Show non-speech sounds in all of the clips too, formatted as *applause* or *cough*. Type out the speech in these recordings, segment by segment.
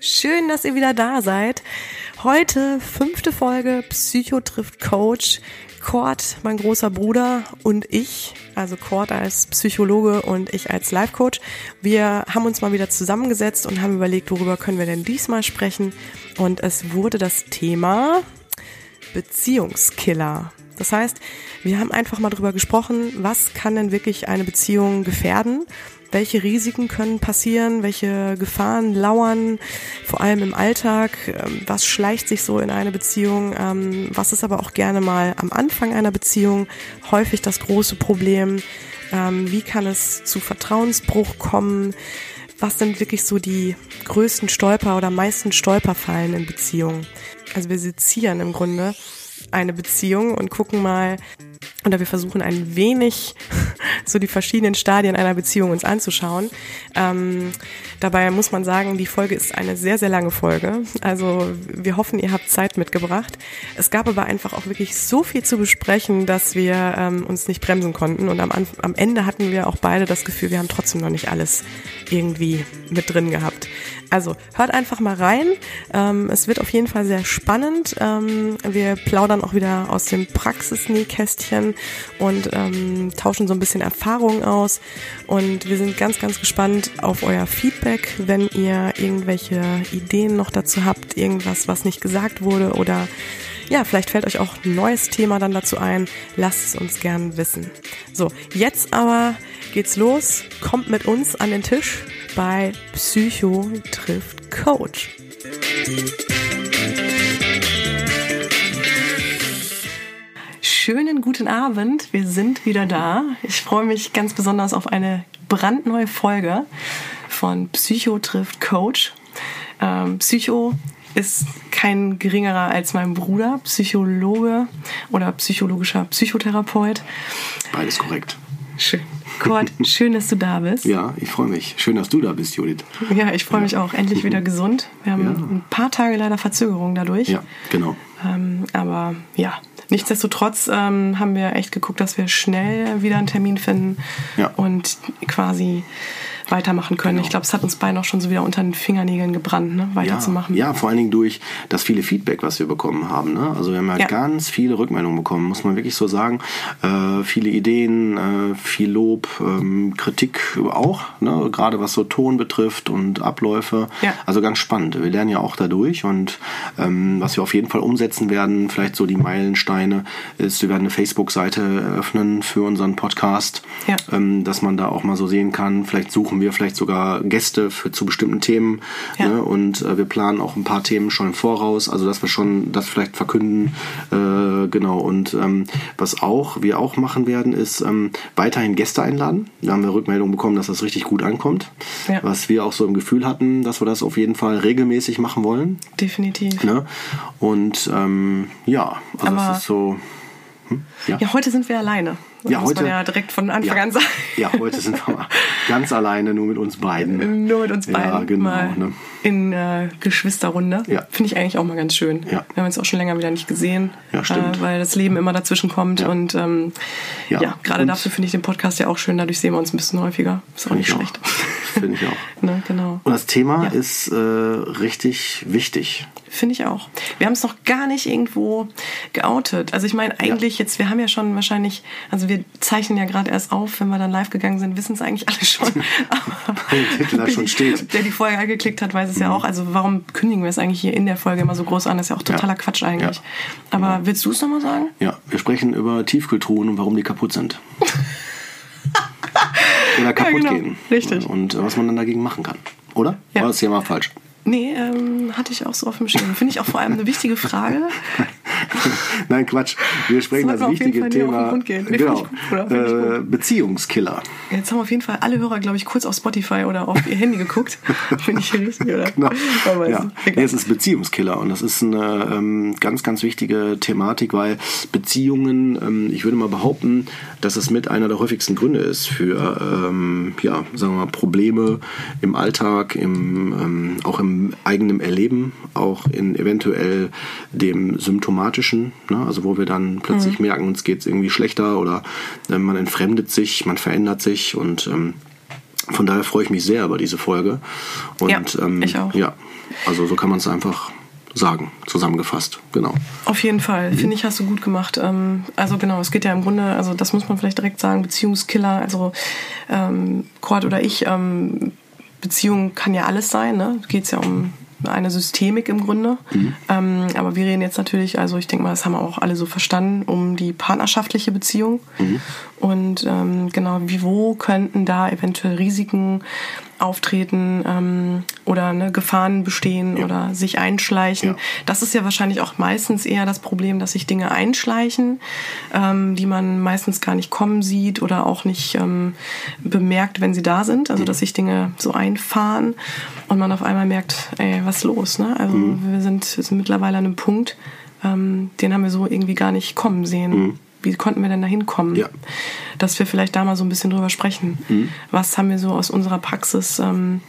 Schön, dass ihr wieder da seid. Heute fünfte Folge Psycho trifft Coach. Cord, mein großer Bruder und ich, also Cord als Psychologe und ich als Life Coach, wir haben uns mal wieder zusammengesetzt und haben überlegt, worüber können wir denn diesmal sprechen. Und es wurde das Thema Beziehungskiller. Das heißt, wir haben einfach mal drüber gesprochen, was kann denn wirklich eine Beziehung gefährden? Welche Risiken können passieren, welche Gefahren lauern, vor allem im Alltag, ähm, was schleicht sich so in eine Beziehung, ähm, was ist aber auch gerne mal am Anfang einer Beziehung häufig das große Problem, ähm, wie kann es zu Vertrauensbruch kommen, was sind wirklich so die größten Stolper oder meisten Stolperfallen in Beziehungen. Also wir sezieren im Grunde eine Beziehung und gucken mal, oder wir versuchen ein wenig *laughs* so die verschiedenen Stadien einer Beziehung uns anzuschauen. Ähm, dabei muss man sagen, die Folge ist eine sehr, sehr lange Folge. Also wir hoffen, ihr habt Zeit mitgebracht. Es gab aber einfach auch wirklich so viel zu besprechen, dass wir ähm, uns nicht bremsen konnten. Und am, am Ende hatten wir auch beide das Gefühl, wir haben trotzdem noch nicht alles irgendwie mit drin gehabt. Also hört einfach mal rein. Ähm, es wird auf jeden Fall sehr spannend. Ähm, wir plaudern auch wieder aus dem Praxisnähkästchen und ähm, tauschen so ein bisschen Erfahrungen aus. Und wir sind ganz, ganz gespannt auf euer Feedback, wenn ihr irgendwelche Ideen noch dazu habt, irgendwas, was nicht gesagt wurde oder ja, vielleicht fällt euch auch ein neues Thema dann dazu ein. Lasst es uns gern wissen. So, jetzt aber geht's los. Kommt mit uns an den Tisch bei Psycho trifft Coach. Schönen guten Abend, wir sind wieder da. Ich freue mich ganz besonders auf eine brandneue Folge von Psycho trifft Coach. Ähm, Psycho ist kein geringerer als mein Bruder, Psychologe oder psychologischer Psychotherapeut. Beides korrekt. Schön. Kurt, schön, dass du da bist. Ja, ich freue mich. Schön, dass du da bist, Judith. Ja, ich freue mich auch. Endlich wieder gesund. Wir haben ja. ein paar Tage leider Verzögerung dadurch. Ja, genau. Ähm, aber ja, nichtsdestotrotz ähm, haben wir echt geguckt, dass wir schnell wieder einen Termin finden ja. und quasi weitermachen können. Genau. Ich glaube, es hat uns beiden auch schon so wieder unter den Fingernägeln gebrannt, ne? weiterzumachen. Ja, ja, vor allen Dingen durch das viele Feedback, was wir bekommen haben. Ne? Also wir haben ja, ja, ganz viele Rückmeldungen bekommen, muss man wirklich so sagen. Äh, viele Ideen, äh, viel Lob, ähm, Kritik auch, ne? gerade was so Ton betrifft und Abläufe. Ja. Also ganz spannend. Wir lernen ja auch dadurch und ähm, was wir auf jeden Fall umsetzen werden, vielleicht so die Meilensteine, ist, wir werden eine Facebook-Seite eröffnen für unseren Podcast, ähm, dass man da auch mal so sehen kann. Vielleicht suchen wir vielleicht sogar Gäste für, zu bestimmten Themen. Ja. Ne? Und äh, wir planen auch ein paar Themen schon im Voraus, also dass wir schon das vielleicht verkünden. Äh, genau. Und ähm, was auch wir auch machen werden, ist ähm, weiterhin Gäste einladen. Da haben wir Rückmeldungen bekommen, dass das richtig gut ankommt. Ja. Was wir auch so im Gefühl hatten, dass wir das auf jeden Fall regelmäßig machen wollen. Definitiv. Ne? Und ähm, ja, also Aber das ist so. Hm? Ja. ja, heute sind wir alleine. Das ja, muss heute, man ja direkt von Anfang ja, an sagen. Ja, heute sind wir ganz alleine, nur mit uns beiden. *laughs* Nur mit uns beiden. Ja, genau. Mal ne? In äh, Geschwisterrunde. Ja. Finde ich eigentlich auch mal ganz schön. Ja. Wir haben uns auch schon länger wieder nicht gesehen, ja, stimmt. Äh, weil das Leben immer dazwischen kommt. Ja. Und ähm, ja, ja gerade dafür finde ich den Podcast ja auch schön. Dadurch sehen wir uns ein bisschen häufiger. Ist auch nicht schlecht. Finde ich auch. *laughs* ne, genau. Und das Thema ist äh, richtig wichtig. Finde ich auch. Wir haben es noch gar nicht irgendwo geoutet. Also ich meine eigentlich ja. jetzt, wir haben ja schon wahrscheinlich, also wir zeichnen ja gerade erst auf, wenn wir dann live gegangen sind, wissen es eigentlich *laughs* alle schon. *laughs* Aber der schon steht. Der die Folge angeklickt hat, weiß es mhm. ja auch. Also warum kündigen wir es eigentlich hier in der Folge immer so groß an? Das ist ja auch totaler ja. Quatsch eigentlich. Ja. Aber genau. willst du es nochmal sagen? Ja, wir sprechen über Tiefkühltruhen und warum die kaputt sind. Oder kaputt genau. gehen. Richtig. Und was man dann dagegen machen kann. Oder? Ja. War das Thema falsch? Nee, ähm, hatte ich auch so auf dem Schirm. Finde ich auch vor allem eine wichtige Frage. *laughs* *laughs* Nein, Quatsch. Wir sprechen das, das wichtige Thema. Genau. Gut, äh, Beziehungskiller. Jetzt haben auf jeden Fall alle Hörer, glaube ich, kurz auf Spotify oder auf ihr Handy geguckt. *laughs* Finde ich richtig, oder? Genau. Ja. Nee, es ist Beziehungskiller und das ist eine ähm, ganz, ganz wichtige Thematik, weil Beziehungen, ähm, ich würde mal behaupten, dass es mit einer der häufigsten Gründe ist für, ähm, ja, sagen wir mal, Probleme im Alltag, im, ähm, auch im eigenen Erleben, auch in eventuell dem Symptomat dramatischen, ne? also wo wir dann plötzlich mhm. merken, uns geht es irgendwie schlechter oder äh, man entfremdet sich, man verändert sich und ähm, von daher freue ich mich sehr über diese Folge. Und, ja, ähm, ich auch. Ja, also so kann man es einfach sagen, zusammengefasst, genau. Auf jeden Fall, mhm. finde ich, hast du gut gemacht. Ähm, also genau, es geht ja im Grunde, also das muss man vielleicht direkt sagen, Beziehungskiller, also ähm, Cord oder ich, ähm, Beziehung kann ja alles sein, ne? Geht es ja um eine Systemik im Grunde. Mhm. Ähm, aber wir reden jetzt natürlich, also ich denke mal, das haben wir auch alle so verstanden, um die partnerschaftliche Beziehung. Mhm. Und ähm, genau, wie wo könnten da eventuell Risiken auftreten ähm, oder ne, Gefahren bestehen ja. oder sich einschleichen. Ja. Das ist ja wahrscheinlich auch meistens eher das Problem, dass sich Dinge einschleichen, ähm, die man meistens gar nicht kommen sieht oder auch nicht ähm, bemerkt, wenn sie da sind. Also mhm. dass sich Dinge so einfahren und man auf einmal merkt, ey, was ist los? Ne? Also mhm. wir sind, sind mittlerweile an einem Punkt, ähm, den haben wir so irgendwie gar nicht kommen sehen. Mhm wie konnten wir denn da hinkommen? Ja. Dass wir vielleicht da mal so ein bisschen drüber sprechen. Mhm. Was haben wir so aus unserer Praxis, ähm,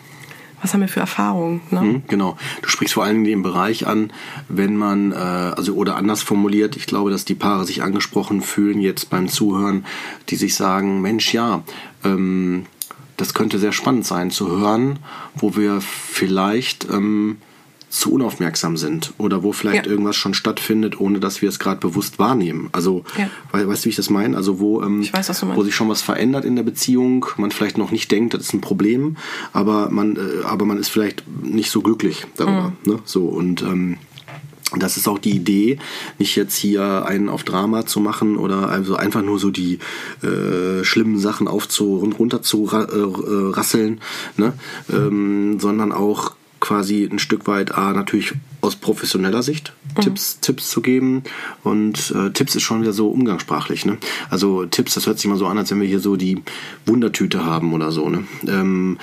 was haben wir für Erfahrungen? Ne? Mhm, genau. Du sprichst vor allem den Bereich an, wenn man, äh, also oder anders formuliert, ich glaube, dass die Paare sich angesprochen fühlen jetzt beim Zuhören, die sich sagen, Mensch, ja, ähm, das könnte sehr spannend sein zu hören, wo wir vielleicht ähm, zu unaufmerksam sind oder wo vielleicht ja. irgendwas schon stattfindet, ohne dass wir es gerade bewusst wahrnehmen. Also, ja. weißt du, wie ich das meine? Also, wo, ähm, weiß, wo sich schon was verändert in der Beziehung, man vielleicht noch nicht denkt, das ist ein Problem, aber man, äh, aber man ist vielleicht nicht so glücklich darüber. Mhm. Ne? So, und ähm, das ist auch die Idee, nicht jetzt hier einen auf Drama zu machen oder also einfach nur so die äh, schlimmen Sachen aufzu und runter zu ra äh, rasseln, ne? ähm, sondern auch quasi ein Stück weit A, natürlich aus professioneller Sicht mhm. Tipps, Tipps zu geben. Und äh, Tipps ist schon wieder so umgangssprachlich. Ne? Also Tipps, das hört sich mal so an, als wenn wir hier so die Wundertüte haben oder so. Ne? Ähm,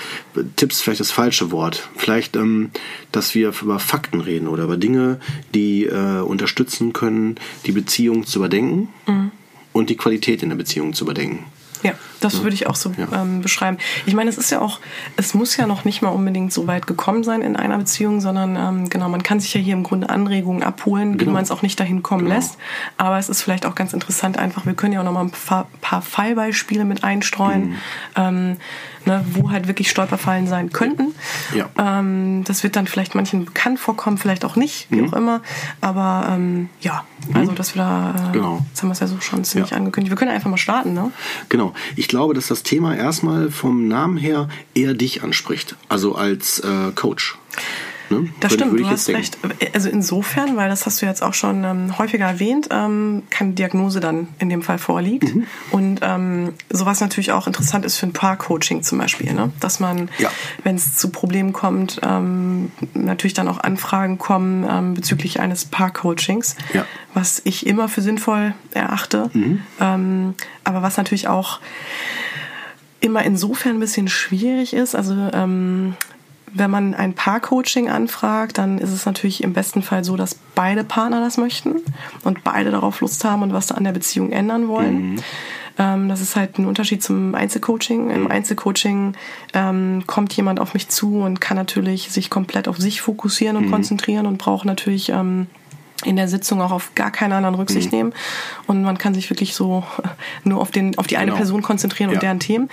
Tipps vielleicht das falsche Wort. Vielleicht, ähm, dass wir über Fakten reden oder über Dinge, die äh, unterstützen können, die Beziehung zu überdenken mhm. und die Qualität in der Beziehung zu überdenken. Ja, das ja. würde ich auch so ähm, beschreiben. Ich meine, es ist ja auch, es muss ja noch nicht mal unbedingt so weit gekommen sein in einer Beziehung, sondern ähm, genau, man kann sich ja hier im Grunde Anregungen abholen, genau. wie man es auch nicht dahin kommen genau. lässt. Aber es ist vielleicht auch ganz interessant einfach, wir können ja auch noch mal ein paar, paar Fallbeispiele mit einstreuen. Mhm. Ähm, ne, wo halt wirklich Stolperfallen sein könnten. Ja. Ähm, das wird dann vielleicht manchen bekannt vorkommen, vielleicht auch nicht, wie mhm. auch immer. Aber ähm, ja, mhm. also dass wir da, äh, genau. jetzt haben wir es ja so schon ziemlich ja. angekündigt. Wir können einfach mal starten, ne? Genau. Ich glaube, dass das Thema erstmal vom Namen her eher dich anspricht, also als äh, Coach. Ne? Das würde, stimmt, würde du hast recht. Also insofern, weil das hast du jetzt auch schon ähm, häufiger erwähnt, ähm, keine Diagnose dann in dem Fall vorliegt. Mhm. Und ähm, sowas natürlich auch interessant ist für ein Paar-Coaching zum Beispiel, ne? dass man, ja. wenn es zu Problemen kommt, ähm, natürlich dann auch Anfragen kommen ähm, bezüglich eines Paar-Coachings, ja. was ich immer für sinnvoll erachte, mhm. ähm, aber was natürlich auch immer insofern ein bisschen schwierig ist. Also ähm, wenn man ein Paar-Coaching anfragt, dann ist es natürlich im besten Fall so, dass beide Partner das möchten und beide darauf Lust haben und was da an der Beziehung ändern wollen. Mhm. Ähm, das ist halt ein Unterschied zum Einzelcoaching. Mhm. Im Einzelcoaching ähm, kommt jemand auf mich zu und kann natürlich sich komplett auf sich fokussieren und mhm. konzentrieren und braucht natürlich ähm, in der Sitzung auch auf gar keinen anderen Rücksicht mhm. nehmen und man kann sich wirklich so *laughs* nur auf den auf die eine genau. Person konzentrieren ja. und deren Themen,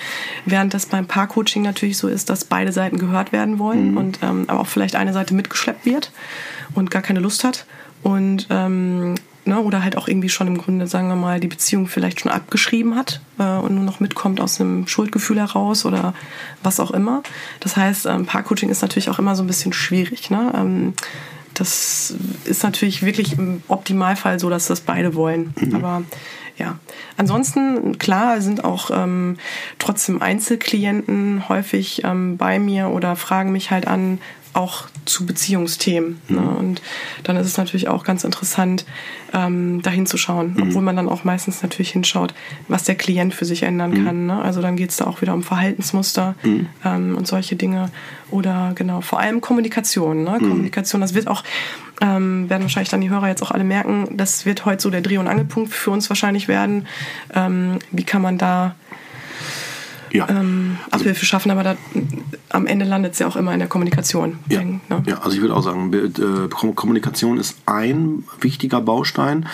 während das beim Paarcoaching natürlich so ist, dass beide Seiten gehört werden wollen mhm. und ähm, aber auch vielleicht eine Seite mitgeschleppt wird und gar keine Lust hat und ähm, ne, oder halt auch irgendwie schon im Grunde sagen wir mal die Beziehung vielleicht schon abgeschrieben hat äh, und nur noch mitkommt aus einem Schuldgefühl heraus oder was auch immer. Das heißt, ähm, Paarcoaching ist natürlich auch immer so ein bisschen schwierig. Ne? Ähm, das ist natürlich wirklich im Optimalfall so, dass das beide wollen. Mhm. Aber ja, ansonsten klar sind auch ähm, trotzdem Einzelklienten häufig ähm, bei mir oder fragen mich halt an, auch zu Beziehungsthemen. Ne? Mhm. Ne? Und dann ist es natürlich auch ganz interessant, ähm, dahin zu schauen, mhm. obwohl man dann auch meistens natürlich hinschaut, was der Klient für sich ändern mhm. kann. Ne? Also dann geht es da auch wieder um Verhaltensmuster mhm. ähm, und solche Dinge. Oder genau, vor allem Kommunikation. Ne? Mhm. Kommunikation, das wird auch, ähm, werden wahrscheinlich dann die Hörer jetzt auch alle merken, das wird heute so der Dreh- und Angelpunkt für uns wahrscheinlich werden. Ähm, wie kann man da ja. ähm, also, Abhilfe schaffen, aber da, am Ende landet es ja auch immer in der Kommunikation. Ja, ne? ja also ich würde auch sagen, äh, Kommunikation ist ein wichtiger Baustein.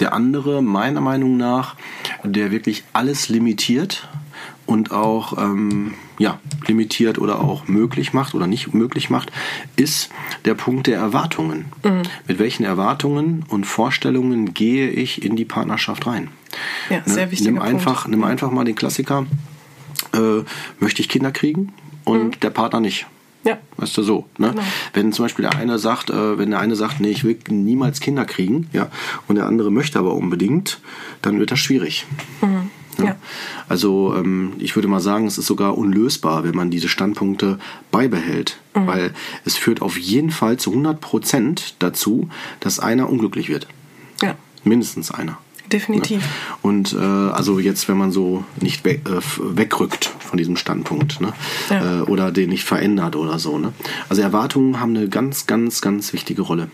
Der andere, meiner Meinung nach, der wirklich alles limitiert und auch ähm, ja, limitiert oder auch möglich macht oder nicht möglich macht, ist der Punkt der Erwartungen. Mhm. Mit welchen Erwartungen und Vorstellungen gehe ich in die Partnerschaft rein? Ja, sehr ne? wichtig. Nimm einfach, Punkt. nimm einfach mal den Klassiker. Äh, möchte ich Kinder kriegen und mhm. der Partner nicht. Ja. Weißt du so, ne? Genau. Wenn zum Beispiel der eine sagt, äh, wenn der eine sagt, nee, ich will niemals Kinder kriegen, ja, und der andere möchte aber unbedingt, dann wird das schwierig. Mhm. Ja. Also ähm, ich würde mal sagen, es ist sogar unlösbar, wenn man diese Standpunkte beibehält, mhm. weil es führt auf jeden Fall zu 100 Prozent dazu, dass einer unglücklich wird. Ja. Mindestens einer. Definitiv. Ne? Und äh, also jetzt, wenn man so nicht we äh, wegrückt von diesem Standpunkt ne? Ja. Äh, oder den nicht verändert oder so. Ne? Also Erwartungen haben eine ganz, ganz, ganz wichtige Rolle.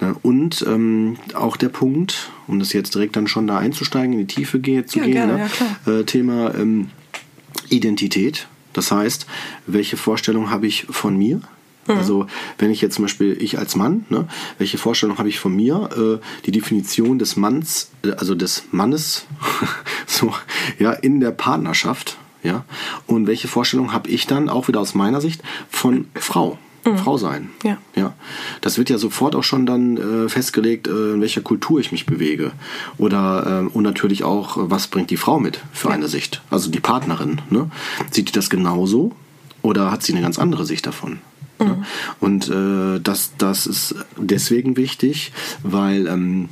Ne? Und ähm, auch der Punkt, um das jetzt direkt dann schon da einzusteigen, in die Tiefe geht, zu ja, gehen, gerne, ne? ja, äh, Thema ähm, Identität. Das heißt, welche Vorstellung habe ich von mir? Mhm. Also wenn ich jetzt zum Beispiel, ich als Mann, ne, welche Vorstellung habe ich von mir? Äh, die Definition des Manns, äh, also des Mannes, *laughs* so, ja, in der Partnerschaft, ja. Und welche Vorstellung habe ich dann, auch wieder aus meiner Sicht, von Frau? Mhm. Frau sein. Ja. ja. Das wird ja sofort auch schon dann äh, festgelegt, äh, in welcher Kultur ich mich bewege. Oder äh, und natürlich auch, was bringt die Frau mit für ja. eine Sicht? Also die Partnerin. Ne? Sieht die das genauso oder hat sie eine ganz andere Sicht davon? Mhm. Und äh, das, das ist deswegen wichtig, weil ähm,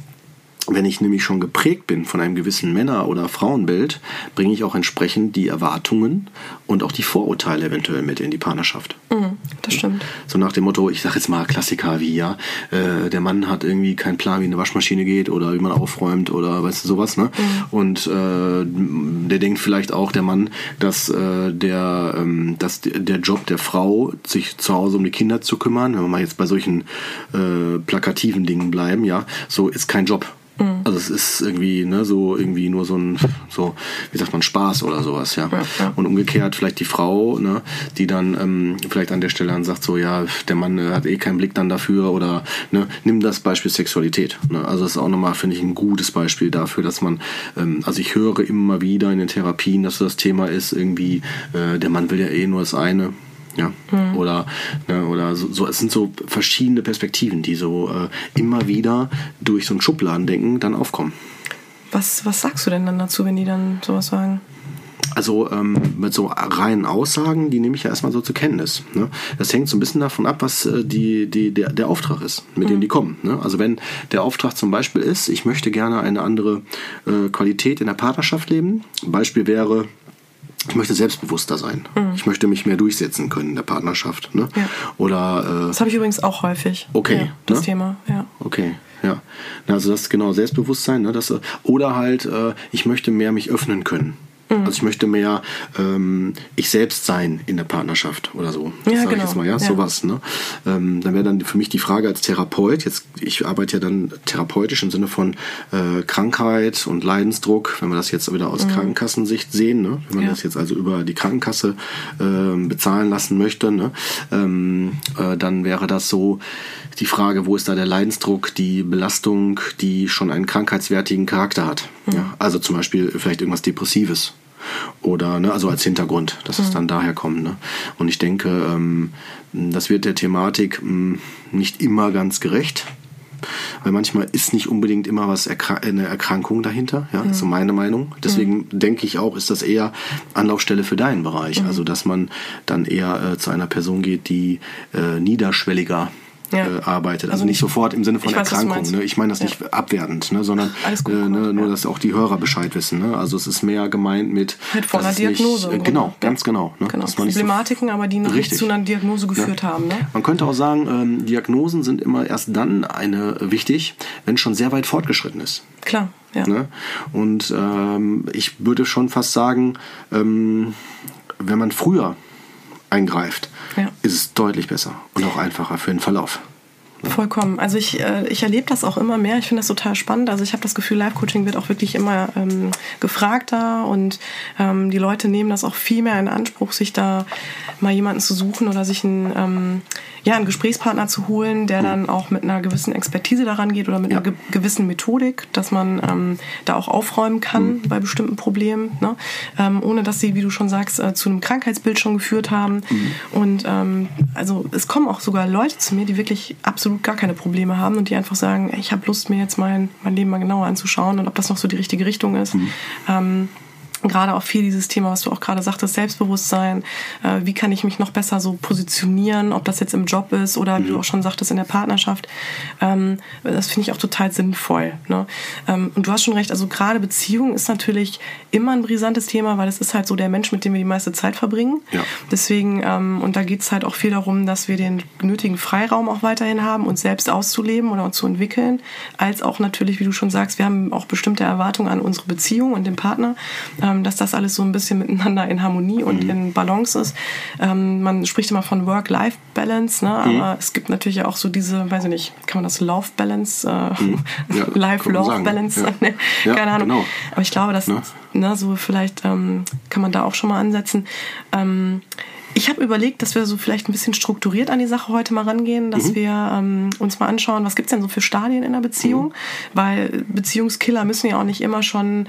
wenn ich nämlich schon geprägt bin von einem gewissen Männer- oder Frauenbild, bringe ich auch entsprechend die Erwartungen und auch die Vorurteile eventuell mit in die Partnerschaft. Mhm, das stimmt. So nach dem Motto, ich sage jetzt mal Klassiker wie, ja, äh, der Mann hat irgendwie keinen Plan, wie eine Waschmaschine geht oder wie man aufräumt oder weißt du sowas, ne? Mhm. Und äh, der denkt vielleicht auch, der Mann, dass, äh, der, ähm, dass der Job der Frau, sich zu Hause um die Kinder zu kümmern, wenn wir mal jetzt bei solchen äh, plakativen Dingen bleiben, ja, so ist kein Job. Mhm. Also es ist irgendwie ne, so irgendwie nur so ein so wie sagt man Spaß oder sowas ja. ja, ja. und umgekehrt vielleicht die Frau ne, die dann ähm, vielleicht an der Stelle dann sagt so ja der Mann äh, hat eh keinen Blick dann dafür oder ne, nimm das Beispiel Sexualität ne. also das ist auch nochmal finde ich ein gutes Beispiel dafür dass man ähm, also ich höre immer wieder in den Therapien dass das Thema ist irgendwie äh, der Mann will ja eh nur das eine ja. Mhm. Oder, ne, oder so, so, es sind so verschiedene Perspektiven, die so äh, immer wieder durch so ein Schubladendenken dann aufkommen. Was, was sagst du denn dann dazu, wenn die dann sowas sagen? Also ähm, mit so reinen Aussagen, die nehme ich ja erstmal so zur Kenntnis. Ne? Das hängt so ein bisschen davon ab, was äh, die, die, der, der Auftrag ist, mit mhm. dem die kommen. Ne? Also wenn der Auftrag zum Beispiel ist, ich möchte gerne eine andere äh, Qualität in der Partnerschaft leben. Beispiel wäre, ich möchte selbstbewusster sein. Mhm. Ich möchte mich mehr durchsetzen können in der Partnerschaft. Ne? Ja. Oder, äh, das habe ich übrigens auch häufig. Okay. Ja, das ne? Thema, ja. Okay, ja. Also das ist genau Selbstbewusstsein. Ne? Das, oder halt, äh, ich möchte mehr mich öffnen können. Also ich möchte mehr ähm, ich selbst sein in der Partnerschaft oder so. Das ja, sage genau. ich jetzt mal, ja, ja. sowas. Ne? Ähm, dann wäre dann für mich die Frage als Therapeut, jetzt ich arbeite ja dann therapeutisch im Sinne von äh, Krankheit und Leidensdruck, wenn wir das jetzt wieder aus mhm. Krankenkassensicht sehen, ne? wenn man ja. das jetzt also über die Krankenkasse äh, bezahlen lassen möchte, ne? ähm, äh, dann wäre das so die Frage, wo ist da der Leidensdruck, die Belastung, die schon einen krankheitswertigen Charakter hat. Mhm. Ja? Also zum Beispiel vielleicht irgendwas Depressives oder ne, also als Hintergrund, dass mhm. es dann daher kommt. Ne? Und ich denke, ähm, das wird der Thematik mh, hm, nicht immer ganz gerecht. Weil manchmal ist nicht unbedingt immer was Erkrank eine Erkrankung dahinter, ja, mhm. ist so meine Meinung. Deswegen mhm. denke ich auch, ist das eher Anlaufstelle für deinen Bereich. Mhm. Also, dass man dann eher äh, zu einer Person geht, die äh, niederschwelliger ja. äh, arbeitet. Also, also nicht sofort im Sinne von weiß, Erkrankung. Ne? Ich meine das ja. nicht abwertend, ne? sondern gut, äh, ne? nur, dass auch die Hörer Bescheid wissen. Ne? Also es ist mehr gemeint mit... Mit vor einer Diagnose. Nicht, äh, genau, ganz genau. Ne? genau. Problematiken, so, aber die noch nicht zu einer Diagnose geführt haben. Ne? Man könnte auch sagen, ähm, Diagnosen sind immer erst dann eine wichtig, wenn es schon sehr weit fortgeschritten ist. Klar, ja. Ne? Und ähm, ich würde schon fast sagen, ähm, wenn man früher eingreift, ja. ist es deutlich besser und auch einfacher für den Verlauf. Vollkommen. Also ich, äh, ich erlebe das auch immer mehr. Ich finde das total spannend. Also ich habe das Gefühl, Live-Coaching wird auch wirklich immer ähm, gefragter und ähm, die Leute nehmen das auch viel mehr in Anspruch, sich da mal jemanden zu suchen oder sich einen, ähm, ja, einen Gesprächspartner zu holen, der dann auch mit einer gewissen Expertise daran geht oder mit ja. einer ge gewissen Methodik, dass man ähm, da auch aufräumen kann mhm. bei bestimmten Problemen, ne? ähm, ohne dass sie, wie du schon sagst, äh, zu einem Krankheitsbild schon geführt haben. Mhm. Und ähm, also es kommen auch sogar Leute zu mir, die wirklich absolut gar keine Probleme haben und die einfach sagen, ich habe Lust, mir jetzt mein, mein Leben mal genauer anzuschauen und ob das noch so die richtige Richtung ist. Mhm. Gerade auch viel dieses Thema, was du auch gerade sagtest, Selbstbewusstsein. Äh, wie kann ich mich noch besser so positionieren, ob das jetzt im Job ist oder wie du auch schon sagtest, in der Partnerschaft. Ähm, das finde ich auch total sinnvoll. Ne? Ähm, und du hast schon recht, also gerade Beziehung ist natürlich immer ein brisantes Thema, weil es ist halt so der Mensch, mit dem wir die meiste Zeit verbringen. Ja. Deswegen, ähm, und da geht es halt auch viel darum, dass wir den nötigen Freiraum auch weiterhin haben, uns selbst auszuleben oder uns zu entwickeln, als auch natürlich, wie du schon sagst, wir haben auch bestimmte Erwartungen an unsere Beziehung und den Partner. Ähm, dass das alles so ein bisschen miteinander in Harmonie und mhm. in Balance ist. Ähm, man spricht immer von Work-Life-Balance, ne? Mhm. aber es gibt natürlich auch so diese, weiß ich nicht, kann man das Love-Balance, äh, mhm. ja, *laughs* Life-Love-Balance, ja. ne? ja, keine Ahnung. Genau. Aber ich glaube, dass, ne, so vielleicht ähm, kann man da auch schon mal ansetzen. Ähm, ich habe überlegt, dass wir so vielleicht ein bisschen strukturiert an die Sache heute mal rangehen, dass mhm. wir ähm, uns mal anschauen, was gibt's denn so für Stadien in einer Beziehung? Mhm. Weil Beziehungskiller müssen ja auch nicht immer schon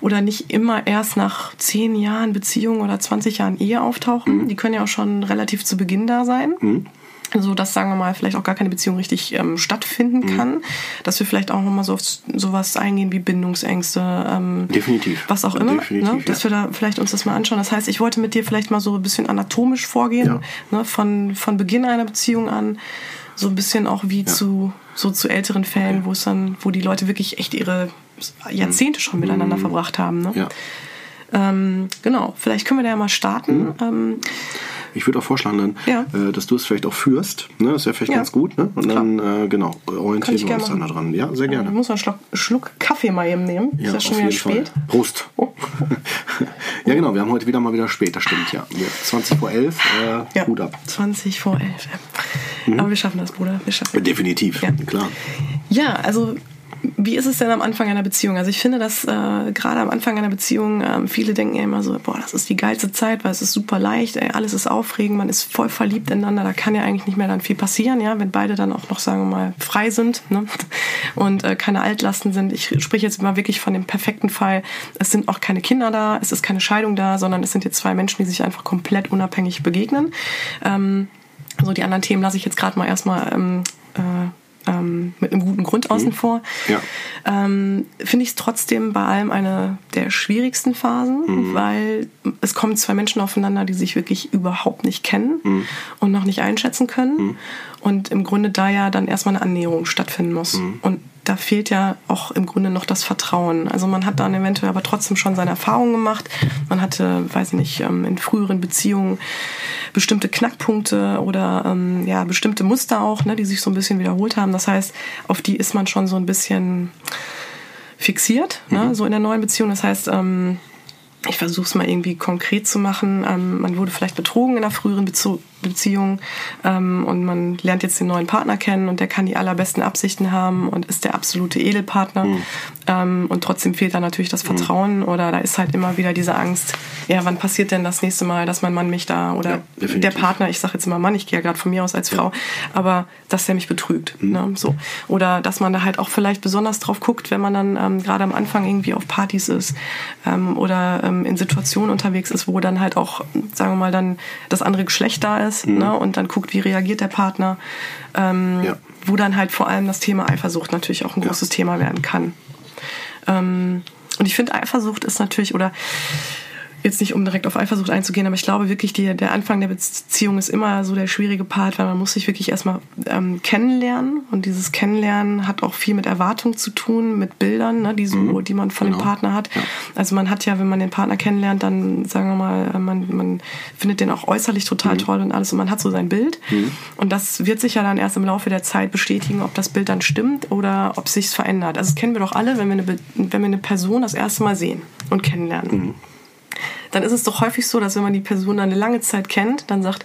oder nicht immer erst nach zehn Jahren Beziehung oder 20 Jahren Ehe auftauchen. Mhm. Die können ja auch schon relativ zu Beginn da sein. Mhm so dass sagen wir mal vielleicht auch gar keine Beziehung richtig ähm, stattfinden mhm. kann, dass wir vielleicht auch nochmal so auf sowas eingehen wie Bindungsängste, ähm, definitiv, was auch immer, ne? dass ja. wir da vielleicht uns das mal anschauen. Das heißt, ich wollte mit dir vielleicht mal so ein bisschen anatomisch vorgehen, ja. ne? von von Beginn einer Beziehung an, so ein bisschen auch wie ja. zu so zu älteren Fällen, wo es dann, wo die Leute wirklich echt ihre Jahrzehnte schon miteinander mhm. verbracht haben. Ne? Ja. Ähm, genau, vielleicht können wir da ja mal starten. Mhm. Ähm, ich würde auch vorschlagen, dann, ja. äh, dass du es vielleicht auch führst. Ne? Das wäre vielleicht ja. ganz gut. Ne? Und dann, äh, genau, orientieren wir uns dann da dran. Ja, sehr gerne. Ich muss einen Schluck, Schluck Kaffee mal eben nehmen. Ja, ist ja schon wieder spät. Fall. Prost. Oh. *laughs* ja, genau, wir haben heute wieder mal wieder spät, das stimmt, ja. 20 vor 11, äh, ja, gut ab. 20 vor 11. Mhm. Aber wir schaffen das, Bruder. Wir schaffen Definitiv, ja. klar. Ja, also wie ist es denn am Anfang einer Beziehung? Also ich finde, dass äh, gerade am Anfang einer Beziehung ähm, viele denken ja immer so, boah, das ist die geilste Zeit, weil es ist super leicht, ey, alles ist aufregend, man ist voll verliebt ineinander, da kann ja eigentlich nicht mehr dann viel passieren, ja, wenn beide dann auch noch, sagen wir mal, frei sind ne? und äh, keine Altlasten sind. Ich spreche jetzt mal wirklich von dem perfekten Fall. Es sind auch keine Kinder da, es ist keine Scheidung da, sondern es sind jetzt zwei Menschen, die sich einfach komplett unabhängig begegnen. Ähm, so die anderen Themen lasse ich jetzt gerade mal erstmal ähm, äh, ähm, mit einem guten Grund außen mhm. vor, ja. ähm, finde ich es trotzdem bei allem eine der schwierigsten Phasen, mhm. weil es kommen zwei Menschen aufeinander, die sich wirklich überhaupt nicht kennen mhm. und noch nicht einschätzen können. Mhm. Und im Grunde da ja dann erstmal eine Annäherung stattfinden muss. Mhm. Und da fehlt ja auch im Grunde noch das Vertrauen. Also man hat dann eventuell aber trotzdem schon seine Erfahrungen gemacht. Man hatte, weiß ich nicht, ähm, in früheren Beziehungen bestimmte Knackpunkte oder ähm, ja bestimmte Muster auch, ne, die sich so ein bisschen wiederholt haben. Das heißt, auf die ist man schon so ein bisschen fixiert, ne, mhm. ne, so in der neuen Beziehung. Das heißt, ähm, ich versuche es mal irgendwie konkret zu machen. Man wurde vielleicht betrogen in einer früheren Beziehung Beziehung ähm, und man lernt jetzt den neuen Partner kennen und der kann die allerbesten Absichten haben und ist der absolute Edelpartner mhm. ähm, und trotzdem fehlt da natürlich das hm. Vertrauen mhm. oder da ist halt immer wieder diese Angst, ja, wann passiert denn das nächste Mal, dass mein Mann mich da oder ja, der Partner, ich sage jetzt immer Mann, ich gehe ja gerade von mir aus als Frau, aber dass der mich betrügt, mhm. ne, so oder dass man da halt auch vielleicht besonders drauf guckt, wenn man dann ähm, gerade am Anfang irgendwie auf Partys ist ähm, oder ähm, in Situationen unterwegs ist, wo dann halt auch, sagen wir mal, dann das andere Geschlecht da ist ist mhm. ne? und dann guckt, wie reagiert der Partner. Ähm, ja. Wo dann halt vor allem das Thema Eifersucht natürlich auch ein großes ja. Thema werden kann. Ähm, und ich finde, Eifersucht ist natürlich, oder jetzt nicht um direkt auf Eifersucht einzugehen, aber ich glaube wirklich, die, der Anfang der Beziehung ist immer so der schwierige Part, weil man muss sich wirklich erstmal ähm, kennenlernen und dieses Kennenlernen hat auch viel mit Erwartung zu tun, mit Bildern, ne, die, so, mhm. die man von genau. dem Partner hat. Ja. Also man hat ja, wenn man den Partner kennenlernt, dann sagen wir mal, äh, man, man findet den auch äußerlich total mhm. toll und alles und man hat so sein Bild mhm. und das wird sich ja dann erst im Laufe der Zeit bestätigen, ob das Bild dann stimmt oder ob sich verändert. Also das kennen wir doch alle, wenn wir eine, wenn wir eine Person das erste Mal sehen und kennenlernen. Dann ist es doch häufig so, dass wenn man die Person dann eine lange Zeit kennt, dann sagt,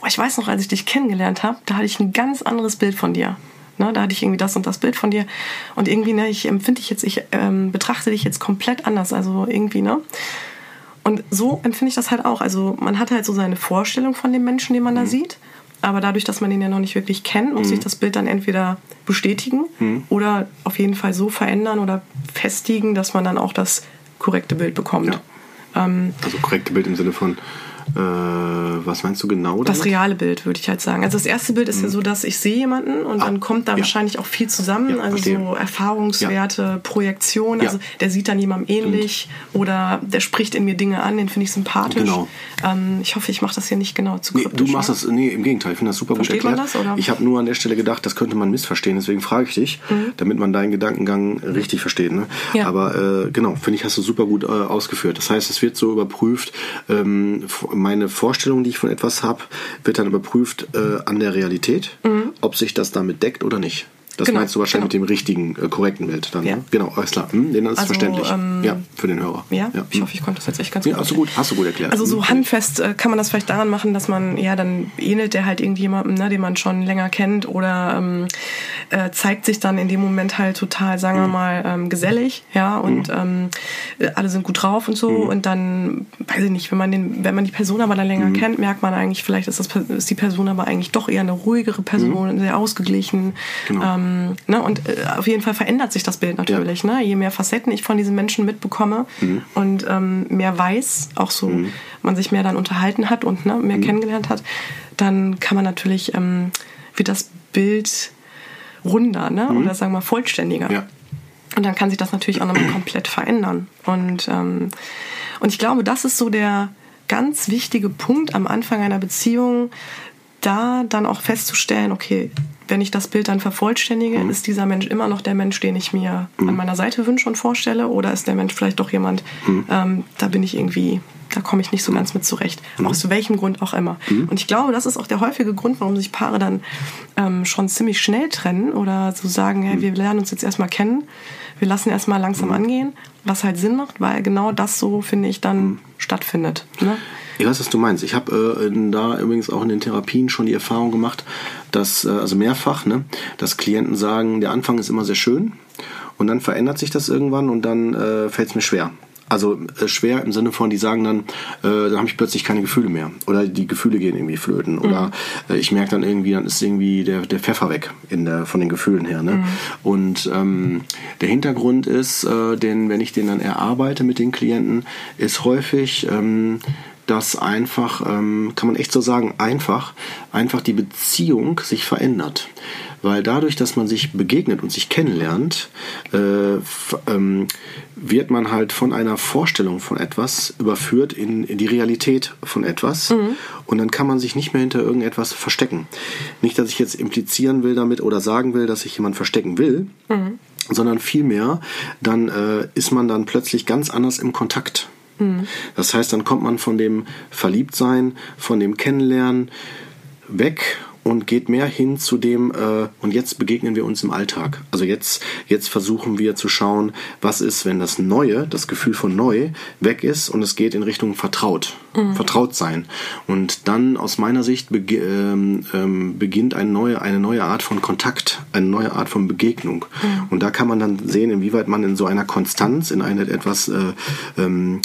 boah, ich weiß noch, als ich dich kennengelernt habe, da hatte ich ein ganz anderes Bild von dir. Ne, da hatte ich irgendwie das und das Bild von dir. Und irgendwie, ne, ich empfinde dich jetzt, ich ähm, betrachte dich jetzt komplett anders. Also irgendwie, ne? Und so empfinde ich das halt auch. Also man hat halt so seine Vorstellung von dem Menschen, den man da mhm. sieht. Aber dadurch, dass man den ja noch nicht wirklich kennt, muss mhm. sich das Bild dann entweder bestätigen mhm. oder auf jeden Fall so verändern oder festigen, dass man dann auch das korrekte Bild bekommt. Ja. Ähm, also korrekte Bild im Sinne von äh, was meinst du genau? Damit? Das reale Bild, würde ich halt sagen. Also das erste Bild ist mhm. ja so, dass ich sehe jemanden und ah, dann kommt da ja. wahrscheinlich auch viel zusammen. Ja, also verstehe. so Erfahrungswerte, ja. Projektion. Also der sieht dann jemandem ähnlich Stimmt. oder der spricht in mir Dinge an, den finde ich sympathisch. Genau. Ähm, ich hoffe, ich mache das hier nicht genau zu kryptisch. Nee, du machst das, nee, im Gegenteil, ich finde das super Versteht gut erklärt. Man das, oder? Ich habe nur an der Stelle gedacht, das könnte man missverstehen, deswegen frage ich dich, mhm. damit man deinen Gedankengang richtig versteht. Ne? Aber äh, genau, finde ich, hast du super gut äh, ausgeführt. Das heißt, es wird so überprüft, ähm, meine Vorstellung, die ich von etwas habe, wird dann überprüft äh, an der Realität, mhm. ob sich das damit deckt oder nicht. Das genau, meinst du wahrscheinlich genau. mit dem richtigen, äh, korrekten Bild dann. Ja. Genau, alles klar. Hm, den ist also, verständlich. Ähm, ja, für den Hörer. Ja, ja, ich hoffe, ich konnte das jetzt echt ganz ja, gut. Hast du gut, hast du gut erklärt. Also so hm. handfest äh, kann man das vielleicht daran machen, dass man, ja, dann ähnelt der halt irgendjemandem, ne, den man schon länger kennt oder ähm, äh, zeigt sich dann in dem Moment halt total, sagen mhm. wir hm. mal, ähm, gesellig, ja, und mhm. ähm, alle sind gut drauf und so. Mhm. Und dann, weiß ich nicht, wenn man den, wenn man die Person aber dann länger kennt, merkt man eigentlich, vielleicht ist, das, ist die Person aber eigentlich doch eher eine ruhigere Person, sehr ausgeglichen. Genau. Ähm, ne, und äh, auf jeden Fall verändert sich das Bild natürlich. Ja. Ne? Je mehr Facetten ich von diesen Menschen mitbekomme mhm. und ähm, mehr weiß, auch so mhm. man sich mehr dann unterhalten hat und ne, mehr mhm. kennengelernt hat, dann kann man natürlich, ähm, wird das Bild runder ne? Mhm. oder sagen wir mal vollständiger. Ja. Und dann kann sich das natürlich auch nochmal *clears throat* komplett verändern. Und, ähm, und ich glaube, das ist so der ganz wichtige Punkt am Anfang einer Beziehung, da dann auch festzustellen, okay, wenn ich das Bild dann vervollständige, mhm. ist dieser Mensch immer noch der Mensch, den ich mir mhm. an meiner Seite wünsche und vorstelle? Oder ist der Mensch vielleicht doch jemand, mhm. ähm, da bin ich irgendwie, da komme ich nicht so ganz mit zurecht. Mhm. Aus welchem Grund auch immer. Mhm. Und ich glaube, das ist auch der häufige Grund, warum sich Paare dann ähm, schon ziemlich schnell trennen oder so sagen, hey, mhm. wir lernen uns jetzt erstmal kennen, wir lassen erstmal langsam angehen, was halt Sinn macht, weil genau das so, finde ich, dann stattfindet. Ne? Ich weiß, was du meinst. Ich habe äh, da übrigens auch in den Therapien schon die Erfahrung gemacht, dass, äh, also mehrfach, ne, dass Klienten sagen, der Anfang ist immer sehr schön und dann verändert sich das irgendwann und dann äh, fällt es mir schwer. Also äh, schwer im Sinne von, die sagen dann, äh, dann habe ich plötzlich keine Gefühle mehr. Oder die Gefühle gehen irgendwie flöten. Mhm. Oder äh, ich merke dann irgendwie, dann ist irgendwie der, der Pfeffer weg in der, von den Gefühlen her. Ne? Mhm. Und ähm, der Hintergrund ist, äh, denn wenn ich den dann erarbeite mit den Klienten, ist häufig, ähm, dass einfach, ähm, kann man echt so sagen, einfach, einfach die Beziehung sich verändert. Weil dadurch, dass man sich begegnet und sich kennenlernt, äh, ähm, wird man halt von einer Vorstellung von etwas überführt in, in die Realität von etwas. Mhm. Und dann kann man sich nicht mehr hinter irgendetwas verstecken. Nicht, dass ich jetzt implizieren will damit oder sagen will, dass sich jemand verstecken will. Mhm sondern vielmehr, dann äh, ist man dann plötzlich ganz anders im Kontakt. Das heißt, dann kommt man von dem Verliebtsein, von dem Kennenlernen weg und geht mehr hin zu dem, äh, und jetzt begegnen wir uns im Alltag. Also jetzt, jetzt versuchen wir zu schauen, was ist, wenn das Neue, das Gefühl von neu weg ist und es geht in Richtung vertraut, mhm. vertraut sein. Und dann aus meiner Sicht beg ähm, ähm, beginnt eine neue, eine neue Art von Kontakt, eine neue Art von Begegnung. Mhm. Und da kann man dann sehen, inwieweit man in so einer Konstanz, in einer etwas äh, ähm,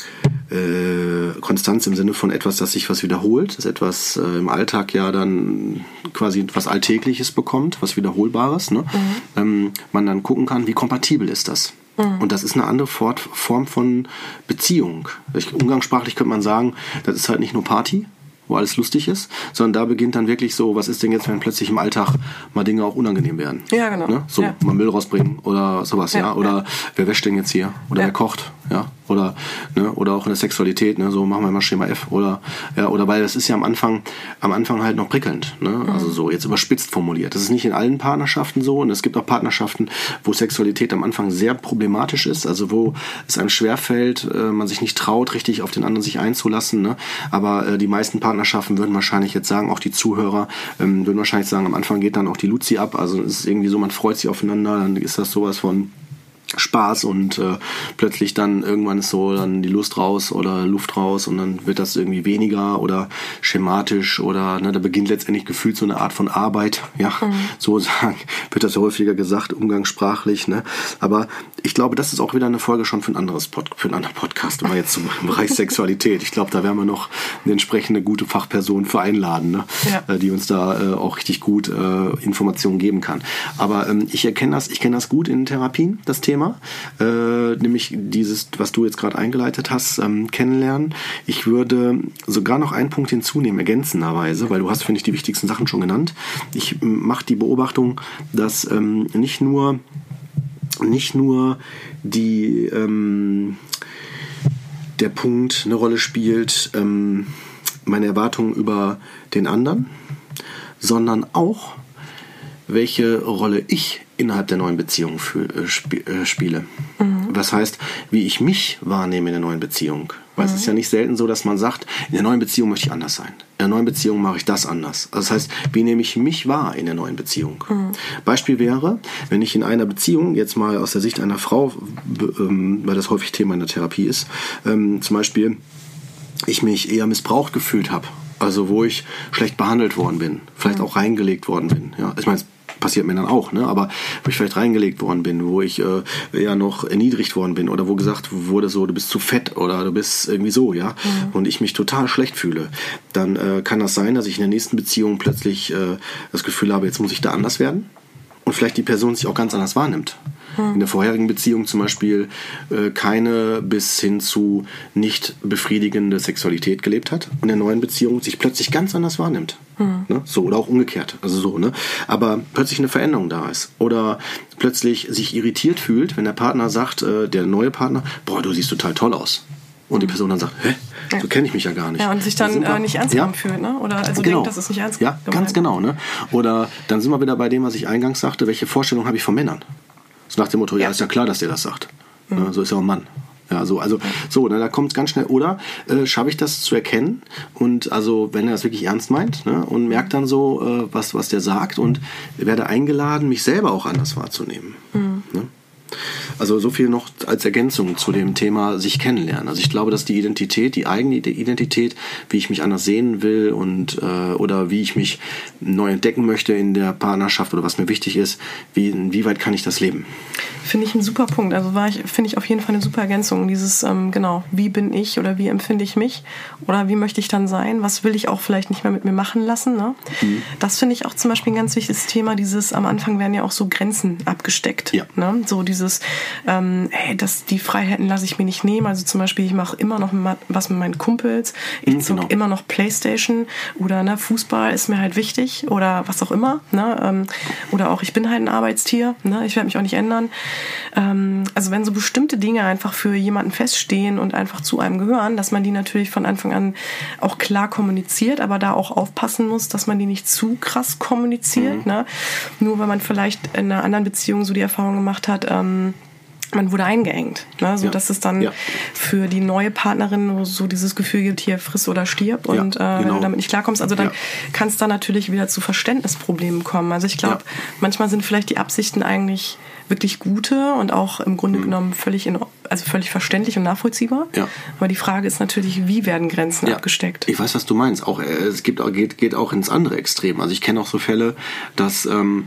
äh, Konstanz im Sinne von etwas, das sich was wiederholt, das etwas äh, im Alltag ja dann quasi etwas Alltägliches bekommt, was Wiederholbares, ne? Mhm. Ähm, man dann gucken kann, wie kompatibel ist das. Mhm. Und das ist eine andere Form von Beziehung. Umgangssprachlich könnte man sagen, das ist halt nicht nur Party, wo alles lustig ist, sondern da beginnt dann wirklich so, was ist denn jetzt, wenn plötzlich im Alltag mal Dinge auch unangenehm werden? Ja, genau. Ne? So, ja. mal Müll rausbringen oder sowas, ja. ja? Oder ja. wer wäscht denn jetzt hier? Oder wer kocht? Ja, oder, ne, oder auch in der Sexualität, ne, so machen wir mal Schema F oder, ja, oder weil das ist ja am Anfang, am Anfang halt noch prickelnd, ne, mhm. also so jetzt überspitzt formuliert. Das ist nicht in allen Partnerschaften so und es gibt auch Partnerschaften, wo Sexualität am Anfang sehr problematisch ist, also wo es einem schwerfällt, äh, man sich nicht traut, richtig auf den anderen sich einzulassen, ne, aber äh, die meisten Partnerschaften würden wahrscheinlich jetzt sagen, auch die Zuhörer ähm, würden wahrscheinlich sagen, am Anfang geht dann auch die Luzi ab, also es ist irgendwie so, man freut sich aufeinander, dann ist das sowas von Spaß und äh, plötzlich dann irgendwann ist so dann die Lust raus oder Luft raus und dann wird das irgendwie weniger oder schematisch oder ne, da beginnt letztendlich gefühlt so eine Art von Arbeit, *laughs* ja, mhm. so sagen, wird das ja häufiger gesagt, umgangssprachlich, ne, aber ich glaube, das ist auch wieder eine Folge schon für ein anderes Pod, für einen anderen Podcast, immer jetzt zum *laughs* Bereich Sexualität. Ich glaube, da werden wir noch eine entsprechende gute Fachperson für einladen, ne, ja. Äh, die uns da äh, auch richtig gut äh, Informationen geben kann. Aber ähm, ich erkenne das, ich kenne das gut in Therapien, das Thema Thema, äh, nämlich dieses, was du jetzt gerade eingeleitet hast, ähm, kennenlernen. Ich würde sogar noch einen Punkt hinzunehmen, ergänzenderweise, weil du hast, finde ich, die wichtigsten Sachen schon genannt. Ich mache die Beobachtung, dass ähm, nicht nur nicht nur die ähm, der Punkt eine Rolle spielt, ähm, meine Erwartungen über den anderen, sondern auch welche Rolle ich innerhalb der neuen Beziehung für, äh, sp äh, spiele. Mhm. Was heißt, wie ich mich wahrnehme in der neuen Beziehung. Weil mhm. es ist ja nicht selten so, dass man sagt, in der neuen Beziehung möchte ich anders sein. In der neuen Beziehung mache ich das anders. Also das heißt, wie nehme ich mich wahr in der neuen Beziehung? Mhm. Beispiel wäre, wenn ich in einer Beziehung, jetzt mal aus der Sicht einer Frau, ähm, weil das häufig Thema in der Therapie ist, ähm, zum Beispiel, ich mich eher missbraucht gefühlt habe also wo ich schlecht behandelt worden bin, vielleicht mhm. auch reingelegt worden bin. Ja, ich meine, passiert mir dann auch, ne? aber wo ich vielleicht reingelegt worden bin, wo ich äh, ja noch erniedrigt worden bin oder wo gesagt wurde so, du bist zu fett oder du bist irgendwie so, ja, mhm. und ich mich total schlecht fühle, dann äh, kann das sein, dass ich in der nächsten Beziehung plötzlich äh, das Gefühl habe, jetzt muss ich da anders werden und vielleicht die Person sich auch ganz anders wahrnimmt. In der vorherigen Beziehung zum Beispiel äh, keine bis hin zu nicht befriedigende Sexualität gelebt hat und in der neuen Beziehung sich plötzlich ganz anders wahrnimmt. Mhm. Ne? So oder auch umgekehrt. Also so, ne? Aber plötzlich eine Veränderung da ist. Oder plötzlich sich irritiert fühlt, wenn der Partner sagt, äh, der neue Partner, boah, du siehst total toll aus. Und die Person dann sagt, hä? Ja. So kenne ich mich ja gar nicht. Ja, und sich dann äh, nicht ernst genommen ja. fühlt, ne? Oder also genau. denkt, das ist nicht ernst Ja, ganz genau, ne? Oder dann sind wir wieder bei dem, was ich eingangs sagte, welche Vorstellung habe ich von Männern? So nach dem Motto, ja, ist ja klar, dass der das sagt. Mhm. so ist ja auch ein Mann. Ja, so, also, so, ne, da kommt es ganz schnell. Oder äh, schaffe ich das zu erkennen und also, wenn er das wirklich ernst meint ne, und merkt dann so, äh, was, was der sagt und werde eingeladen, mich selber auch anders wahrzunehmen. Mhm. Ne? Also so viel noch als Ergänzung zu dem Thema sich kennenlernen. Also ich glaube, dass die Identität, die eigene Identität, wie ich mich anders sehen will und äh, oder wie ich mich neu entdecken möchte in der Partnerschaft oder was mir wichtig ist, wie inwieweit kann ich das leben? Finde ich ein super Punkt. Also war ich finde ich auf jeden Fall eine super Ergänzung. Dieses ähm, genau, wie bin ich oder wie empfinde ich mich oder wie möchte ich dann sein? Was will ich auch vielleicht nicht mehr mit mir machen lassen? Ne? Mhm. Das finde ich auch zum Beispiel ein ganz wichtiges Thema. Dieses am Anfang werden ja auch so Grenzen abgesteckt. Ja. Ne? So dieses, ähm, hey, das, die Freiheiten lasse ich mir nicht nehmen. Also zum Beispiel, ich mache immer noch was mit meinen Kumpels. Ich mhm, zog genau. immer noch Playstation oder ne, Fußball ist mir halt wichtig oder was auch immer. Ne? Ähm, oder auch, ich bin halt ein Arbeitstier. Ne? Ich werde mich auch nicht ändern. Ähm, also wenn so bestimmte Dinge einfach für jemanden feststehen und einfach zu einem gehören, dass man die natürlich von Anfang an auch klar kommuniziert, aber da auch aufpassen muss, dass man die nicht zu krass kommuniziert. Mhm. Ne? Nur weil man vielleicht in einer anderen Beziehung so die Erfahrung gemacht hat, ähm, man wurde eingeengt, ne? so ja. dass es dann ja. für die neue Partnerin so dieses Gefühl gibt, hier friss oder stirb und ja, äh, wenn du genau. damit nicht klarkommst, also dann kann es da natürlich wieder zu Verständnisproblemen kommen. Also ich glaube, manchmal sind vielleicht die Absichten eigentlich wirklich gute und auch im Grunde mhm. genommen völlig in, also völlig verständlich und nachvollziehbar. Ja. Aber die Frage ist natürlich, wie werden Grenzen ja. abgesteckt? Ich weiß, was du meinst. Auch äh, es gibt geht geht auch ins andere Extrem. Also ich kenne auch so Fälle, dass ähm,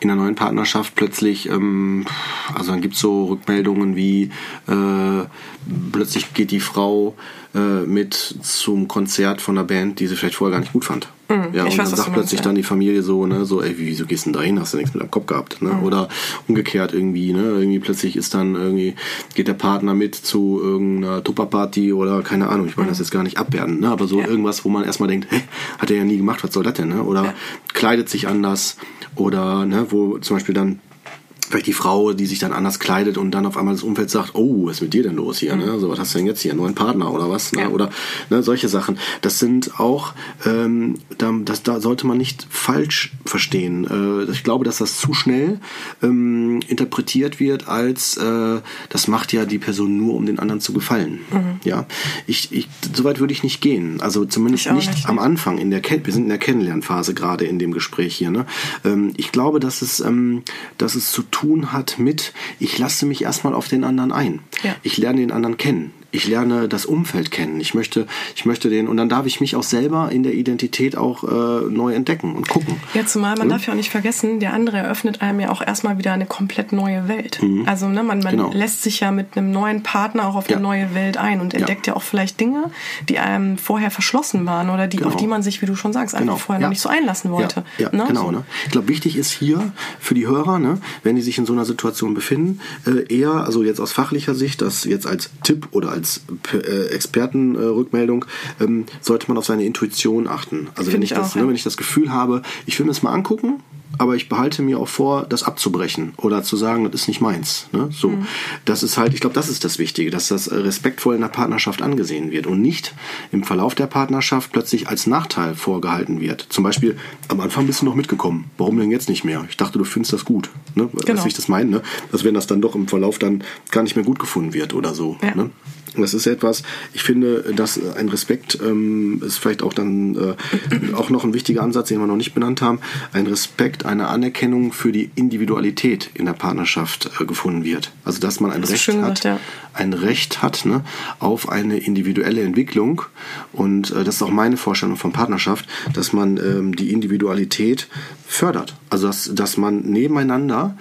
in einer neuen Partnerschaft plötzlich, ähm, also dann gibt es so Rückmeldungen wie äh, plötzlich geht die Frau äh, mit zum Konzert von einer Band, die sie vielleicht vorher gar nicht gut fand. Mhm, ja, und weiß, dann sagt plötzlich meinst, dann die Familie so, ne, so, ey, wieso gehst du denn da hin? Hast du nichts mit deinem Kopf gehabt, ne? Mhm. Oder umgekehrt irgendwie, ne? Irgendwie plötzlich ist dann irgendwie, geht der Partner mit zu irgendeiner Tupperparty oder keine Ahnung, ich wollte mhm. das jetzt gar nicht abwerten, ne? Aber so ja. irgendwas, wo man erstmal denkt, hä, hat er ja nie gemacht, was soll das denn, ne? Oder ja. kleidet sich anders oder ne, wo zum Beispiel dann vielleicht die Frau, die sich dann anders kleidet und dann auf einmal das Umfeld sagt, oh, was ist mit dir denn los hier? Ne? Mhm. So, was hast du denn jetzt hier? Einen neuen Partner oder was? Ne? Ja. Oder ne, solche Sachen. Das sind auch, ähm, da, das, da sollte man nicht falsch verstehen. Äh, ich glaube, dass das zu schnell ähm, interpretiert wird, als äh, das macht ja die Person nur, um den anderen zu gefallen. Mhm. Ja, ich, ich, so weit würde ich nicht gehen. Also zumindest nicht, nicht, am Anfang in der wir sind in der Kennenlernphase gerade in dem Gespräch hier. Ne? Ähm, ich glaube, dass es, ähm, dass es zu tun tun hat mit, ich lasse mich erstmal auf den anderen ein. Ja. Ich lerne den anderen kennen ich lerne das Umfeld kennen. Ich möchte, ich möchte den, und dann darf ich mich auch selber in der Identität auch äh, neu entdecken und gucken. Ja, zumal man hm? darf ja auch nicht vergessen, der andere eröffnet einem ja auch erstmal wieder eine komplett neue Welt. Mhm. Also ne, man, man genau. lässt sich ja mit einem neuen Partner auch auf ja. eine neue Welt ein und entdeckt ja. ja. auch vielleicht Dinge, die einem vorher verschlossen waren oder die, genau. auf die man sich, wie du schon sagst, einfach genau. vorher ja. noch nicht so einlassen wollte. Ja, ne? genau. So. Ne? Ich glaube, wichtig ist hier für die Hörer, ne, wenn die sich in so einer Situation befinden, äh, eher, also jetzt aus fachlicher Sicht, das jetzt als Tipp oder als äh, Expertenrückmeldung, ähm, sollte man auf seine Intuition achten. Also wenn ich, das, auch, ne, wenn ich das Gefühl habe, ich will mir das mal angucken, aber ich behalte mir auch vor, das abzubrechen oder zu sagen, das ist nicht meins. Ne? So, mhm. das ist halt, ich glaube, das ist das Wichtige, dass das respektvoll in der Partnerschaft angesehen wird und nicht im Verlauf der Partnerschaft plötzlich als Nachteil vorgehalten wird. Zum Beispiel, am Anfang bist du noch mitgekommen, warum denn jetzt nicht mehr? Ich dachte, du findest das gut. Ne? Genau. Du, ich das meine? Ne? Also wenn das dann doch im Verlauf dann gar nicht mehr gut gefunden wird oder so. Ja. Ne? Das ist etwas, ich finde, dass ein Respekt ähm, ist vielleicht auch dann äh, auch noch ein wichtiger Ansatz, den wir noch nicht benannt haben. Ein Respekt, eine Anerkennung für die Individualität in der Partnerschaft äh, gefunden wird. Also dass man ein das Recht hat, ja. ein Recht hat ne, auf eine individuelle Entwicklung. Und äh, das ist auch meine Vorstellung von Partnerschaft, dass man ähm, die Individualität fördert. Also dass, dass man nebeneinander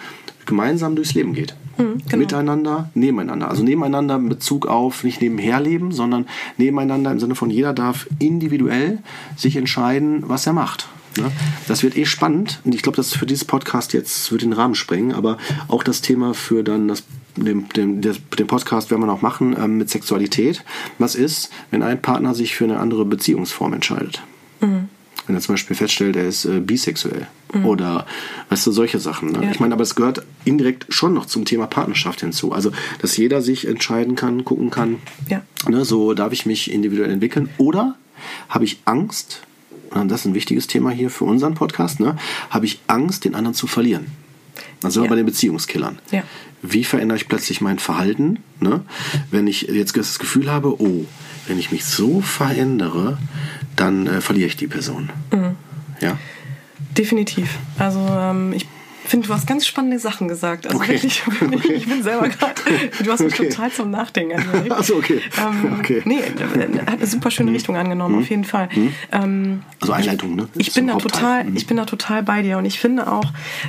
gemeinsam durchs Leben geht. Mhm, genau. Miteinander, nebeneinander. Also nebeneinander in Bezug auf nicht nebenher leben, sondern nebeneinander im Sinne von jeder darf individuell sich entscheiden, was er macht. Ne? Das wird eh spannend und ich glaube, das für dieses Podcast jetzt wird den Rahmen sprengen, aber auch das Thema für dann das den, den, den Podcast werden wir noch machen ähm, mit Sexualität. Was ist, wenn ein Partner sich für eine andere Beziehungsform entscheidet? Mhm wenn er zum Beispiel feststellt, er ist äh, bisexuell mhm. oder weißt du, solche Sachen. Ne? Ja. Ich meine, aber es gehört indirekt schon noch zum Thema Partnerschaft hinzu. Also, dass jeder sich entscheiden kann, gucken kann, ja. ne, so darf ich mich individuell entwickeln oder habe ich Angst, und das ist ein wichtiges Thema hier für unseren Podcast, ne, habe ich Angst, den anderen zu verlieren. Dann sind wir bei den Beziehungskillern. Ja. Wie verändere ich plötzlich mein Verhalten, ne? wenn ich jetzt das Gefühl habe, oh, wenn ich mich so verändere, dann äh, verliere ich die Person. Mhm. Ja. Definitiv. Also ähm, ich finde, du hast ganz spannende Sachen gesagt. Also okay. wirklich, *laughs* okay. ich bin selber *laughs* gerade, du hast mich okay. total zum Nachdenken angeregt. Achso, okay. Ähm, okay. Nee, hat eine super schöne mhm. Richtung angenommen, mhm. auf jeden Fall. Mhm. Ähm, also Einleitung, ne? Ich bin, da total, mhm. ich bin da total bei dir und ich finde auch,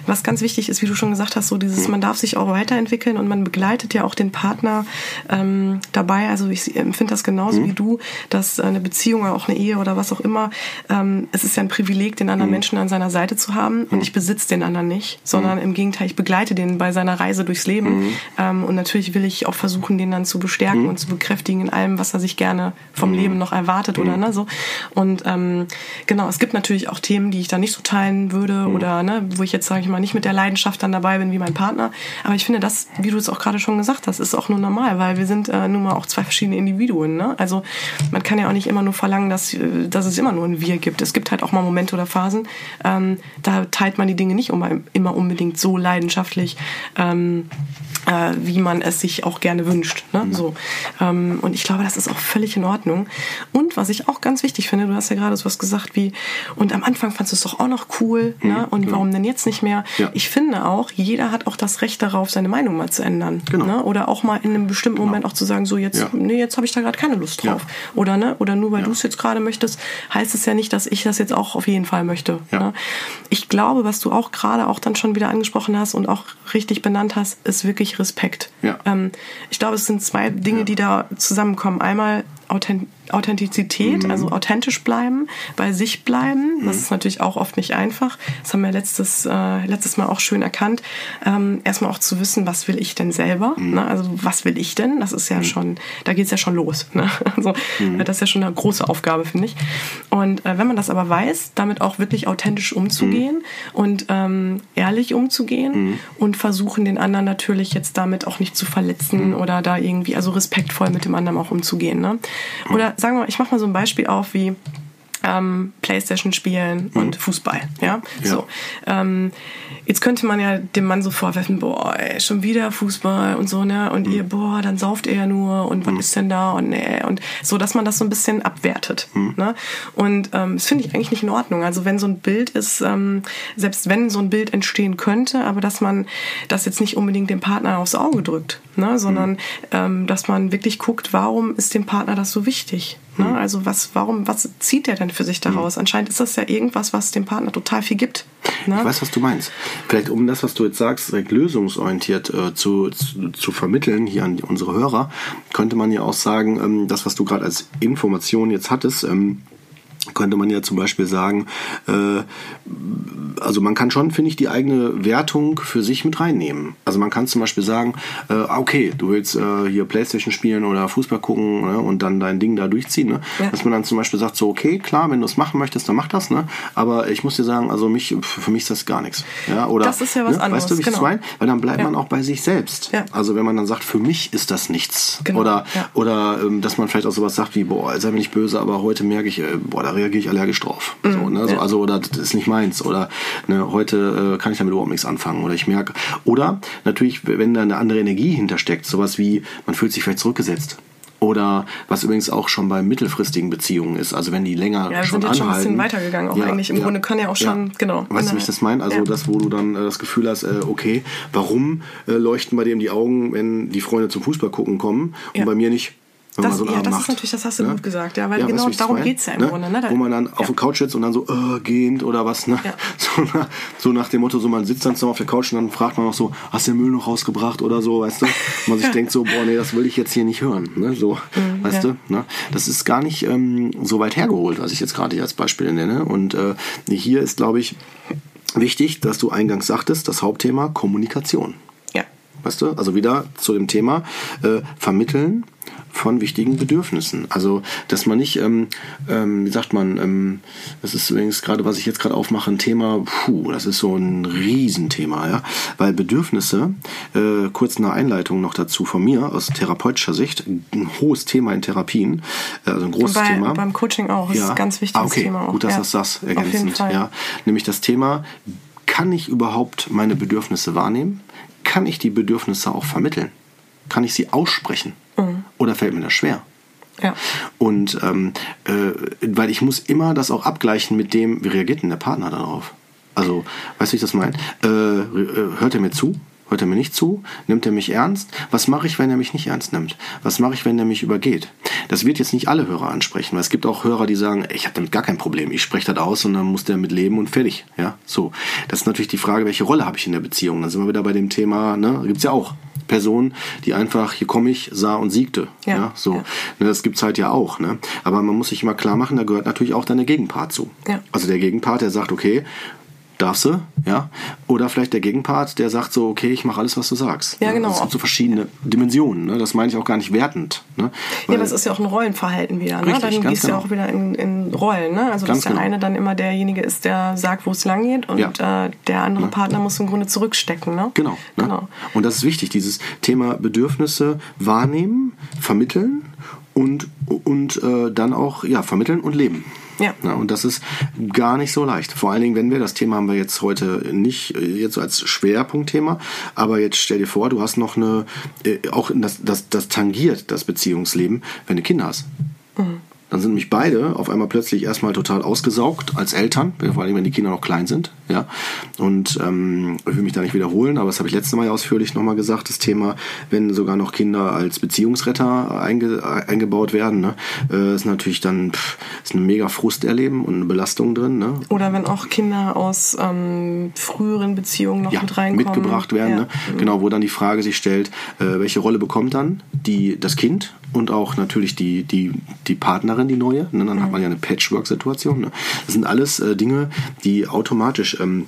was ganz wichtig ist, wie du schon gesagt hast, so dieses, mhm. man darf sich auch weiterentwickeln und man begleitet ja auch den Partner ähm, dabei. Also ich empfinde das genauso wie du, dass eine Beziehung oder auch eine Ehe oder was auch immer, ähm, es ist ja ein Privileg, den anderen Menschen an seiner Seite zu haben und ich besitze den anderen nicht sondern mhm. im Gegenteil, ich begleite den bei seiner Reise durchs Leben. Mhm. Ähm, und natürlich will ich auch versuchen, den dann zu bestärken mhm. und zu bekräftigen in allem, was er sich gerne vom mhm. Leben noch erwartet oder mhm. ne, so. Und ähm, genau, es gibt natürlich auch Themen, die ich da nicht so teilen würde mhm. oder ne, wo ich jetzt, sage ich mal, nicht mit der Leidenschaft dann dabei bin wie mein Partner. Aber ich finde, das, wie du es auch gerade schon gesagt hast, ist auch nur normal, weil wir sind äh, nun mal auch zwei verschiedene Individuen. Ne? Also man kann ja auch nicht immer nur verlangen, dass, äh, dass es immer nur ein Wir gibt. Es gibt halt auch mal Momente oder Phasen, ähm, da teilt man die Dinge nicht immer, immer unbedingt so leidenschaftlich, ähm, äh, wie man es sich auch gerne wünscht. Ne? Mhm. So. Ähm, und ich glaube, das ist auch völlig in Ordnung. Und was ich auch ganz wichtig finde, du hast ja gerade so was gesagt wie, und am Anfang fandest du es doch auch noch cool, mhm. ne? und genau. warum denn jetzt nicht mehr? Ja. Ich finde auch, jeder hat auch das Recht darauf, seine Meinung mal zu ändern. Genau. Ne? Oder auch mal in einem bestimmten genau. Moment auch zu sagen, so jetzt, ja. nee, jetzt habe ich da gerade keine Lust drauf. Ja. Oder, ne? oder nur weil du es jetzt gerade möchtest, heißt es ja nicht, dass ich das jetzt auch auf jeden Fall möchte. Ne? Ich glaube, was du auch gerade auch dann schon wieder angesprochen hast und auch richtig benannt hast, ist wirklich Respekt. Ja. Ähm, ich glaube, es sind zwei Dinge, ja. die da zusammenkommen. Einmal Authentizität, mhm. also authentisch bleiben, bei sich bleiben. Das mhm. ist natürlich auch oft nicht einfach. Das haben wir letztes, äh, letztes Mal auch schön erkannt. Ähm, erstmal auch zu wissen, was will ich denn selber? Mhm. Ne? Also was will ich denn? Das ist ja mhm. schon, da geht's ja schon los. Ne? *laughs* Also mhm. das ist ja schon eine große Aufgabe, finde ich. Und äh, wenn man das aber weiß, damit auch wirklich authentisch umzugehen mhm. und ähm, ehrlich umzugehen und versuchen, den anderen natürlich jetzt damit auch nicht zu verletzen oder da irgendwie, also respektvoll mit dem anderen auch umzugehen. Ne? Oder sagen wir mal, ich mache mal so ein Beispiel auf wie ähm, Playstation spielen mhm. und Fußball. Ja, ja. so. Ähm, jetzt könnte man ja dem Mann so vorwerfen, boah, ey, schon wieder Fußball und so, ne? Und mhm. ihr, boah, dann sauft er ja nur und was mhm. ist denn da und ne und so, dass man das so ein bisschen abwertet. Mhm. Ne? Und ähm, das finde ich eigentlich nicht in Ordnung. Also wenn so ein Bild ist, ähm, selbst wenn so ein Bild entstehen könnte, aber dass man das jetzt nicht unbedingt dem Partner aufs Auge drückt, ne? sondern mhm. ähm, dass man wirklich guckt, warum ist dem Partner das so wichtig? Ne? Mhm. Also was, warum, was zieht der denn für sich daraus? Mhm. Anscheinend ist das ja irgendwas, was dem Partner total viel gibt. Ne? Ich weiß, was du meinst. Vielleicht um das, was du jetzt sagst, direkt lösungsorientiert äh, zu, zu, zu, vermitteln hier an unsere Hörer, könnte man ja auch sagen, ähm, das, was du gerade als Information jetzt hattest, ähm, könnte man ja zum Beispiel sagen, äh, also man kann schon, finde ich, die eigene Wertung für sich mit reinnehmen. Also man kann zum Beispiel sagen, äh, okay, du willst äh, hier Playstation spielen oder Fußball gucken ne, und dann dein Ding da durchziehen. Ne? Ja. Dass man dann zum Beispiel sagt, so okay, klar, wenn du es machen möchtest, dann mach das. Ne? Aber ich muss dir sagen, also mich, für mich ist das gar nichts. Ja? Oder, das ist ja was ne? anderes. Weißt du, wie genau. ich meine? Weil dann bleibt ja. man auch bei sich selbst. Ja. Also wenn man dann sagt, für mich ist das nichts. Genau. Oder, oder ähm, dass man vielleicht auch sowas sagt wie, boah, sei mir nicht böse, aber heute merke ich, äh, boah, da reagiere ich allergisch drauf. Mhm, so, ne? so, also, oder das ist nicht meins. Oder ne, heute äh, kann ich damit überhaupt nichts anfangen. Oder ich merke. Oder natürlich, wenn da eine andere Energie hintersteckt, sowas wie, man fühlt sich vielleicht zurückgesetzt. Oder was übrigens auch schon bei mittelfristigen Beziehungen ist, also wenn die länger ja, schon sind jetzt anhalten. schon ein bisschen weitergegangen auch ja, eigentlich. Im ja, Grunde kann ja auch schon, ja. genau. Weißt du, wie ich das meine? Also das, wo du dann äh, das Gefühl hast, äh, okay, warum äh, leuchten bei dem die Augen, wenn die Freunde zum Fußball gucken kommen und bei mir nicht? Das, so ja, das macht. ist natürlich, das hast du ne? gut gesagt, ja, weil ja, genau weißt, darum geht es ja im ne? Grunde. Ne? Wo man dann auf der Couch sitzt und dann so äh, gehend oder was, ne? *laughs* So, nach, so, nach dem Motto, so man sitzt dann so auf der Couch und dann fragt man auch so, hast du den Müll noch rausgebracht oder so, weißt du? Und man sich *laughs* denkt so, boah, nee, das will ich jetzt hier nicht hören, ne? So, mhm, weißt du? Ne? Das ist gar nicht ähm, so weit hergeholt, was ich jetzt gerade hier als Beispiel nenne. Und äh, hier ist, glaube ich, wichtig, dass du eingangs sagtest, das Hauptthema Kommunikation. Ja. Weißt du? Also wieder zu dem Thema äh, vermitteln von wichtigen Bedürfnissen. Also, dass man nicht, ähm, ähm, wie sagt man, ähm, das ist übrigens gerade, was ich jetzt gerade aufmache, ein Thema, puh, das ist so ein Riesenthema, ja, weil Bedürfnisse, äh, kurz eine Einleitung noch dazu von mir aus therapeutischer Sicht, ein hohes Thema in Therapien, äh, also ein großes bei, Thema. Beim Coaching auch, ja. ist ein ganz wichtiges ah, okay. Thema auch. Gut, dass ja. das das ergänzend, ja, nämlich das Thema, kann ich überhaupt meine Bedürfnisse wahrnehmen? Kann ich die Bedürfnisse auch vermitteln? Kann ich sie aussprechen? Mhm. Oder fällt mir das schwer? Ja. Und ähm, äh, weil ich muss immer das auch abgleichen mit dem, wie reagiert denn der Partner darauf? Also, weißt du, wie ich das meine? Äh, äh, hört er mir zu? Hört er mir nicht zu? Nimmt er mich ernst? Was mache ich, wenn er mich nicht ernst nimmt? Was mache ich, wenn er mich übergeht? Das wird jetzt nicht alle Hörer ansprechen, weil es gibt auch Hörer, die sagen, ich habe damit gar kein Problem, ich spreche das aus und dann muss der mit leben und fertig. Ja, so. Das ist natürlich die Frage, welche Rolle habe ich in der Beziehung? Dann sind wir wieder bei dem Thema, ne, gibt's ja auch. Person, die einfach, hier komme ich, sah und siegte. Ja, ja so. Ja. Ne, das gibt's halt ja auch. Ne? Aber man muss sich immer klar machen, da gehört natürlich auch deine Gegenpart zu. Ja. Also der Gegenpart, der sagt, okay, darfst du, ja. Oder vielleicht der Gegenpart, der sagt so, okay, ich mache alles, was du sagst. Ja, genau. Es gibt so verschiedene Dimensionen. Ne? Das meine ich auch gar nicht wertend. Ne? Weil, ja, das ist ja auch ein Rollenverhalten wieder. Ne? Richtig, dann gehst du genau. ja auch wieder in, in Rollen. Ne? Also ganz dass der genau. eine dann immer derjenige ist, der sagt, wo es lang geht und ja. äh, der andere ja. Partner muss im Grunde zurückstecken. Ne? Genau, ne? genau. Und das ist wichtig, dieses Thema Bedürfnisse wahrnehmen, vermitteln und, und äh, dann auch ja, vermitteln und leben. Ja. ja. Und das ist gar nicht so leicht. Vor allen Dingen, wenn wir, das Thema haben wir jetzt heute nicht äh, jetzt so als Schwerpunktthema, aber jetzt stell dir vor, du hast noch eine, äh, auch das, das, das tangiert das Beziehungsleben, wenn du Kinder hast. Mhm. Dann sind nämlich beide auf einmal plötzlich erstmal total ausgesaugt als Eltern, vor allem wenn die Kinder noch klein sind. Ja? Und ähm, ich will mich da nicht wiederholen, aber das habe ich letztes Mal ja ausführlich nochmal gesagt, das Thema, wenn sogar noch Kinder als Beziehungsretter einge, eingebaut werden, ne, äh, ist natürlich dann pff, ist ein mega Frust erleben und eine Belastung drin. Ne? Oder wenn auch Kinder aus ähm, früheren Beziehungen noch ja, mit reinkommen. mitgebracht werden. Ja. Ne? Genau, wo dann die Frage sich stellt, äh, welche Rolle bekommt dann die, das Kind und auch natürlich die, die, die Partnerin, die neue. Ne? Dann hat man ja eine Patchwork-Situation. Ne? Das sind alles äh, Dinge, die automatisch ähm,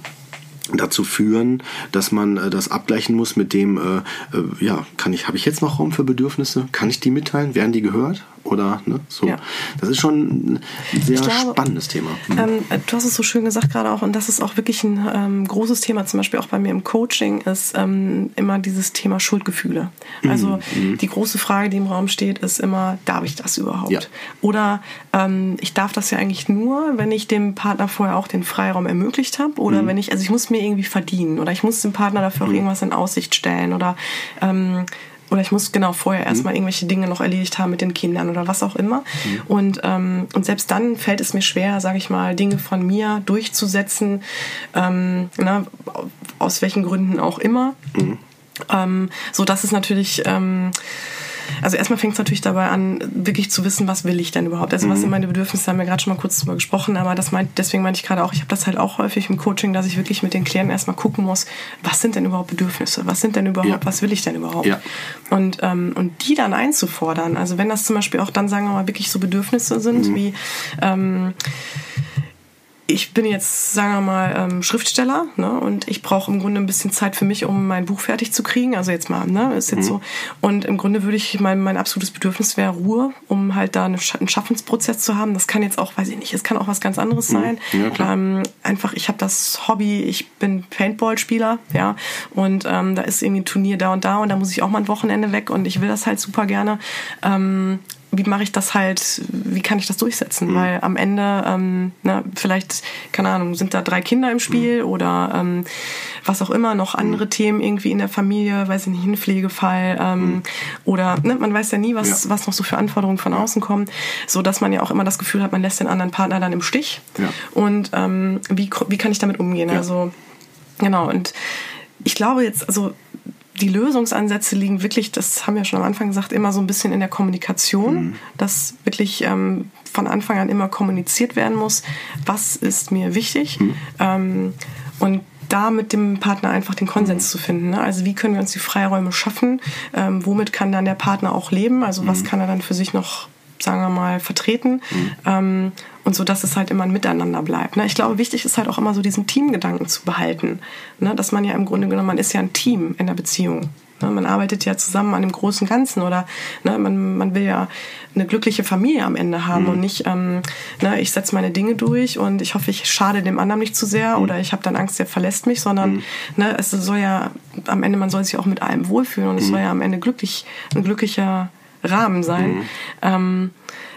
dazu führen, dass man äh, das abgleichen muss mit dem, äh, äh, ja, kann ich, habe ich jetzt noch Raum für Bedürfnisse? Kann ich die mitteilen? Werden die gehört? Oder ne, so. Ja. Das ist schon ein sehr glaube, spannendes Thema. Mhm. Ähm, du hast es so schön gesagt gerade auch, und das ist auch wirklich ein ähm, großes Thema, zum Beispiel auch bei mir im Coaching, ist ähm, immer dieses Thema Schuldgefühle. Also mhm. die große Frage, die im Raum steht, ist immer, darf ich das überhaupt? Ja. Oder ähm, ich darf das ja eigentlich nur, wenn ich dem Partner vorher auch den Freiraum ermöglicht habe. Oder mhm. wenn ich, also ich muss mir irgendwie verdienen oder ich muss dem Partner dafür auch mhm. irgendwas in Aussicht stellen oder ähm, oder ich muss genau vorher erstmal mhm. irgendwelche Dinge noch erledigt haben mit den Kindern oder was auch immer. Mhm. Und, ähm, und selbst dann fällt es mir schwer, sage ich mal, Dinge von mir durchzusetzen, ähm, na, aus welchen Gründen auch immer. Mhm. Ähm, so dass es natürlich ähm, also erstmal fängt es natürlich dabei an, wirklich zu wissen, was will ich denn überhaupt? Also mhm. was sind meine Bedürfnisse? Da haben wir gerade schon mal kurz drüber gesprochen, aber das meint, deswegen meinte ich gerade auch, ich habe das halt auch häufig im Coaching, dass ich wirklich mit den Klienten erstmal gucken muss, was sind denn überhaupt Bedürfnisse? Was sind denn überhaupt, ja. was will ich denn überhaupt? Ja. Und, ähm, und die dann einzufordern. Also wenn das zum Beispiel auch dann, sagen wir mal, wirklich so Bedürfnisse sind, mhm. wie ähm, ich bin jetzt, sagen wir mal, ähm, Schriftsteller ne? und ich brauche im Grunde ein bisschen Zeit für mich, um mein Buch fertig zu kriegen. Also jetzt mal, ne, ist jetzt mhm. so. Und im Grunde würde ich, mein, mein absolutes Bedürfnis wäre Ruhe, um halt da einen Schaffensprozess zu haben. Das kann jetzt auch, weiß ich nicht, es kann auch was ganz anderes mhm. sein. Ja, ähm, einfach, ich habe das Hobby, ich bin Paintball-Spieler, ja, und ähm, da ist irgendwie ein Turnier da und da und da muss ich auch mal ein Wochenende weg und ich will das halt super gerne. Ähm, wie mache ich das halt, wie kann ich das durchsetzen? Mhm. Weil am Ende, ähm, ne, vielleicht, keine Ahnung, sind da drei Kinder im Spiel mhm. oder ähm, was auch immer, noch andere mhm. Themen irgendwie in der Familie, weiß ich nicht, ein Pflegefall ähm, mhm. oder ne, man weiß ja nie, was, ja. was noch so für Anforderungen von außen kommen, so dass man ja auch immer das Gefühl hat, man lässt den anderen Partner dann im Stich. Ja. Und ähm, wie, wie kann ich damit umgehen? Ja. Also, genau, und ich glaube jetzt, also die Lösungsansätze liegen wirklich, das haben wir schon am Anfang gesagt, immer so ein bisschen in der Kommunikation, mhm. dass wirklich ähm, von Anfang an immer kommuniziert werden muss, was ist mir wichtig. Mhm. Ähm, und da mit dem Partner einfach den Konsens mhm. zu finden. Ne? Also wie können wir uns die Freiräume schaffen? Ähm, womit kann dann der Partner auch leben? Also was mhm. kann er dann für sich noch sagen wir mal, vertreten. Mhm. Ähm, und so, dass es halt immer ein Miteinander bleibt. Ne? Ich glaube, wichtig ist halt auch immer so diesen Teamgedanken zu behalten. Ne? Dass man ja im Grunde genommen, man ist ja ein Team in der Beziehung. Ne? Man arbeitet ja zusammen an dem großen Ganzen oder ne, man, man will ja eine glückliche Familie am Ende haben mhm. und nicht, ähm, ne, ich setze meine Dinge durch und ich hoffe, ich schade dem anderen nicht zu sehr mhm. oder ich habe dann Angst, der verlässt mich, sondern mhm. ne, es soll ja am Ende, man soll sich auch mit allem wohlfühlen und es mhm. soll ja am Ende glücklich, ein glücklicher Rahmen sein. Mhm. Ähm,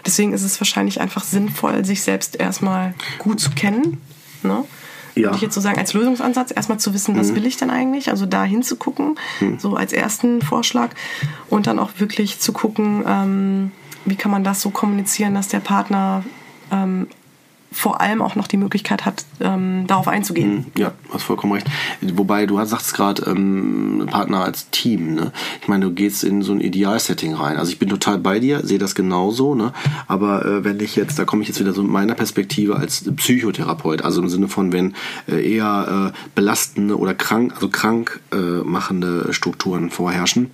deswegen ist es wahrscheinlich einfach sinnvoll, sich selbst erstmal gut zu kennen. Ne? Ja. Würde ich jetzt so sagen, als Lösungsansatz erstmal zu wissen, was mhm. will ich denn eigentlich? Also da hinzugucken, mhm. so als ersten Vorschlag. Und dann auch wirklich zu gucken, ähm, wie kann man das so kommunizieren, dass der Partner ähm, vor allem auch noch die Möglichkeit hat, ähm, darauf einzugehen. Mhm, ja, hast vollkommen recht. Wobei du sagst gerade ähm, Partner als Team. Ne? Ich meine, du gehst in so ein Idealsetting rein. Also ich bin total bei dir, sehe das genauso. Ne? Aber äh, wenn ich jetzt, da komme ich jetzt wieder so mit meiner Perspektive als Psychotherapeut, also im Sinne von, wenn äh, eher äh, belastende oder krank, also krank äh, machende Strukturen vorherrschen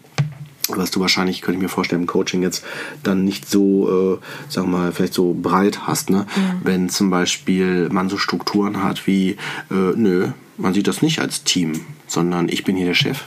was du wahrscheinlich, könnte ich mir vorstellen, im Coaching jetzt dann nicht so, äh, sagen wir mal, vielleicht so breit hast, ne? Mhm. Wenn zum Beispiel man so Strukturen hat wie, äh, nö, man sieht das nicht als Team, sondern ich bin hier der Chef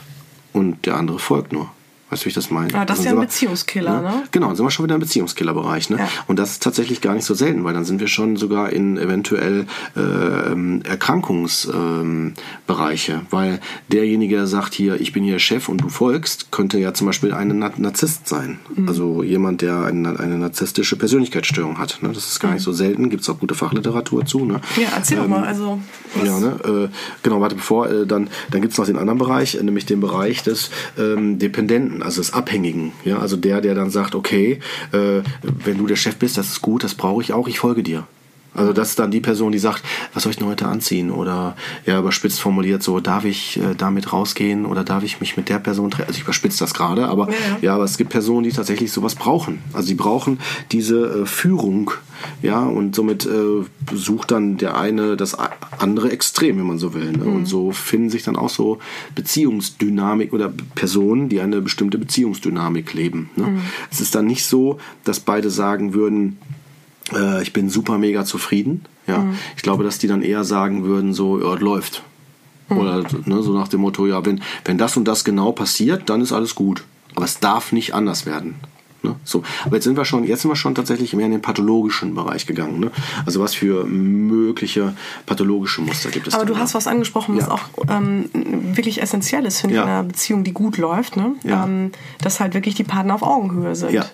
und der andere folgt nur. Weißt du, wie ich das meine? Ah, das ist ja ein Beziehungskiller, ne? ne? Genau, dann sind wir schon wieder im Beziehungskillerbereich. Ne? Ja. Und das ist tatsächlich gar nicht so selten, weil dann sind wir schon sogar in eventuell äh, ähm, Erkrankungsbereiche. Ähm, weil derjenige, der sagt hier, ich bin hier Chef und du folgst, könnte ja zum Beispiel ein Narzisst sein. Mhm. Also jemand, der eine, eine narzisstische Persönlichkeitsstörung hat. Ne? Das ist gar mhm. nicht so selten, gibt es auch gute Fachliteratur zu. Ne? Ja, erzähl ähm, doch mal. Also, ja, ne? Äh, genau, warte, bevor, äh, dann, dann gibt es noch den anderen Bereich, nämlich den Bereich des ähm, Dependenten also des Abhängigen. Ja, also der, der dann sagt, okay, äh, wenn du der Chef bist, das ist gut, das brauche ich auch, ich folge dir. Also das ist dann die Person, die sagt, was soll ich denn heute anziehen? Oder ja, überspitzt formuliert so, darf ich äh, damit rausgehen oder darf ich mich mit der Person treffen? Also ich überspitze das gerade, aber ja, ja. aber es gibt Personen, die tatsächlich sowas brauchen. Also sie brauchen diese äh, Führung, ja, und somit äh, sucht dann der eine das andere Extrem, wenn man so will. Ne? Mhm. Und so finden sich dann auch so Beziehungsdynamik oder Personen, die eine bestimmte Beziehungsdynamik leben. Ne? Mhm. Es ist dann nicht so, dass beide sagen würden, äh, ich bin super mega zufrieden. Ja, mhm. ich glaube, dass die dann eher sagen würden, so, ja, läuft. Mhm. Oder ne, so nach dem Motto, ja, wenn, wenn das und das genau passiert, dann ist alles gut. Aber es darf nicht anders werden. Ne? So, aber jetzt sind wir schon, jetzt sind wir schon tatsächlich mehr in den pathologischen Bereich gegangen. Ne? Also was für mögliche pathologische Muster gibt es? Aber du hast was angesprochen, was ja. auch ähm, wirklich essentiell ist, finde ja. ich, in einer Beziehung, die gut läuft, ne? Ja. Ähm, dass halt wirklich die Partner auf Augenhöhe sind. Ja.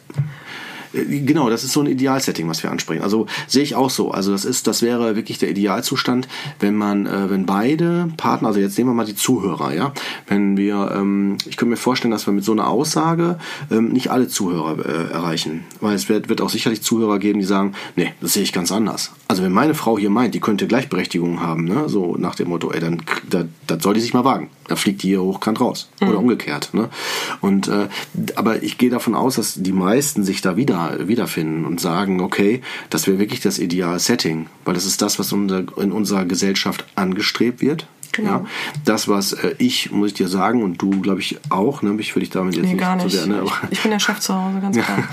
Genau, das ist so ein Idealsetting, was wir ansprechen. Also sehe ich auch so. Also das ist, das wäre wirklich der Idealzustand, wenn man, äh, wenn beide Partner, also jetzt nehmen wir mal die Zuhörer, ja, wenn wir, ähm, ich könnte mir vorstellen, dass wir mit so einer Aussage ähm, nicht alle Zuhörer äh, erreichen, weil es wird, wird auch sicherlich Zuhörer geben, die sagen, nee, das sehe ich ganz anders. Also wenn meine Frau hier meint, die könnte Gleichberechtigung haben, ne, so nach dem Motto, ey, dann, da, das soll die sich mal wagen. Da fliegt die hier hochkant raus mhm. oder umgekehrt. Ne? Und äh, aber ich gehe davon aus, dass die meisten sich da wieder wiederfinden und sagen, okay, das wäre wirklich das ideale Setting, weil das ist das, was in unserer Gesellschaft angestrebt wird. Genau. Ja, das, was äh, ich, muss ich dir sagen, und du, glaube ich, auch, ne, ich will dich damit jetzt nee, nicht, gar nicht. So sehr, ne, ich, ich, bin der Chef zu Hause, ganz klar.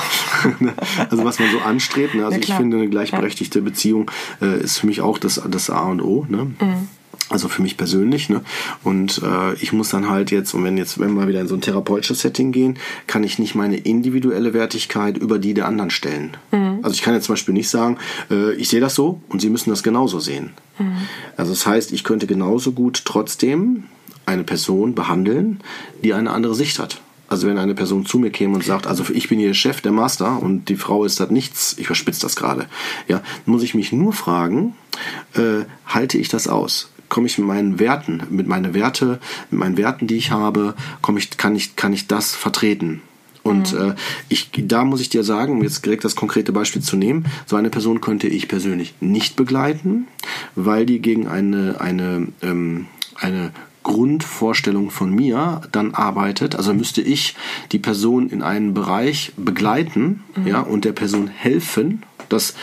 *laughs* also was man so anstrebt, ne, also ja, ich finde, eine gleichberechtigte ja. Beziehung äh, ist für mich auch das, das A und O. Ne? Mhm. Also für mich persönlich, ne? Und äh, ich muss dann halt jetzt, und wenn jetzt, wenn wir wieder in so ein therapeutisches Setting gehen, kann ich nicht meine individuelle Wertigkeit über die der anderen stellen. Mhm. Also ich kann jetzt zum Beispiel nicht sagen, äh, ich sehe das so und Sie müssen das genauso sehen. Mhm. Also das heißt, ich könnte genauso gut trotzdem eine Person behandeln, die eine andere Sicht hat. Also wenn eine Person zu mir käme und sagt, also ich bin hier Chef, der Master und die Frau ist das nichts, ich verspitze das gerade, ja, muss ich mich nur fragen, äh, halte ich das aus? Komme ich mit meinen Werten, mit meinen Werte, mit meinen Werten, die ich habe, komme ich, kann ich, kann ich das vertreten. Und mhm. äh, ich, da muss ich dir sagen, um jetzt direkt das konkrete Beispiel zu nehmen, so eine Person könnte ich persönlich nicht begleiten, weil die gegen eine, eine, ähm, eine Grundvorstellung von mir dann arbeitet. Also müsste ich die Person in einen Bereich begleiten mhm. ja, und der Person helfen, dass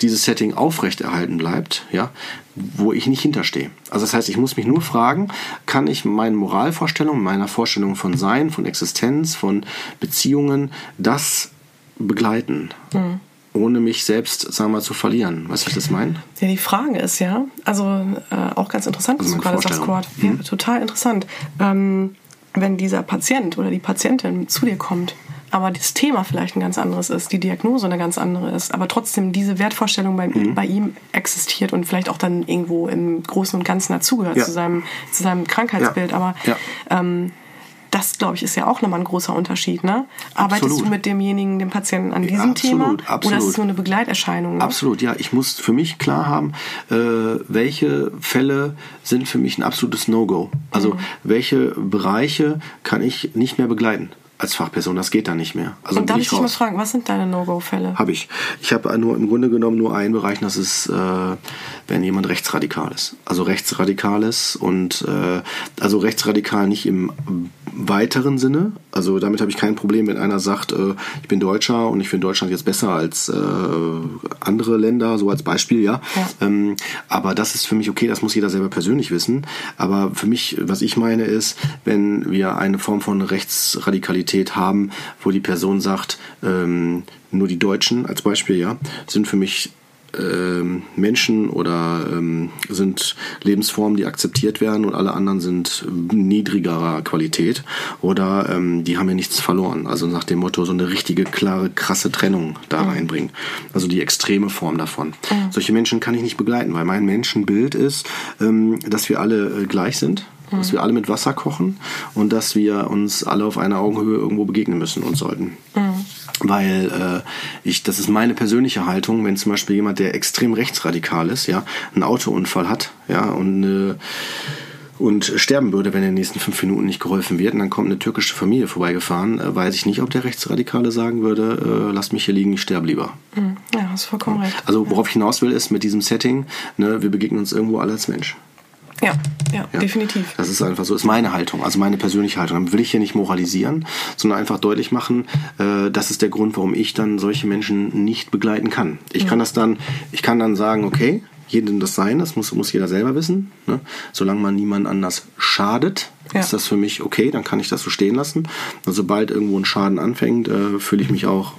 dieses Setting aufrechterhalten bleibt, ja, wo ich nicht hinterstehe. Also das heißt, ich muss mich nur fragen, kann ich meinen Moralvorstellungen, meiner Vorstellung von Sein, von Existenz, von Beziehungen, das begleiten? Mhm ohne mich selbst, sagen wir mal, zu verlieren. Weißt du, was ich das meine? Ja, die Frage ist ja, also äh, auch ganz interessant, was also du gerade sagst, Kurt. Ja, mhm. total interessant. Ähm, wenn dieser Patient oder die Patientin zu dir kommt aber das Thema vielleicht ein ganz anderes ist, die Diagnose eine ganz andere ist, aber trotzdem diese Wertvorstellung bei, mhm. bei ihm existiert und vielleicht auch dann irgendwo im Großen und Ganzen dazugehört ja. zu, seinem, zu seinem Krankheitsbild. Ja. Aber ja. Ähm, das, glaube ich, ist ja auch nochmal ein großer Unterschied. Ne? Arbeitest absolut. du mit demjenigen, dem Patienten an diesem absolut, Thema? Absolut. Oder ist es nur eine Begleiterscheinung? Ne? Absolut, ja. Ich muss für mich klar haben, äh, welche Fälle sind für mich ein absolutes No-Go. Also mhm. welche Bereiche kann ich nicht mehr begleiten als Fachperson, das geht da nicht mehr. Also und darf ich, dich mal fragen, was sind deine No-Go-Fälle? Habe ich. Ich habe nur im Grunde genommen nur einen Bereich, das ist, äh, wenn jemand rechtsradikal ist. Also rechtsradikal ist und äh, also rechtsradikal nicht im weiteren Sinne. Also damit habe ich kein Problem, wenn einer sagt, äh, ich bin Deutscher und ich finde Deutschland jetzt besser als äh, andere Länder, so als Beispiel, ja. ja. Ähm, aber das ist für mich okay, das muss jeder selber persönlich wissen. Aber für mich, was ich meine, ist, wenn wir eine Form von Rechtsradikalität haben, wo die Person sagt, ähm, nur die Deutschen als Beispiel, ja, sind für mich ähm, Menschen oder ähm, sind Lebensformen, die akzeptiert werden und alle anderen sind niedrigerer Qualität oder ähm, die haben ja nichts verloren. Also nach dem Motto so eine richtige, klare, krasse Trennung da mhm. reinbringen. Also die extreme Form davon. Mhm. Solche Menschen kann ich nicht begleiten, weil mein Menschenbild ist, ähm, dass wir alle äh, gleich sind dass wir alle mit Wasser kochen und dass wir uns alle auf einer Augenhöhe irgendwo begegnen müssen und sollten. Mhm weil äh, ich, das ist meine persönliche Haltung, wenn zum Beispiel jemand, der extrem rechtsradikal ist, ja, einen Autounfall hat, ja, und äh, und sterben würde, wenn in den nächsten fünf Minuten nicht geholfen wird. Und dann kommt eine türkische Familie vorbeigefahren. Äh, weiß ich nicht, ob der Rechtsradikale sagen würde, äh, lass mich hier liegen, ich sterbe lieber. Mhm. Ja, hast vollkommen recht. Also worauf ich hinaus will, ist mit diesem Setting, ne, wir begegnen uns irgendwo alle als Mensch. Ja, ja, ja, definitiv. Das ist einfach so, ist meine Haltung, also meine persönliche Haltung. Dann will ich hier nicht moralisieren, sondern einfach deutlich machen, äh, das ist der Grund, warum ich dann solche Menschen nicht begleiten kann. Ich mhm. kann das dann, ich kann dann sagen, okay, jedem das sein, das muss, muss jeder selber wissen. Ne? Solange man niemand anders schadet, ja. ist das für mich okay, dann kann ich das so stehen lassen. Und sobald irgendwo ein Schaden anfängt, äh, fühle ich mich auch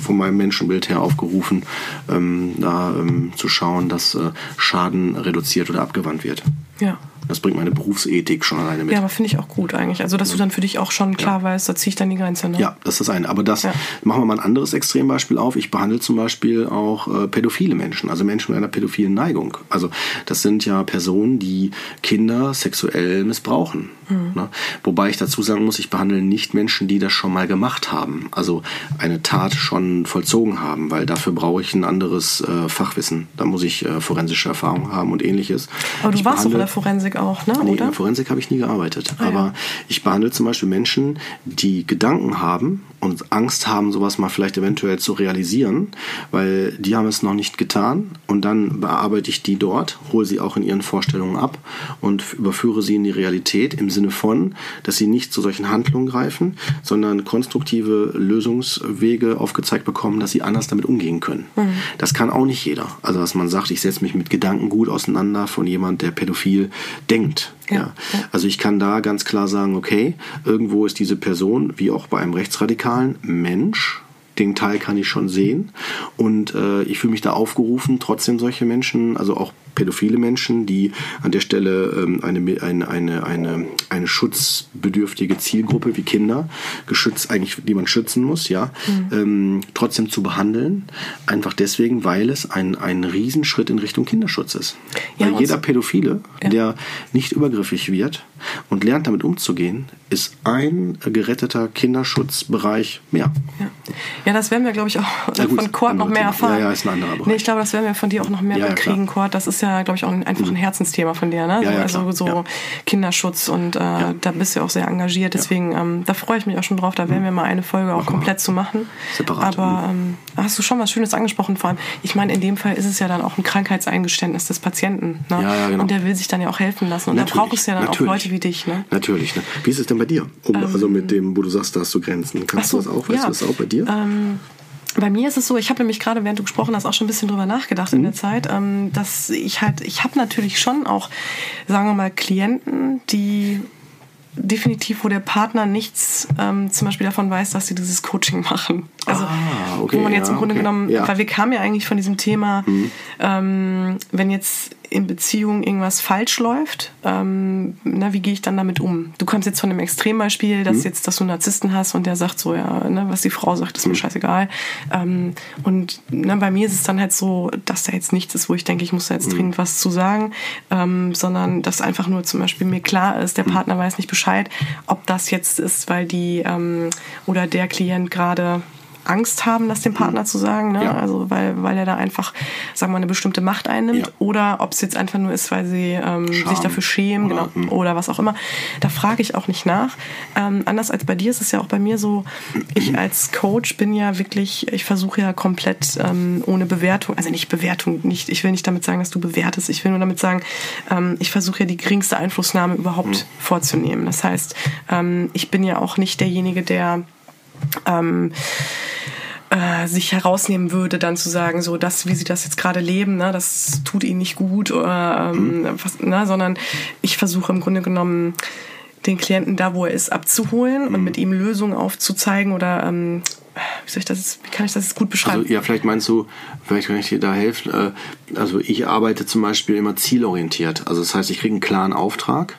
von meinem Menschenbild her aufgerufen, ähm, da ähm, zu schauen, dass äh, Schaden reduziert oder abgewandt wird. Ja. Das bringt meine Berufsethik schon alleine mit. Ja, aber finde ich auch gut eigentlich. Also, dass du dann für dich auch schon klar ja. weißt, da ziehe ich dann die Grenze. Ne? Ja, das ist das eine. Aber das ja. machen wir mal ein anderes Extrembeispiel auf. Ich behandle zum Beispiel auch äh, pädophile Menschen, also Menschen mit einer pädophilen Neigung. Also, das sind ja Personen, die Kinder sexuell missbrauchen. Mhm. Ne? Wobei ich dazu sagen muss, ich behandle nicht Menschen, die das schon mal gemacht haben. Also eine Tat schon vollzogen haben, weil dafür brauche ich ein anderes äh, Fachwissen. Da muss ich äh, forensische Erfahrung haben und ähnliches. Aber du ich warst doch in der Forensik auch, ne? Nee, oder? in der Forensik habe ich nie gearbeitet. Ah, aber ja. ich behandle zum Beispiel Menschen, die Gedanken haben und Angst haben, sowas mal vielleicht eventuell zu realisieren, weil die haben es noch nicht getan und dann bearbeite ich die dort, hole sie auch in ihren Vorstellungen ab und überführe sie in die Realität im Sinne von, dass sie nicht zu solchen Handlungen greifen, sondern konstruktive Lösungswege aufgezeigt bekommen, dass sie anders damit umgehen können. Mhm. Das kann auch nicht jeder. Also dass man sagt, ich setze mich mit Gedanken gut auseinander von jemand, der pädophil denkt. Ja. ja. Also ich kann da ganz klar sagen, okay, irgendwo ist diese Person, wie auch bei einem Rechtsradikalen, Mensch. Den Teil kann ich schon sehen. Und äh, ich fühle mich da aufgerufen, trotzdem solche Menschen, also auch pädophile Menschen, die an der Stelle ähm, eine, eine, eine, eine, eine schutzbedürftige Zielgruppe wie Kinder, geschützt eigentlich, die man schützen muss, ja, mhm. ähm, trotzdem zu behandeln. Einfach deswegen, weil es ein, ein Riesenschritt in Richtung Kinderschutz ist. Ja, weil jeder Pädophile, ja. der nicht übergriffig wird und lernt damit umzugehen, ist ein geretteter Kinderschutzbereich mehr. Ja, ja das werden wir, glaube ich, auch ja, gut, von Kurt noch mehr erfahren. Ja, ja, ist ein anderer Bereich. Nee, ich glaube, das werden wir von dir auch noch mehr ja, kriegen, Kurt. Das ist ja glaube ich, auch ein, einfach ein mhm. Herzensthema von dir, ne? Also so ja. Kinderschutz und äh, da bist du auch sehr engagiert. Deswegen, ähm, da freue ich mich auch schon drauf. Da werden wir mal eine Folge auch komplett zu machen. Separat. Aber mhm. ähm, hast du schon was Schönes angesprochen. Vor allem, ich meine, in dem Fall ist es ja dann auch ein Krankheitseingeständnis des Patienten. Ne? Ja, ja, genau. Und der will sich dann ja auch helfen lassen. Und natürlich, da braucht es ja dann natürlich. auch Leute wie dich. Ne? Natürlich. Ne? Wie ist es denn bei dir? Um, ähm, also mit dem, wo du sagst, da hast du Grenzen. Kannst so, du das auch? Weißt du das auch bei dir? Ähm, bei mir ist es so, ich habe nämlich gerade, während du gesprochen hast, auch schon ein bisschen drüber nachgedacht mhm. in der Zeit, ähm, dass ich halt, ich habe natürlich schon auch, sagen wir mal, Klienten, die definitiv, wo der Partner nichts ähm, zum Beispiel davon weiß, dass sie dieses Coaching machen. Also ah, okay, wo man jetzt ja, im Grunde okay. genommen, ja. weil wir kamen ja eigentlich von diesem Thema, mhm. ähm, wenn jetzt in Beziehung irgendwas falsch läuft, ähm, na, wie gehe ich dann damit um? Du kommst jetzt von einem Extrembeispiel, dass mhm. jetzt, dass du einen Narzissten hast und der sagt so, ja, ne, was die Frau sagt, ist mir mhm. scheißegal. Ähm, und ne, bei mir ist es dann halt so, dass da jetzt nichts ist, wo ich denke, ich muss da jetzt mhm. dringend was zu sagen, ähm, sondern dass einfach nur zum Beispiel mir klar ist, der mhm. Partner weiß nicht Bescheid, ob das jetzt ist, weil die ähm, oder der Klient gerade Angst haben, das dem Partner zu sagen, ne? Ja. also weil, weil er da einfach, sagen wir mal, eine bestimmte Macht einnimmt ja. oder ob es jetzt einfach nur ist, weil sie ähm, sich dafür schämen oder, genau, oder was auch immer. Da frage ich auch nicht nach. Ähm, anders als bei dir ist es ja auch bei mir so, ich als Coach bin ja wirklich, ich versuche ja komplett ähm, ohne Bewertung, also nicht Bewertung, nicht, ich will nicht damit sagen, dass du bewertest, ich will nur damit sagen, ähm, ich versuche ja die geringste Einflussnahme überhaupt mhm. vorzunehmen. Das heißt, ähm, ich bin ja auch nicht derjenige, der ähm, äh, sich herausnehmen würde, dann zu sagen, so das, wie sie das jetzt gerade leben, ne, das tut ihnen nicht gut, oder, ähm, mhm. was, ne, sondern ich versuche im Grunde genommen den Klienten da, wo er ist, abzuholen mhm. und mit ihm Lösungen aufzuzeigen oder ähm, wie soll ich das, wie kann ich das jetzt gut beschreiben? Also ja, vielleicht meinst du, vielleicht kann ich dir da helfen. Äh, also ich arbeite zum Beispiel immer zielorientiert. Also das heißt, ich kriege einen klaren Auftrag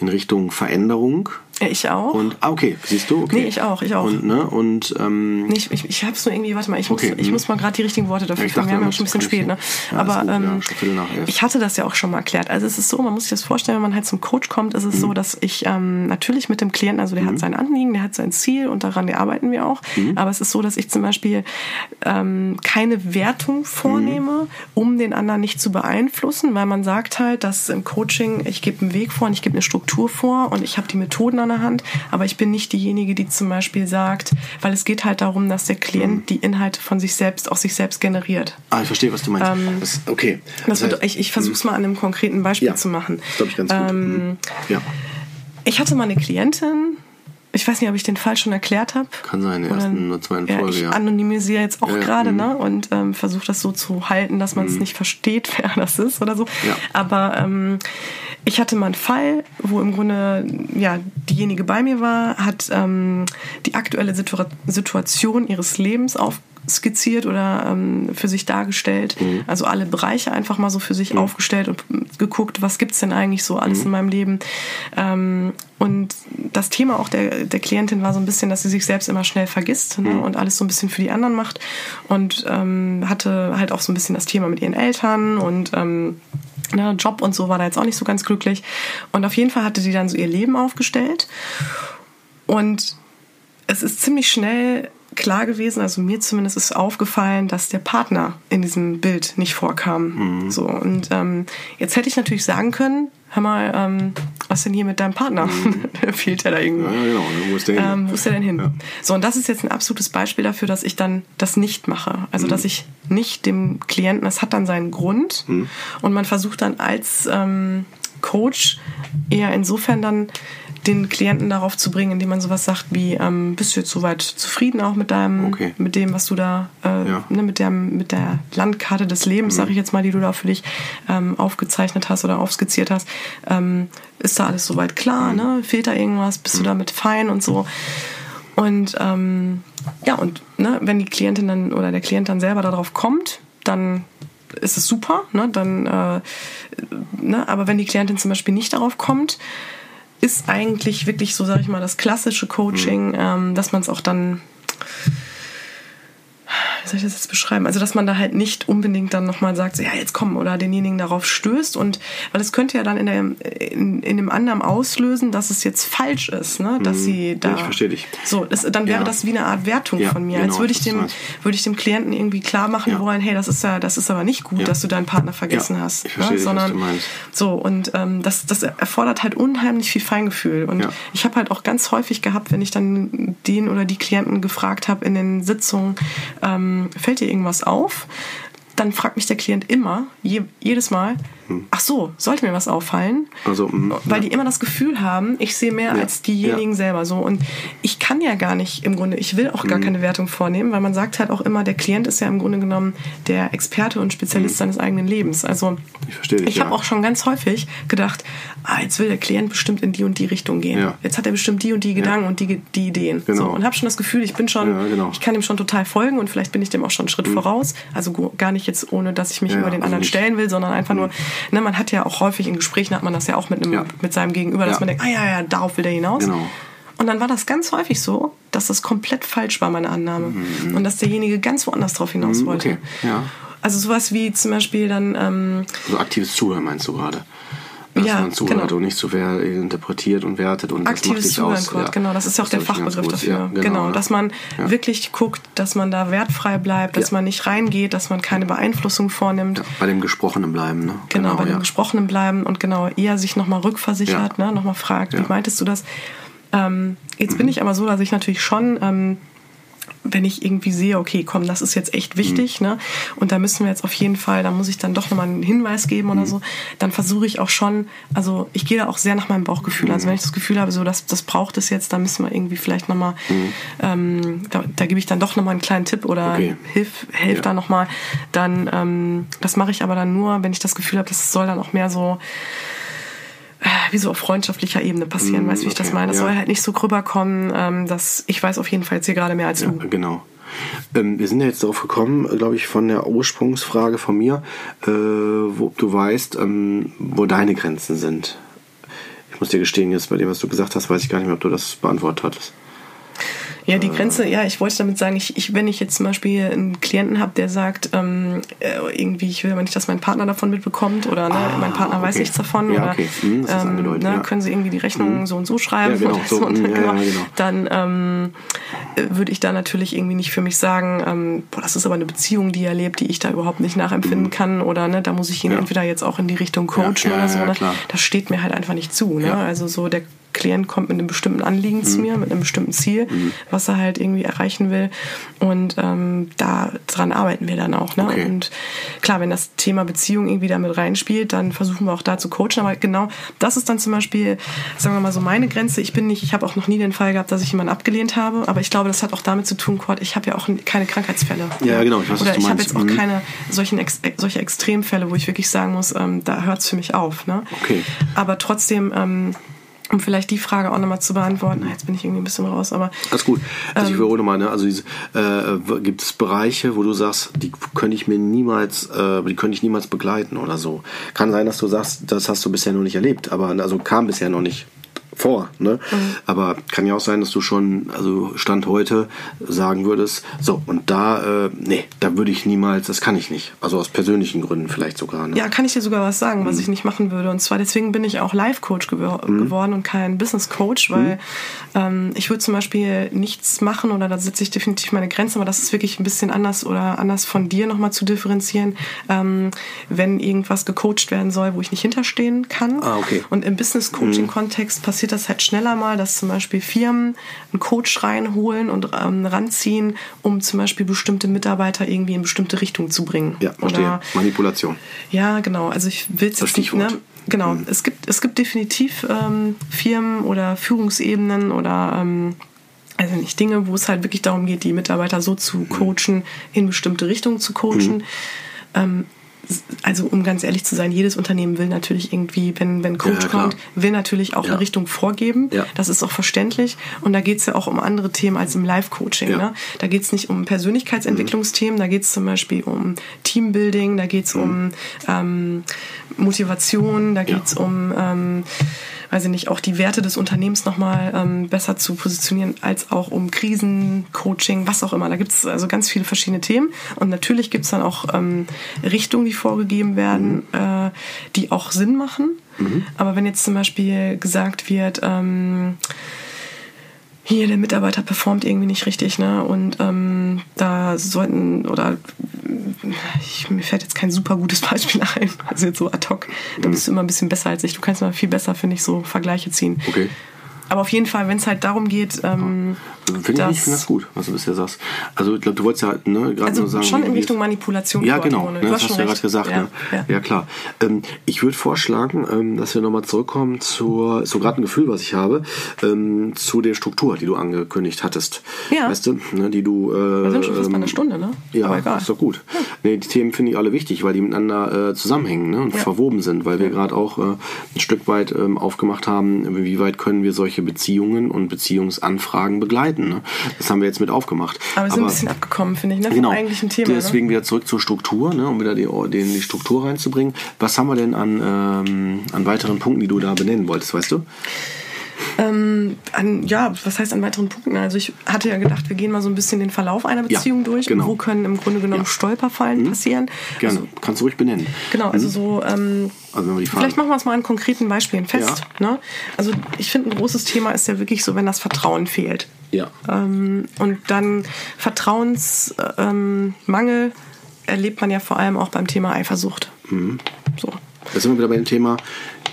in Richtung Veränderung ich auch. Und, ah, okay, siehst du? Okay. Nee, ich auch, ich auch. Und, ne, und, ähm, nee, ich, ich, ich hab's nur irgendwie, warte mal, ich muss, okay, ich muss mal gerade die richtigen Worte dafür ja, finden. Wir haben ja schon ein bisschen spät, ne? Ja, Aber gut, ähm, ja, ich hatte das ja auch schon mal erklärt. Also es ist so, man muss sich das vorstellen, wenn man halt zum Coach kommt, ist es mhm. so, dass ich ähm, natürlich mit dem Klienten, also der mhm. hat sein Anliegen, der hat sein Ziel und daran arbeiten wir auch. Mhm. Aber es ist so, dass ich zum Beispiel ähm, keine Wertung vornehme, mhm. um den anderen nicht zu beeinflussen, weil man sagt halt, dass im Coaching, ich gebe einen Weg vor und ich gebe eine Struktur vor und ich habe die Methoden der Hand, aber ich bin nicht diejenige, die zum Beispiel sagt, weil es geht halt darum, dass der Klient die Inhalte von sich selbst aus sich selbst generiert. Ah, ich verstehe, was du meinst. Ähm, das, okay. Das wird, ich ich versuche es mhm. mal an einem konkreten Beispiel ja, zu machen. Das glaube ich ganz gut. Ähm, mhm. ja. Ich hatte mal eine Klientin, ich weiß nicht, ob ich den Fall schon erklärt habe. Kann sein, in der ersten oder zweiten Folge, ja. Ich ja. anonymisiere jetzt auch ja, gerade, mhm. ne? Und ähm, versuche das so zu halten, dass man es mhm. nicht versteht, *laughs* wer das ist oder so. Ja. Aber ähm, ich hatte mal einen Fall, wo im Grunde ja diejenige bei mir war, hat ähm, die aktuelle Situa Situation ihres Lebens aufskizziert oder ähm, für sich dargestellt. Mhm. Also alle Bereiche einfach mal so für sich mhm. aufgestellt und geguckt, was gibt's denn eigentlich so alles mhm. in meinem Leben. Ähm, und das Thema auch der, der Klientin war so ein bisschen, dass sie sich selbst immer schnell vergisst ne, mhm. und alles so ein bisschen für die anderen macht. Und ähm, hatte halt auch so ein bisschen das Thema mit ihren Eltern und ähm, Ne, Job und so war da jetzt auch nicht so ganz glücklich. Und auf jeden Fall hatte die dann so ihr Leben aufgestellt. Und es ist ziemlich schnell klar gewesen, also mir zumindest ist aufgefallen, dass der Partner in diesem Bild nicht vorkam. Mhm. So und ähm, jetzt hätte ich natürlich sagen können, hör mal, ähm, was denn hier mit deinem Partner? Mhm. *laughs* Fehlt er da irgendwo? Ja, genau. Wo ist der hin? Ähm, wo ist der denn hin? Ja. So, und das ist jetzt ein absolutes Beispiel dafür, dass ich dann das nicht mache. Also, mhm. dass ich nicht dem Klienten, das hat dann seinen Grund mhm. und man versucht dann als ähm, Coach eher insofern dann den Klienten darauf zu bringen, indem man sowas sagt wie, ähm, bist du jetzt soweit zufrieden auch mit deinem, okay. mit dem, was du da, äh, ja. ne, mit, der, mit der Landkarte des Lebens, mhm. sage ich jetzt mal, die du da für dich ähm, aufgezeichnet hast oder aufskizziert hast, ähm, ist da alles soweit klar, mhm. ne? Fehlt da irgendwas, bist mhm. du damit fein und so. Und ähm, ja, und ne, wenn die Klientin dann oder der Klient dann selber darauf kommt, dann ist es super, ne? Dann, äh, ne? aber wenn die Klientin zum Beispiel nicht darauf kommt, ist eigentlich wirklich so, sage ich mal, das klassische Coaching, mhm. ähm, dass man es auch dann wie soll ich das jetzt beschreiben? Also, dass man da halt nicht unbedingt dann nochmal sagt, so, ja, jetzt komm, oder denjenigen darauf stößt und, weil es könnte ja dann in, der, in, in dem anderen auslösen, dass es jetzt falsch ist, ne, dass mhm. sie da. Ich verstehe dich. So, das, dann wäre ja. das wie eine Art Wertung ja, von mir. Genau, als würde ich dem, würde ich dem Klienten irgendwie klar machen ja. wollen, hey, das ist ja, das ist aber nicht gut, dass du deinen Partner vergessen hast. Ich verstehe ne? dich, Sondern, was du meinst. So, und ähm, das, das erfordert halt unheimlich viel Feingefühl. Und ich habe halt auch ganz häufig gehabt, wenn ich dann den oder die Klienten gefragt habe in den Sitzungen, ähm, fällt dir irgendwas auf? Dann fragt mich der Klient immer, je, jedes Mal, hm. ach so, sollte mir was auffallen? Also, mh, Weil ja. die immer das Gefühl haben, ich sehe mehr ja. als diejenigen ja. selber so. Und ich kann ja gar nicht im Grunde, ich will auch gar mhm. keine Wertung vornehmen, weil man sagt halt auch immer, der Klient ist ja im Grunde genommen der Experte und Spezialist mhm. seines eigenen Lebens. Also ich, ich habe auch schon ganz häufig gedacht, ah, jetzt will der Klient bestimmt in die und die Richtung gehen. Jetzt hat er bestimmt die und die Gedanken und die, die Ideen. Genau. So, und habe schon das Gefühl, ich bin schon, genau. ich kann ihm schon total folgen und vielleicht bin ich dem auch schon einen Schritt mhm. voraus. Also gar nicht jetzt ohne, dass ich mich über den anderen stellen will, sondern einfach nur, mhm. ne, man hat ja auch häufig in Gesprächen hat man das ja auch mit, einem, ja. mit seinem Gegenüber, dass ja. man denkt, ah ja, ja, darauf will er hinaus. Genau. Und dann war das ganz häufig so, dass das komplett falsch war, meine Annahme. Mhm. Und dass derjenige ganz woanders drauf hinaus mhm, wollte. Okay. Ja. Also sowas wie zum Beispiel dann... Ähm, also aktives Zuhören meinst du gerade? Dass ja, man zuhört genau. und nicht so wer interpretiert und wertet und Aktives das macht dich aus. Ja, genau, das ist ja auch der Fachbegriff dafür. Ja, genau, genau, dass man wirklich guckt, dass man da wertfrei bleibt, dass man nicht reingeht, dass man keine Beeinflussung vornimmt. bei dem Gesprochenen bleiben, ne? Genau, genau bei dem Gesprochenen bleiben und genau eher sich nochmal rückversichert, ne? nochmal fragt, wie meintest du das? Ähm, jetzt mhm. bin ich aber so, dass ich natürlich schon ähm, wenn ich irgendwie sehe, okay, komm, das ist jetzt echt wichtig, mhm. ne? Und da müssen wir jetzt auf jeden Fall, da muss ich dann doch nochmal einen Hinweis geben oder mhm. so, dann versuche ich auch schon, also ich gehe da auch sehr nach meinem Bauchgefühl. Also mhm. wenn ich das Gefühl habe, so das, das braucht es jetzt, dann müssen wir irgendwie vielleicht nochmal, mhm. ähm, da, da gebe ich dann doch nochmal einen kleinen Tipp oder okay. hilf, helf ja. da nochmal. Dann, ähm, das mache ich aber dann nur, wenn ich das Gefühl habe, das soll dann auch mehr so wie so auf freundschaftlicher Ebene passieren. Mm, weißt du, wie ich okay, das meine? Das ja. soll halt nicht so rüberkommen, ähm, dass ich weiß auf jeden Fall jetzt hier gerade mehr als ja, du. Genau. Ähm, wir sind ja jetzt darauf gekommen, glaube ich, von der Ursprungsfrage von mir, äh, wo du weißt, ähm, wo deine Grenzen sind. Ich muss dir gestehen, jetzt bei dem, was du gesagt hast, weiß ich gar nicht mehr, ob du das beantwortet hattest. Ja, die Grenze, ja, ich wollte damit sagen, ich, ich, wenn ich jetzt zum Beispiel einen Klienten habe, der sagt, ähm, äh, irgendwie, ich will aber nicht, dass mein Partner davon mitbekommt oder ne, ah, mein Partner okay. weiß nichts davon ja, oder okay. hm, ähm, ne, ja. können sie irgendwie die Rechnung hm. so und so schreiben ja, genau. so, und, *laughs* hm, genau. genau. dann ähm, würde ich da natürlich irgendwie nicht für mich sagen, ähm, boah, das ist aber eine Beziehung, die er lebt, die ich da überhaupt nicht nachempfinden hm. kann oder ne, da muss ich ihn entweder jetzt auch in die Richtung coachen oder so. Ne? Das steht mir halt einfach nicht zu. Ne? Also so der Klient kommt mit einem bestimmten Anliegen mhm. zu mir, mit einem bestimmten Ziel, mhm. was er halt irgendwie erreichen will. Und ähm, daran arbeiten wir dann auch. Ne? Okay. Und klar, wenn das Thema Beziehung irgendwie damit reinspielt, dann versuchen wir auch da zu coachen. Aber genau das ist dann zum Beispiel, sagen wir mal so meine Grenze. Ich bin nicht, ich habe auch noch nie den Fall gehabt, dass ich jemanden abgelehnt habe. Aber ich glaube, das hat auch damit zu tun, Kurt, ich habe ja auch keine Krankheitsfälle. Ja, genau. Ich weiß, Oder ich habe jetzt auch mhm. keine solchen Ex solche Extremfälle, wo ich wirklich sagen muss, ähm, da hört es für mich auf. Ne? Okay. Aber trotzdem ähm, um vielleicht die Frage auch nochmal zu beantworten. Ah, jetzt bin ich irgendwie ein bisschen raus, aber. Alles gut. Also ähm, ich wiederhole nochmal, ne? Also äh, gibt es Bereiche, wo du sagst, die könnte ich mir niemals, äh, die könnte ich niemals begleiten oder so. Kann sein, dass du sagst, das hast du bisher noch nicht erlebt, aber also kam bisher noch nicht vor. Ne? Mhm. Aber kann ja auch sein, dass du schon, also Stand heute, sagen würdest, so, und da, äh, nee, da würde ich niemals, das kann ich nicht. Also aus persönlichen Gründen vielleicht sogar. Ne? Ja, kann ich dir sogar was sagen, mhm. was ich nicht machen würde. Und zwar deswegen bin ich auch Life-Coach gew mhm. geworden und kein Business-Coach, weil mhm. ähm, ich würde zum Beispiel nichts machen oder da setze ich definitiv meine Grenze, aber das ist wirklich ein bisschen anders oder anders von dir nochmal zu differenzieren, ähm, wenn irgendwas gecoacht werden soll, wo ich nicht hinterstehen kann. Ah, okay. Und im Business-Coaching-Kontext passiert passiert das halt schneller mal, dass zum Beispiel Firmen einen Coach reinholen und ähm, ranziehen, um zum Beispiel bestimmte Mitarbeiter irgendwie in bestimmte Richtungen zu bringen. Ja, verstehe. Oder, Manipulation. Ja, genau. Also ich will es jetzt nicht. Ne? Genau. Mhm. Es gibt es gibt definitiv ähm, Firmen oder Führungsebenen oder ähm, also nicht Dinge, wo es halt wirklich darum geht, die Mitarbeiter so zu mhm. coachen, in bestimmte Richtungen zu coachen. Mhm. Ähm, also um ganz ehrlich zu sein, jedes Unternehmen will natürlich irgendwie, wenn, wenn Coach ja, kommt, will natürlich auch ja. eine Richtung vorgeben. Ja. Das ist auch verständlich. Und da geht es ja auch um andere Themen als im Live-Coaching. Ne? Da geht es nicht um Persönlichkeitsentwicklungsthemen, mhm. da geht es zum Beispiel um Teambuilding, da geht es mhm. um ähm, Motivation, da geht es um ähm, weiß ich nicht, auch die Werte des Unternehmens nochmal ähm, besser zu positionieren, als auch um Krisen, Coaching, was auch immer. Da gibt es also ganz viele verschiedene Themen. Und natürlich gibt es dann auch ähm, Richtungen, die vorgegeben werden, mhm. äh, die auch Sinn machen. Mhm. Aber wenn jetzt zum Beispiel gesagt wird, ähm, hier der Mitarbeiter performt irgendwie nicht richtig, ne? Und ähm, da sollten oder ich, mir fällt jetzt kein super gutes Beispiel *laughs* ein, also jetzt so ad hoc. Da bist du immer ein bisschen besser als ich. Du kannst immer viel besser, finde ich, so Vergleiche ziehen. Okay. Aber auf jeden Fall, wenn es halt darum geht. Ähm, finde ich, find das gut, was du bisher sagst. Also ich glaube, du wolltest ja ne, gerade also nur sagen. Schon in Richtung Manipulation. Ja, genau. Ne, das hast du ja gerade gesagt. Ja, ne? ja. ja klar. Ähm, ich würde vorschlagen, ähm, dass wir nochmal zurückkommen zur, so gerade ein Gefühl, was ich habe, ähm, zu der Struktur, die du angekündigt hattest. Ja. Weißt du, ne, die du. Äh, wir sind schon fast bei einer Stunde, ne? Ja, Aber egal. ist doch gut. Ja. Nee, die Themen finde ich alle wichtig, weil die miteinander äh, zusammenhängen ne, und ja. verwoben sind, weil wir gerade auch äh, ein Stück weit ähm, aufgemacht haben, wie weit können wir solche Beziehungen und Beziehungsanfragen begleiten. Ne? Das haben wir jetzt mit aufgemacht. Aber wir sind ein bisschen abgekommen, finde ich, ne? vom genau, eigentlichen Thema. Deswegen ne? wieder zurück zur Struktur, ne? um wieder die, den, die Struktur reinzubringen. Was haben wir denn an, ähm, an weiteren Punkten, die du da benennen wolltest, weißt du? Ähm, an, ja, was heißt an weiteren Punkten? Also ich hatte ja gedacht, wir gehen mal so ein bisschen den Verlauf einer Beziehung ja, durch. Genau. Wo können im Grunde genommen ja. Stolperfallen mhm. passieren? Gerne, also, kannst du ruhig benennen. Genau, also mhm. so ähm, also vielleicht machen wir es mal an konkreten Beispielen fest. Ja. Ne? Also ich finde, ein großes Thema ist ja wirklich so, wenn das Vertrauen fehlt. Ja. Ähm, und dann Vertrauensmangel erlebt man ja vor allem auch beim Thema Eifersucht. Mhm. So. Da sind wir wieder bei dem Thema,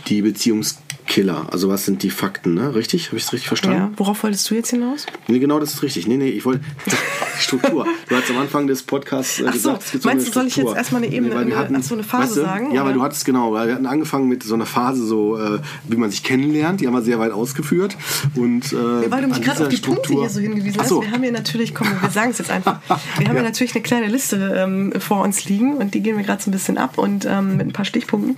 die Beziehungs Killer. Also was sind die Fakten, ne? Richtig? Habe ich es richtig verstanden? Ja. Worauf wolltest du jetzt hinaus? Nee, genau, das ist richtig. Nee, nee, ich wollte *laughs* Struktur. Du hast am Anfang des Podcasts äh, ach so, gesagt, es gibt so Meinst du, soll ich jetzt erstmal eine Ebene, nee, hatten, so eine Phase weißt du, sagen? Ja, oder? weil du hattest genau, weil wir hatten angefangen mit so einer Phase so, äh, wie man sich kennenlernt, die haben wir sehr weit ausgeführt und äh, ja, weil du mich gerade auf die Struktur, Punkte hier so hingewiesen hast. So. Wir haben hier natürlich, komm, wir sagen es jetzt einfach. *laughs* Wir haben ja. natürlich eine kleine Liste ähm, vor uns liegen und die gehen wir gerade so ein bisschen ab und ähm, mit ein paar Stichpunkten.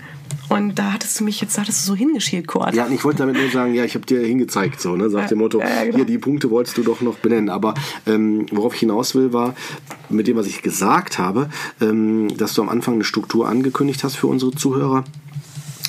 Und da hattest du mich jetzt, da hattest du so hingeschielt, Kurt. Ja, ich wollte damit nur sagen, ja, ich habe dir hingezeigt, so, ne, sagt ja, dem Motto, ja, genau. hier, die Punkte wolltest du doch noch benennen. Aber ähm, worauf ich hinaus will, war, mit dem, was ich gesagt habe, ähm, dass du am Anfang eine Struktur angekündigt hast für unsere Zuhörer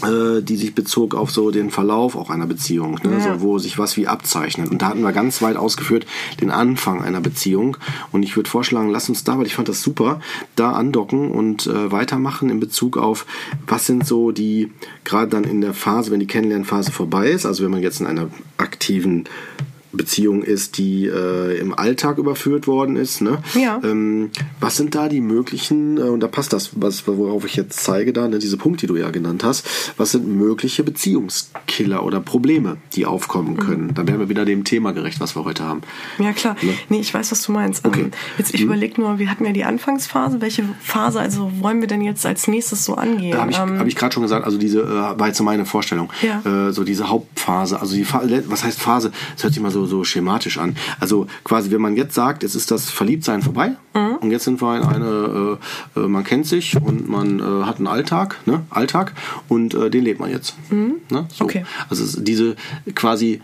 die sich bezog auf so den Verlauf auch einer Beziehung, ne? Ja. so, wo sich was wie abzeichnet. Und da hatten wir ganz weit ausgeführt den Anfang einer Beziehung. Und ich würde vorschlagen, lass uns da, weil ich fand das super, da andocken und äh, weitermachen in Bezug auf, was sind so die, gerade dann in der Phase, wenn die Kennenlernphase vorbei ist, also wenn man jetzt in einer aktiven Beziehung ist, die äh, im Alltag überführt worden ist. Ne? Ja. Ähm, was sind da die möglichen, äh, und da passt das, was, worauf ich jetzt zeige, da, ne, diese Punkte, die du ja genannt hast, was sind mögliche Beziehungskiller oder Probleme, die aufkommen mhm. können? Mhm. Dann wären wir wieder dem Thema gerecht, was wir heute haben. Ja, klar. Ne? Nee, ich weiß, was du meinst. Okay. Ähm, jetzt, ich mhm. überlege nur, wir hatten ja die Anfangsphase. Welche Phase, also wollen wir denn jetzt als nächstes so angehen? Da habe ich, ähm, hab ich gerade schon gesagt, also diese äh, war jetzt so meine Vorstellung. Ja. Äh, so diese Hauptphase, also die Phase, was heißt Phase? Das hört sich mal so, so schematisch an. Also quasi, wenn man jetzt sagt, es ist das Verliebtsein vorbei mhm. und jetzt sind wir in eine, äh, äh, man kennt sich und man äh, hat einen Alltag, ne? Alltag und äh, den lebt man jetzt. Mhm. Ne? So. Okay. Also diese quasi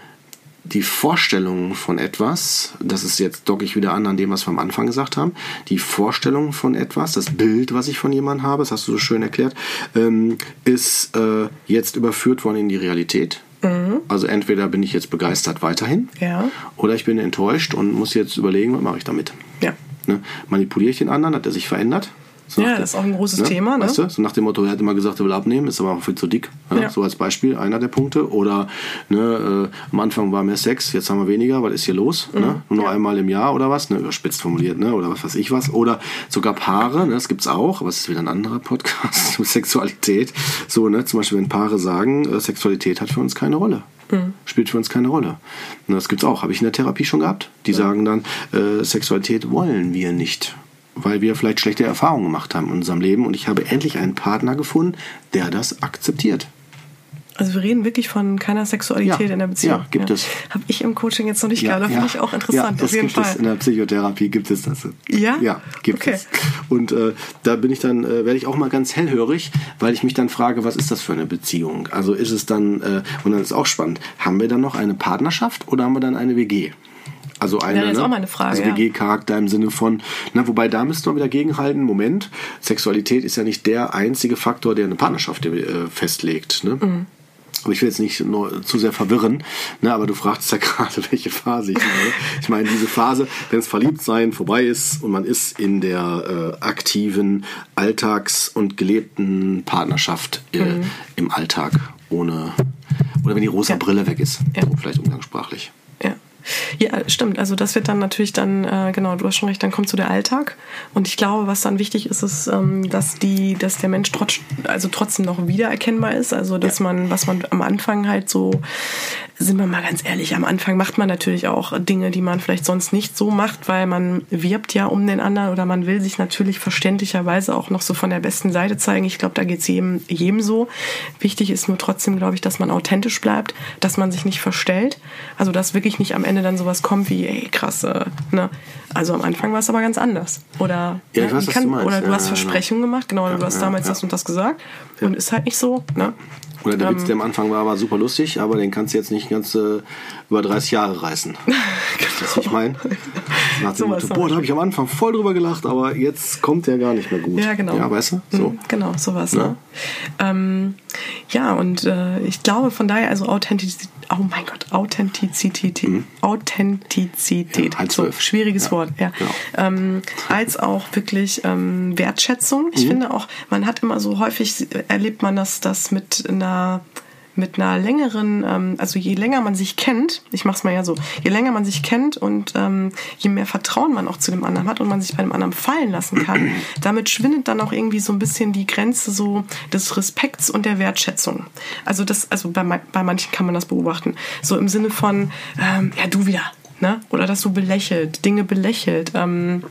die Vorstellung von etwas, das ist jetzt docke ich wieder an an dem, was wir am Anfang gesagt haben, die Vorstellung von etwas, das Bild, was ich von jemandem habe, das hast du so schön erklärt, ähm, ist äh, jetzt überführt worden in die Realität. Mhm. Also entweder bin ich jetzt begeistert weiterhin ja. oder ich bin enttäuscht und muss jetzt überlegen, was mache ich damit. Ja. Ne? Manipuliere ich den anderen, hat er sich verändert? So ja, das ist auch ein großes ne? Thema. Ne? Weißt du? So nach dem Motto, er hat immer gesagt, er will abnehmen, ist aber auch viel zu dick. Ja? Ja. So als Beispiel einer der Punkte. Oder ne, äh, am Anfang war mehr Sex, jetzt haben wir weniger, was ist hier los? Mhm. Ne? Nur noch einmal im Jahr oder was? Ne? Überspitzt formuliert, ne? oder was weiß ich was. Oder sogar Paare, ne? das gibt es auch, aber es ist wieder ein anderer Podcast *laughs* zu Sexualität. So, ne? Zum Beispiel, wenn Paare sagen, äh, Sexualität hat für uns keine Rolle. Mhm. Spielt für uns keine Rolle. Und das gibt's auch, habe ich in der Therapie schon gehabt. Die sagen dann, äh, Sexualität wollen wir nicht weil wir vielleicht schlechte Erfahrungen gemacht haben in unserem Leben und ich habe endlich einen Partner gefunden, der das akzeptiert. Also wir reden wirklich von keiner Sexualität ja, in der Beziehung. Ja, gibt ja. es. Habe ich im Coaching jetzt noch nicht ja, gehört. Da finde ich auch interessant. Ja, auf jeden gibt Fall. Es. In der Psychotherapie gibt es das. Ja? Ja, gibt okay. es. Und äh, da bin ich dann, äh, werde ich auch mal ganz hellhörig, weil ich mich dann frage, was ist das für eine Beziehung? Also ist es dann, äh, und dann ist auch spannend, haben wir dann noch eine Partnerschaft oder haben wir dann eine WG? Also eine, ja, das ist auch meine Frage. Also WG-Charakter im Sinne von, na, wobei da müsste man wieder gegenhalten, Moment, Sexualität ist ja nicht der einzige Faktor, der eine Partnerschaft äh, festlegt. Ne? Mhm. Aber ich will jetzt nicht nur zu sehr verwirren, ne, aber du fragst ja *laughs* gerade, welche Phase ich meine. Ich meine, diese Phase, wenn es Verliebtsein vorbei ist und man ist in der äh, aktiven Alltags- und gelebten Partnerschaft äh, mhm. im Alltag, ohne, oder wenn die rosa ja. Brille weg ist, ja. vielleicht umgangssprachlich. Ja, stimmt. Also das wird dann natürlich dann, äh, genau, du hast schon recht, dann kommt so der Alltag. Und ich glaube, was dann wichtig ist, ist, ähm, dass die, dass der Mensch trotz, also trotzdem noch wiedererkennbar ist. Also dass ja. man, was man am Anfang halt so sind wir mal ganz ehrlich, am Anfang macht man natürlich auch Dinge, die man vielleicht sonst nicht so macht, weil man wirbt ja um den anderen oder man will sich natürlich verständlicherweise auch noch so von der besten Seite zeigen. Ich glaube, da geht es jedem, jedem so. Wichtig ist nur trotzdem, glaube ich, dass man authentisch bleibt, dass man sich nicht verstellt. Also, dass wirklich nicht am Ende dann sowas kommt wie, ey, krasse, ne? Also am Anfang war es aber ganz anders. Oder, ja, ne? weiß, kann, du oder du ja, hast Versprechungen gemacht, genau, ja, du hast damals das und das gesagt und ist halt nicht so, ne? Oder der ähm, Witz, der am Anfang war, war super lustig, aber den kannst du jetzt nicht ganz äh, über 30 Jahre reißen. *laughs* genau. Das, ich meine? Nach dem Motto, boah, da habe ich am Anfang voll drüber gelacht, aber jetzt kommt der gar nicht mehr gut. Ja, genau. Ja, weißt du? So. Mhm, genau, sowas. Ja, ne? ähm, ja und äh, ich glaube von daher, also Authentizität, oh mein Gott, Authentizität, mhm. Authentizität, ja, so, schwieriges ja, Wort, ja. Genau. Ähm, als auch wirklich ähm, Wertschätzung. Ich mhm. finde auch, man hat immer so häufig, erlebt man das, das mit einer mit einer längeren, ähm, also je länger man sich kennt, ich mach's mal ja so, je länger man sich kennt und ähm, je mehr Vertrauen man auch zu dem anderen hat und man sich bei dem anderen fallen lassen kann, *clears throat* damit schwindet dann auch irgendwie so ein bisschen die Grenze so des Respekts und der Wertschätzung. Also das, also bei, bei manchen kann man das beobachten. So im Sinne von, ähm, ja du wieder, ne? Oder dass du belächelt, Dinge belächelt. Ähm,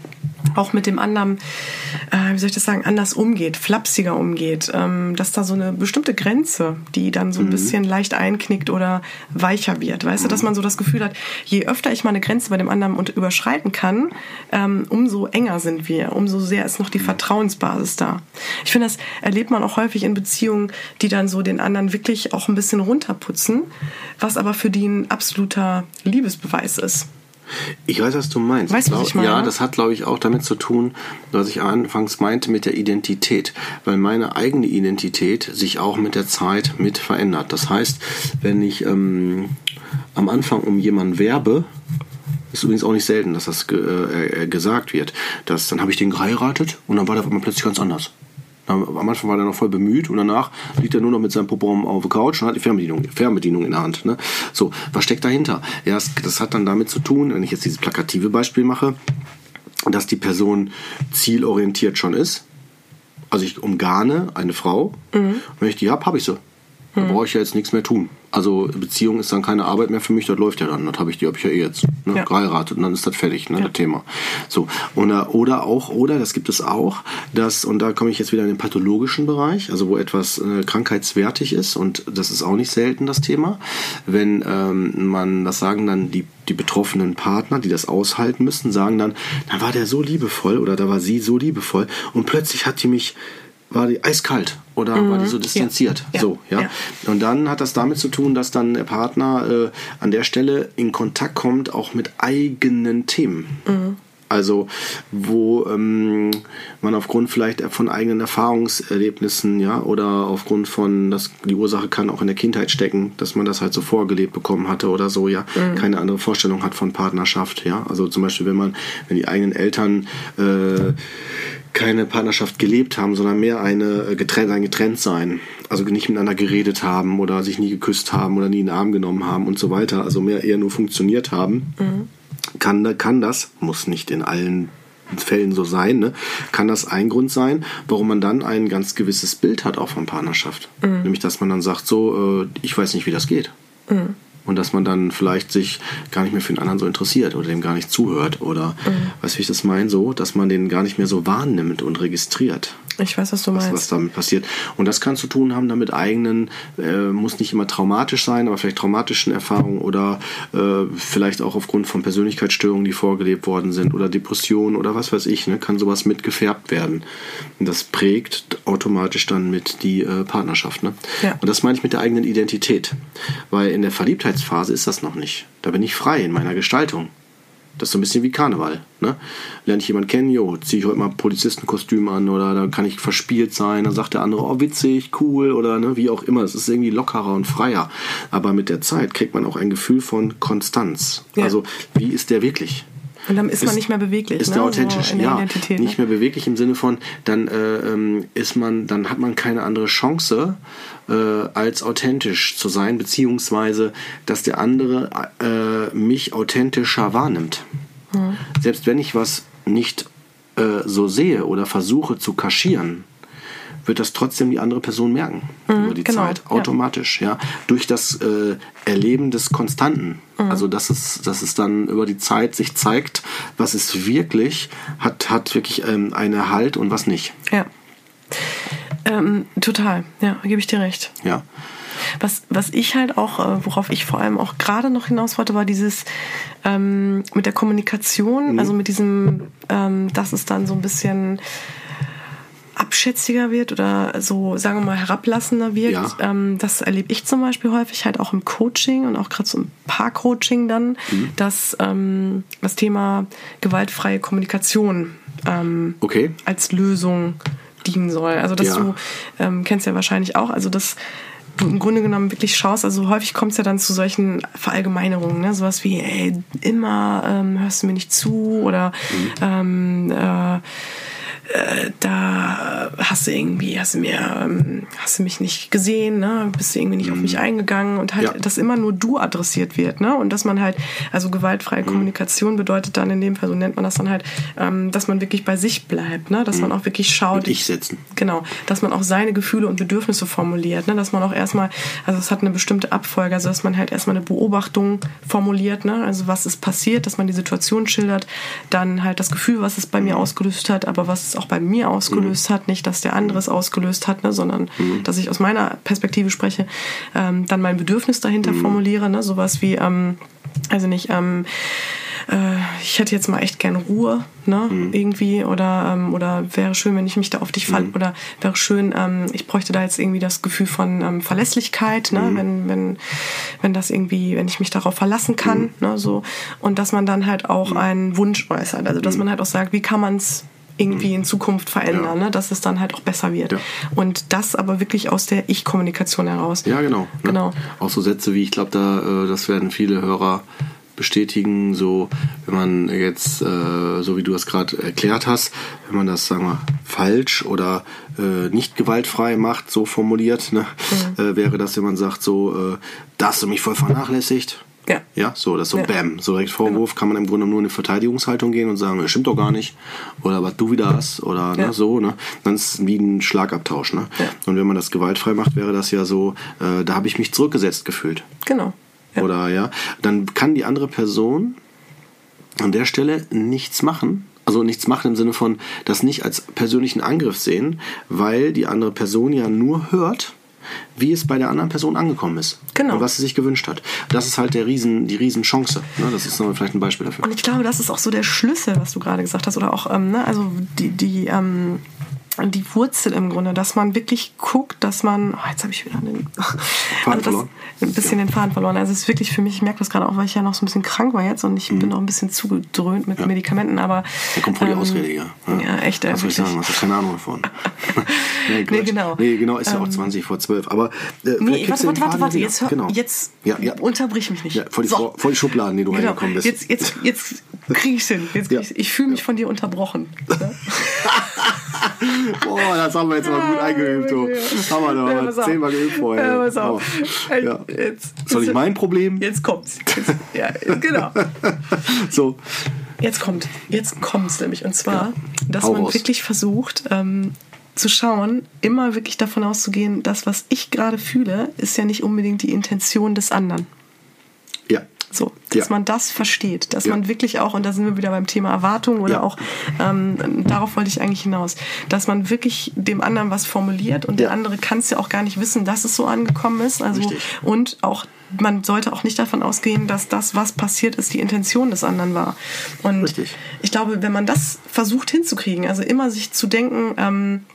auch mit dem anderen, äh, wie soll ich das sagen, anders umgeht, flapsiger umgeht, ähm, dass da so eine bestimmte Grenze, die dann so ein mhm. bisschen leicht einknickt oder weicher wird. Weißt mhm. du, dass man so das Gefühl hat, je öfter ich mal eine Grenze bei dem anderen überschreiten kann, ähm, umso enger sind wir, umso sehr ist noch die Vertrauensbasis da. Ich finde, das erlebt man auch häufig in Beziehungen, die dann so den anderen wirklich auch ein bisschen runterputzen, was aber für die ein absoluter Liebesbeweis ist. Ich weiß, was du meinst. Weißt du, was ich meine? Ja, das hat, glaube ich, auch damit zu tun, was ich anfangs meinte mit der Identität. Weil meine eigene Identität sich auch mit der Zeit mit verändert. Das heißt, wenn ich ähm, am Anfang um jemanden werbe, ist übrigens auch nicht selten, dass das ge äh, äh gesagt wird, dass dann habe ich den geheiratet und dann war der auf einmal plötzlich ganz anders. Am Anfang war er noch voll bemüht und danach liegt er nur noch mit seinem Popo auf der Couch und hat die Fernbedienung, Fernbedienung in der Hand. Ne? So, was steckt dahinter? Ja, das, das hat dann damit zu tun, wenn ich jetzt dieses plakative Beispiel mache, dass die Person zielorientiert schon ist. Also ich umgarne eine Frau. Mhm. Wenn ich die habe, habe ich sie. Da mhm. brauche ich ja jetzt nichts mehr tun. Also Beziehung ist dann keine Arbeit mehr für mich, das läuft ja dann. Das habe ich die habe ich ja eh jetzt ne? ja. geheiratet und dann ist das fertig, ne, ja. das Thema. So oder oder auch oder das gibt es auch, dass und da komme ich jetzt wieder in den pathologischen Bereich, also wo etwas äh, krankheitswertig ist und das ist auch nicht selten das Thema, wenn ähm, man das sagen dann die die betroffenen Partner, die das aushalten müssen, sagen dann, da war der so liebevoll oder da war sie so liebevoll und plötzlich hat die mich war die eiskalt oder mhm. war die so distanziert. Ja. So, ja? ja. Und dann hat das damit zu tun, dass dann der Partner äh, an der Stelle in Kontakt kommt, auch mit eigenen Themen. Mhm. Also wo ähm, man aufgrund vielleicht von eigenen Erfahrungserlebnissen, ja, oder aufgrund von, dass die Ursache kann auch in der Kindheit stecken, dass man das halt so vorgelebt bekommen hatte oder so, ja, mhm. keine andere Vorstellung hat von Partnerschaft, ja. Also zum Beispiel, wenn man, wenn die eigenen Eltern äh, keine Partnerschaft gelebt haben, sondern mehr eine äh, getrennt, ein Getrenntsein. Also nicht miteinander geredet haben oder sich nie geküsst haben oder nie in den Arm genommen haben und so weiter. Also mehr eher nur funktioniert haben. Mhm. Kann, kann das, muss nicht in allen Fällen so sein, ne, kann das ein Grund sein, warum man dann ein ganz gewisses Bild hat auch von Partnerschaft. Mhm. Nämlich, dass man dann sagt, so, äh, ich weiß nicht, wie das geht. Mhm und dass man dann vielleicht sich gar nicht mehr für den anderen so interessiert oder dem gar nicht zuhört oder mhm. weißt du, wie ich das meine, so, dass man den gar nicht mehr so wahrnimmt und registriert. Ich weiß, was du meinst. Was, was damit passiert. Und das kann zu tun haben damit eigenen, äh, muss nicht immer traumatisch sein, aber vielleicht traumatischen Erfahrungen oder äh, vielleicht auch aufgrund von Persönlichkeitsstörungen, die vorgelebt worden sind oder Depressionen oder was weiß ich, ne, kann sowas mit gefärbt werden. Und das prägt automatisch dann mit die äh, Partnerschaft. Ne? Ja. Und das meine ich mit der eigenen Identität. Weil in der Verliebtheitsphase ist das noch nicht. Da bin ich frei in meiner Gestaltung. Das ist so ein bisschen wie Karneval. Ne? Lerne ich jemanden kennen, jo, ziehe ich heute mal Polizistenkostüm an oder da kann ich verspielt sein, dann sagt der andere, oh witzig, cool oder ne, wie auch immer. Es ist irgendwie lockerer und freier. Aber mit der Zeit kriegt man auch ein Gefühl von Konstanz. Ja. Also wie ist der wirklich? Und dann ist, ist man nicht mehr beweglich. Ist ne? der authentisch, so ja. Nicht ne? mehr beweglich im Sinne von, dann äh, ähm, ist man, dann hat man keine andere Chance, äh, als authentisch zu sein, beziehungsweise, dass der andere äh, mich authentischer wahrnimmt. Mhm. Selbst wenn ich was nicht äh, so sehe oder versuche zu kaschieren, wird das trotzdem die andere Person merken mhm, über die genau, Zeit, automatisch, ja. ja. Durch das äh, Erleben des Konstanten. Mhm. Also dass es, dass es dann über die Zeit sich zeigt, was ist wirklich, hat, hat wirklich ähm, einen Halt und was nicht. Ja. Ähm, total, ja, gebe ich dir recht. Ja. Was, was ich halt auch, äh, worauf ich vor allem auch gerade noch hinaus wollte, war dieses ähm, mit der Kommunikation, mhm. also mit diesem, ähm, dass es dann so ein bisschen abschätziger wird oder so, sagen wir mal, herablassender wirkt. Ja. Ähm, das erlebe ich zum Beispiel häufig halt auch im Coaching und auch gerade so im Paar-Coaching dann, mhm. dass ähm, das Thema gewaltfreie Kommunikation ähm, okay. als Lösung dienen soll. Also dass ja. du ähm, kennst ja wahrscheinlich auch, also dass du im Grunde genommen wirklich schaust, also häufig kommt es ja dann zu solchen Verallgemeinerungen, ne? sowas wie, ey, immer ähm, hörst du mir nicht zu oder mhm. ähm, äh, äh, da hast du irgendwie, hast du mir, ähm, hast du mich nicht gesehen, ne? bist du irgendwie nicht mhm. auf mich eingegangen und halt, ja. dass immer nur du adressiert wird, ne? Und dass man halt, also gewaltfreie mhm. Kommunikation bedeutet dann in dem Fall, so nennt man das dann halt, ähm, dass man wirklich bei sich bleibt, ne? Dass mhm. man auch wirklich schaut. Mit ich setzen. Genau, dass man auch seine Gefühle und Bedürfnisse formuliert, ne? Dass man auch erstmal, also es hat eine bestimmte Abfolge, also dass man halt erstmal eine Beobachtung formuliert, ne? Also was ist passiert, dass man die Situation schildert, dann halt das Gefühl, was es bei mir mhm. ausgelöst hat, aber was es auch bei mir ausgelöst mhm. hat, nicht, dass der andere es ausgelöst hat, ne, sondern mhm. dass ich aus meiner Perspektive spreche, ähm, dann mein Bedürfnis dahinter mhm. formuliere, ne, sowas wie, ähm, also nicht, ähm, äh, ich hätte jetzt mal echt gern Ruhe, ne, mhm. irgendwie, oder, ähm, oder wäre schön, wenn ich mich da auf dich fall, mhm. oder wäre schön, ähm, ich bräuchte da jetzt irgendwie das Gefühl von ähm, Verlässlichkeit, ne, mhm. wenn, wenn, wenn das irgendwie, wenn ich mich darauf verlassen kann, mhm. ne, so, und dass man dann halt auch einen Wunsch äußert, also dass man halt auch sagt, wie kann man es irgendwie in Zukunft verändern, ja. ne? dass es dann halt auch besser wird. Ja. Und das aber wirklich aus der Ich-Kommunikation heraus. Ja, genau. Ne? genau. Auch so Sätze wie, ich glaube, da, äh, das werden viele Hörer bestätigen, so wenn man jetzt, äh, so wie du das gerade erklärt hast, wenn man das, sagen wir, falsch oder äh, nicht gewaltfrei macht, so formuliert, ne, mhm. wäre das, wenn man sagt, so, äh, da hast du mich voll vernachlässigt. Ja. Ja, so, das ist so ja. Bam. So direkt Vorwurf genau. kann man im Grunde nur in eine Verteidigungshaltung gehen und sagen, das stimmt doch gar nicht. Oder was du wieder hast. Oder ne, ja. ne, so, ne? Dann ist es wie ein Schlagabtausch, ne? Ja. Und wenn man das gewaltfrei macht, wäre das ja so, äh, da habe ich mich zurückgesetzt gefühlt. Genau. Oder ja, dann kann die andere Person an der Stelle nichts machen. Also nichts machen im Sinne von das nicht als persönlichen Angriff sehen, weil die andere Person ja nur hört, wie es bei der anderen Person angekommen ist. Genau. Und was sie sich gewünscht hat. Das ist halt der Riesen, die Riesenchance. Ne? Das ist vielleicht ein Beispiel dafür. Und ich glaube, das ist auch so der Schlüssel, was du gerade gesagt hast. Oder auch, ähm, ne? also die, die ähm die Wurzel im Grunde, dass man wirklich guckt, dass man, oh, jetzt habe ich wieder den, *laughs* also das, ein bisschen ja. den Faden verloren. Also es ist wirklich für mich, ich merke das gerade auch, weil ich ja noch so ein bisschen krank war jetzt und ich mhm. bin noch ein bisschen zugedröhnt mit ja. Medikamenten, aber. Da kommt voll die ähm, Ausrede, ja. Ja, echt. Was soll ich sagen? Hast du keine Ahnung davon? *laughs* nee, nee, genau. Nee, genau, ist ja auch 20 ähm, vor 12. Aber. Äh, nee, warte, warte, warte, warte, jetzt, hör, genau. jetzt ja, ja. unterbrich mich nicht. Ja, voll, die, so. voll die Schubladen, die du genau. reingekommen bist. Jetzt, jetzt, jetzt kriege ich es hin. Jetzt krieg ich, ich fühle mich von dir unterbrochen. *laughs* Boah, das haben wir jetzt mal gut eingeübt. So. Das haben wir doch ja, mal zehnmal geübt vorher. Ja, pass auf. Ja. Jetzt, Soll ich mein Problem? Jetzt kommt's. Jetzt, ja, genau. *laughs* so. Jetzt kommt, jetzt kommt's nämlich. Und zwar, ja. dass Hau man raus. wirklich versucht, ähm, zu schauen, immer wirklich davon auszugehen, das, was ich gerade fühle, ist ja nicht unbedingt die Intention des anderen. So, dass ja. man das versteht, dass ja. man wirklich auch, und da sind wir wieder beim Thema Erwartung oder ja. auch, ähm, darauf wollte ich eigentlich hinaus, dass man wirklich dem anderen was formuliert und der andere kann es ja auch gar nicht wissen, dass es so angekommen ist. Also, Richtig. und auch man sollte auch nicht davon ausgehen, dass das, was passiert ist, die Intention des anderen war. Und Richtig. ich glaube, wenn man das versucht hinzukriegen, also immer sich zu denken, ähm,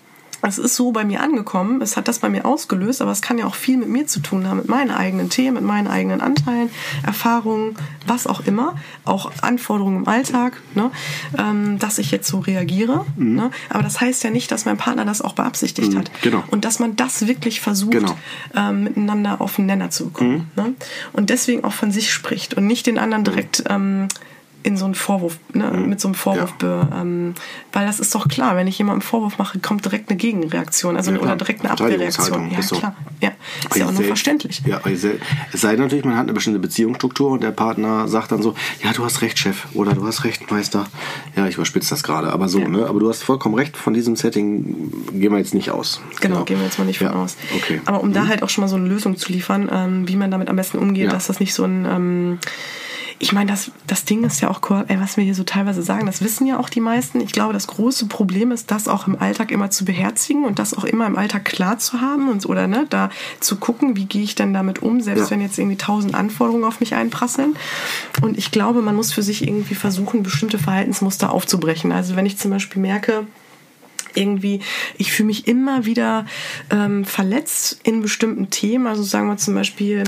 es ist so bei mir angekommen, es hat das bei mir ausgelöst, aber es kann ja auch viel mit mir zu tun haben, mit meinen eigenen Themen, mit meinen eigenen Anteilen, Erfahrungen, was auch immer, auch Anforderungen im Alltag, ne, ähm, dass ich jetzt so reagiere. Mhm. Ne, aber das heißt ja nicht, dass mein Partner das auch beabsichtigt mhm, hat. Genau. Und dass man das wirklich versucht, genau. ähm, miteinander auf den Nenner zu bekommen. Mhm. Ne? Und deswegen auch von sich spricht und nicht den anderen direkt ähm, in so einen Vorwurf, ne, mhm. mit so einem Vorwurf, ja. ähm, weil das ist doch klar, wenn ich jemandem einen Vorwurf mache, kommt direkt eine Gegenreaktion, also ja, oder direkt eine Abwehrreaktion. Ja, so. klar. Ja, ist ja auch nur verständlich. Ja, es sei denn natürlich, man hat eine bestimmte Beziehungsstruktur und der Partner sagt dann so, ja, du hast recht, Chef, oder du hast recht, Meister. Ja, ich überspitze das gerade, aber so, ne? Aber du hast vollkommen recht, von diesem Setting gehen wir jetzt nicht aus. Genau, genau. gehen wir jetzt mal nicht von aus. Okay. Aber um mhm. da halt auch schon mal so eine Lösung zu liefern, ähm, wie man damit am besten umgeht, dass das nicht so ein ähm, ich meine, das, das Ding ist ja auch, ey, was wir hier so teilweise sagen, das wissen ja auch die meisten. Ich glaube, das große Problem ist, das auch im Alltag immer zu beherzigen und das auch immer im Alltag klar zu haben und oder ne, da zu gucken, wie gehe ich denn damit um, selbst ja. wenn jetzt irgendwie tausend Anforderungen auf mich einprasseln. Und ich glaube, man muss für sich irgendwie versuchen, bestimmte Verhaltensmuster aufzubrechen. Also wenn ich zum Beispiel merke, irgendwie, ich fühle mich immer wieder ähm, verletzt in bestimmten Themen. Also sagen wir zum Beispiel,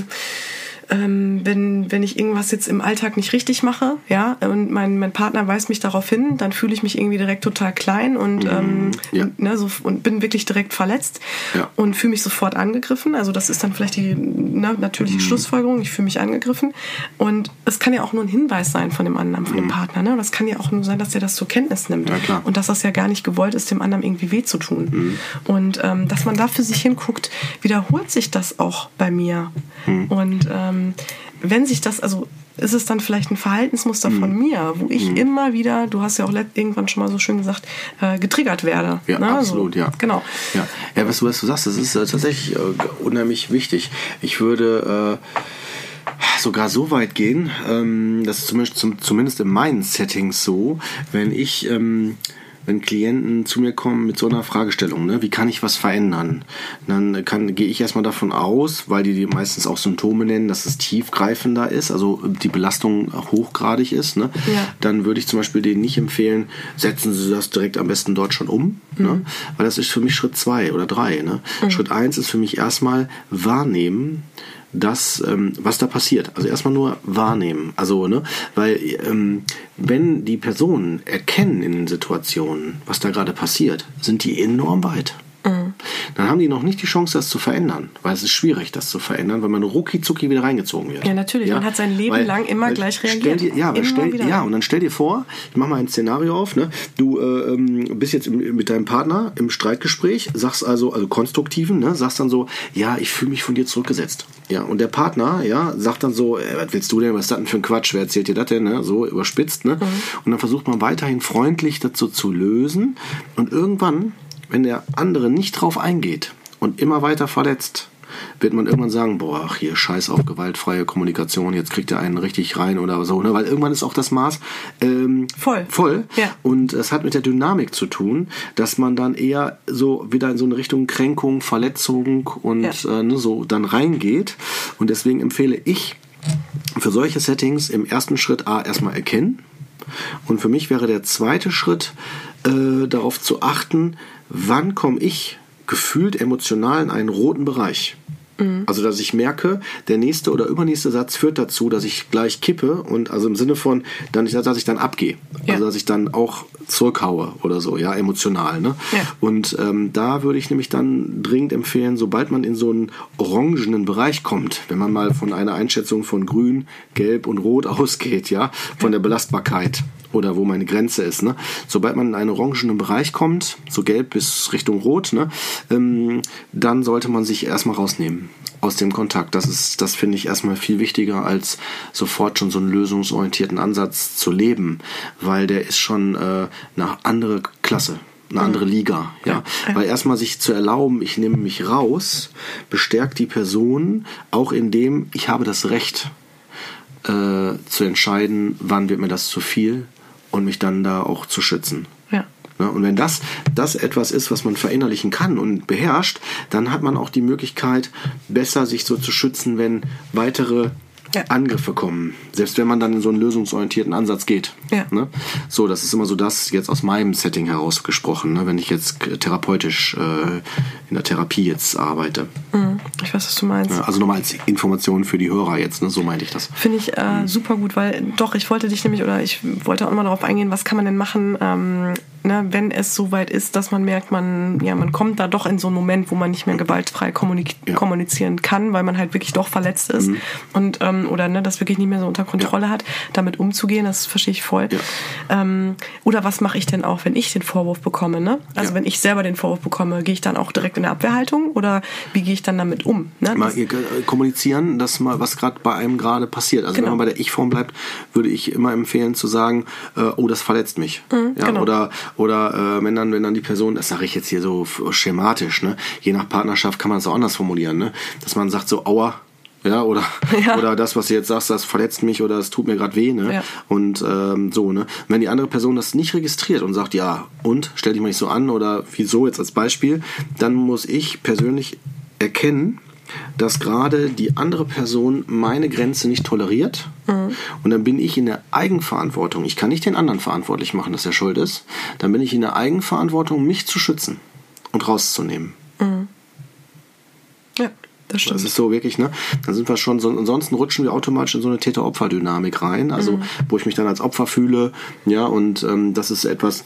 ähm, wenn, wenn ich irgendwas jetzt im Alltag nicht richtig mache, ja, und mein, mein Partner weist mich darauf hin, dann fühle ich mich irgendwie direkt total klein und, mhm, ähm, ja. ne, so, und bin wirklich direkt verletzt ja. und fühle mich sofort angegriffen. Also das ist dann vielleicht die ne, natürliche mhm. Schlussfolgerung, ich fühle mich angegriffen. Und es kann ja auch nur ein Hinweis sein von dem anderen, von mhm. dem Partner. Ne? Und das kann ja auch nur sein, dass er das zur Kenntnis nimmt. Ja, und dass das ja gar nicht gewollt ist, dem anderen irgendwie weh zu tun. Mhm. Und ähm, dass man da für sich hinguckt, wiederholt sich das auch bei mir. Mhm. Und ähm, ähm, wenn sich das, also ist es dann vielleicht ein Verhaltensmuster von mhm. mir, wo ich mhm. immer wieder, du hast ja auch irgendwann schon mal so schön gesagt, äh, getriggert werde. Ja, ne? absolut, so, ja. Genau. Ja, ja was, du, was du sagst, das ist äh, tatsächlich äh, unheimlich wichtig. Ich würde äh, sogar so weit gehen, ähm, das ist zumindest, zumindest in meinen Settings so, wenn ich ähm, wenn Klienten zu mir kommen mit so einer Fragestellung, ne, wie kann ich was verändern? Dann kann, gehe ich erstmal davon aus, weil die, die meistens auch Symptome nennen, dass es tiefgreifender ist, also die Belastung hochgradig ist. Ne? Ja. Dann würde ich zum Beispiel denen nicht empfehlen, setzen Sie das direkt am besten dort schon um, ne? mhm. ne? weil das ist für mich Schritt zwei oder drei. Ne? Mhm. Schritt eins ist für mich erstmal wahrnehmen, das, ähm, was da passiert. Also erstmal nur wahrnehmen. Also, ne, weil ähm, wenn die Personen erkennen in den Situationen, was da gerade passiert, sind die enorm weit. Dann haben die noch nicht die Chance, das zu verändern. Weil es ist schwierig, das zu verändern, weil man rucki zucki wieder reingezogen wird. Ja, natürlich. Ja? Man hat sein Leben weil, lang immer gleich reagiert. Dir, ja, stell, ja, und dann stell dir vor, ich mache mal ein Szenario auf, ne? du äh, ähm, bist jetzt im, mit deinem Partner im Streitgespräch, sagst also, also konstruktiven, ne? sagst dann so, ja, ich fühle mich von dir zurückgesetzt. Ja, und der Partner, ja, sagt dann so, äh, was willst du denn, was ist das denn für ein Quatsch, wer erzählt dir das denn, ne? so überspitzt, ne? Mhm. Und dann versucht man weiterhin freundlich dazu zu lösen und irgendwann, wenn der andere nicht drauf eingeht und immer weiter verletzt, wird man irgendwann sagen, boah, ach hier, scheiß auf gewaltfreie Kommunikation, jetzt kriegt er einen richtig rein oder so, ne? weil irgendwann ist auch das Maß ähm, voll. voll. Ja. Und es hat mit der Dynamik zu tun, dass man dann eher so wieder in so eine Richtung Kränkung, Verletzung und ja. äh, ne, so dann reingeht. Und deswegen empfehle ich für solche Settings im ersten Schritt A erstmal erkennen. Und für mich wäre der zweite Schritt, äh, darauf zu achten, wann komme ich gefühlt emotional in einen roten Bereich. Mhm. Also, dass ich merke, der nächste oder übernächste Satz führt dazu, dass ich gleich kippe und also im Sinne von, dann, dass ich dann abgehe. Ja. Also, dass ich dann auch zurückhaue oder so, ja, emotional. Ne? Ja. Und ähm, da würde ich nämlich dann dringend empfehlen, sobald man in so einen orangenen Bereich kommt, wenn man mal von einer Einschätzung von grün, gelb und rot *laughs* ausgeht, ja, von der Belastbarkeit oder wo meine Grenze ist. Ne? Sobald man in einen orangenen Bereich kommt, so gelb bis Richtung rot, ne, ähm, dann sollte man sich erstmal rausnehmen aus dem Kontakt. Das ist, das finde ich erstmal viel wichtiger, als sofort schon so einen lösungsorientierten Ansatz zu leben, weil der ist schon äh, eine andere Klasse eine andere mhm. Liga, ja. ja. Weil erstmal sich zu erlauben, ich nehme mich raus, bestärkt die Person auch in dem, ich habe das Recht äh, zu entscheiden, wann wird mir das zu viel und mich dann da auch zu schützen. Ja. Ne? Und wenn das, das etwas ist, was man verinnerlichen kann und beherrscht, dann hat man auch die Möglichkeit, besser sich so zu schützen, wenn weitere ja. Angriffe kommen. Selbst wenn man dann in so einen lösungsorientierten Ansatz geht. Ja. Ne? So, das ist immer so das jetzt aus meinem Setting heraus gesprochen, ne? wenn ich jetzt therapeutisch äh, in der Therapie jetzt arbeite. Mhm. Ich weiß, was du meinst. Ja, also nochmal als Information für die Hörer jetzt, ne? so meinte ich das. Finde ich äh, mhm. super gut, weil doch, ich wollte dich nämlich, oder ich wollte auch mal darauf eingehen, was kann man denn machen, ähm, ne, wenn es soweit ist, dass man merkt, man, ja, man kommt da doch in so einen Moment, wo man nicht mehr gewaltfrei kommunizieren kann, weil man halt wirklich doch verletzt ist. Mhm. Und ähm, oder ne, das wirklich nicht mehr so unter Kontrolle ja. hat, damit umzugehen, das verstehe ich voll. Ja. Ähm, oder was mache ich denn auch, wenn ich den Vorwurf bekomme? Ne? Also ja. wenn ich selber den Vorwurf bekomme, gehe ich dann auch direkt in der Abwehrhaltung oder wie gehe ich dann damit um? Ne? Mal äh, kommunizieren, das mal, was gerade bei einem gerade passiert. Also genau. wenn man bei der Ich-Form bleibt, würde ich immer empfehlen zu sagen, äh, oh, das verletzt mich. Mhm, ja, genau. Oder, oder äh, wenn, dann, wenn dann die Person, das sage ich jetzt hier so schematisch, ne? je nach Partnerschaft kann man es auch anders formulieren, ne? dass man sagt so, aua, ja, oder, *laughs* ja. oder das, was du jetzt sagst, das verletzt mich oder es tut mir gerade weh, ne? Ja. Und ähm, so, ne? Wenn die andere Person das nicht registriert und sagt, ja, und stell dich mal nicht so an oder wieso jetzt als Beispiel, dann muss ich persönlich erkennen, dass gerade die andere Person meine Grenze nicht toleriert. Mhm. Und dann bin ich in der Eigenverantwortung. Ich kann nicht den anderen verantwortlich machen, dass er schuld ist. Dann bin ich in der Eigenverantwortung, mich zu schützen und rauszunehmen. Mhm. Das stimmt. Das ist so wirklich, ne? Dann sind wir schon so, ansonsten rutschen wir automatisch in so eine Täter-Opfer-Dynamik rein, also mhm. wo ich mich dann als Opfer fühle, ja, und ähm, das ist etwas,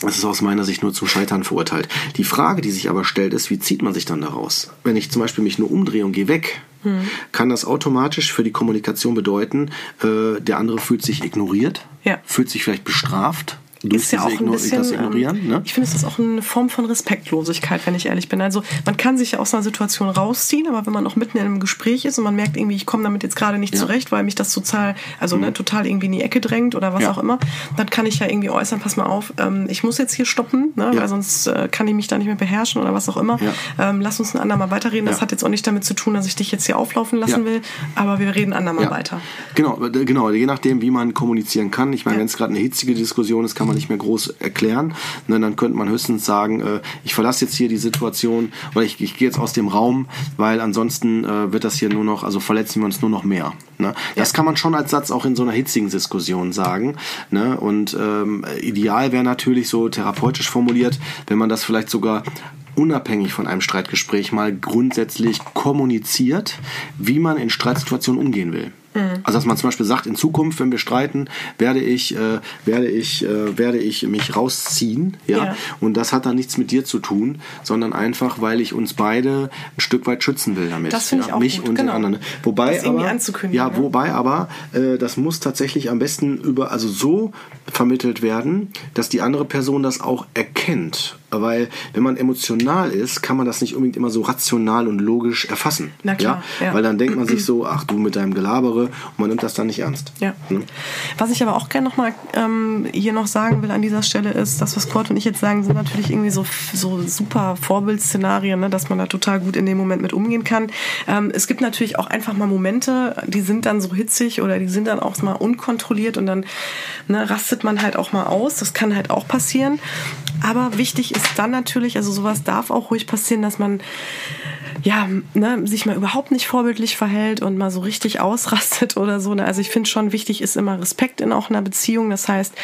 das ist aus meiner Sicht nur zum Scheitern verurteilt. Die Frage, die sich aber stellt, ist, wie zieht man sich dann daraus? Wenn ich zum Beispiel mich nur umdrehe und gehe weg, hm. kann das automatisch für die Kommunikation bedeuten, äh, der andere fühlt sich ignoriert, ja. fühlt sich vielleicht bestraft ist ja auch ein bisschen. Ähm, ne? Ich finde, es ist auch eine Form von Respektlosigkeit, wenn ich ehrlich bin. Also man kann sich ja aus einer Situation rausziehen, aber wenn man auch mitten in einem Gespräch ist und man merkt irgendwie, ich komme damit jetzt gerade nicht ja. zurecht, weil mich das total, also ne, mhm. ne, total irgendwie in die Ecke drängt oder was ja. auch immer, dann kann ich ja irgendwie äußern, pass mal auf, ähm, ich muss jetzt hier stoppen, ne, ja. weil sonst äh, kann ich mich da nicht mehr beherrschen oder was auch immer. Ähm, lass uns ein andermal weiterreden. Das hat jetzt auch nicht damit zu tun, dass ich dich jetzt hier auflaufen lassen will, aber wir reden andermal weiter. Genau, genau, je nachdem, wie man kommunizieren kann. Ich meine, wenn es gerade eine hitzige Diskussion ist, kann man nicht mehr groß erklären. Ne, dann könnte man höchstens sagen, äh, ich verlasse jetzt hier die Situation oder ich, ich gehe jetzt aus dem Raum, weil ansonsten äh, wird das hier nur noch, also verletzen wir uns nur noch mehr. Ne? Das ja. kann man schon als Satz auch in so einer hitzigen Diskussion sagen. Ne? Und ähm, ideal wäre natürlich so therapeutisch formuliert, wenn man das vielleicht sogar unabhängig von einem Streitgespräch mal grundsätzlich kommuniziert, wie man in Streitsituationen umgehen will. Mhm. Also dass man zum Beispiel sagt, in Zukunft, wenn wir streiten, werde ich, äh, werde ich, äh, werde ich mich rausziehen, ja? ja? Und das hat dann nichts mit dir zu tun, sondern einfach, weil ich uns beide ein Stück weit schützen will damit. Das finde ja? ich auch mich gut. und genau. den anderen. Wobei das aber, anzukündigen. ja, ne? wobei aber äh, das muss tatsächlich am besten über, also so vermittelt werden, dass die andere Person das auch erkennt weil wenn man emotional ist, kann man das nicht unbedingt immer so rational und logisch erfassen. Na klar, ja? ja. Weil dann denkt man sich so, ach du mit deinem Gelabere und man nimmt das dann nicht ernst. Ja. Hm? Was ich aber auch gerne nochmal ähm, hier noch sagen will an dieser Stelle ist, das, was Kurt und ich jetzt sagen, sind natürlich irgendwie so, so super Vorbildsszenarien, ne, dass man da total gut in dem Moment mit umgehen kann. Ähm, es gibt natürlich auch einfach mal Momente, die sind dann so hitzig oder die sind dann auch mal unkontrolliert und dann ne, rastet man halt auch mal aus. Das kann halt auch passieren. Aber wichtig ist dann natürlich, also sowas darf auch ruhig passieren, dass man ja, ne, sich mal überhaupt nicht vorbildlich verhält und mal so richtig ausrastet oder so. Ne? Also ich finde schon wichtig ist immer Respekt in auch einer Beziehung. Das heißt,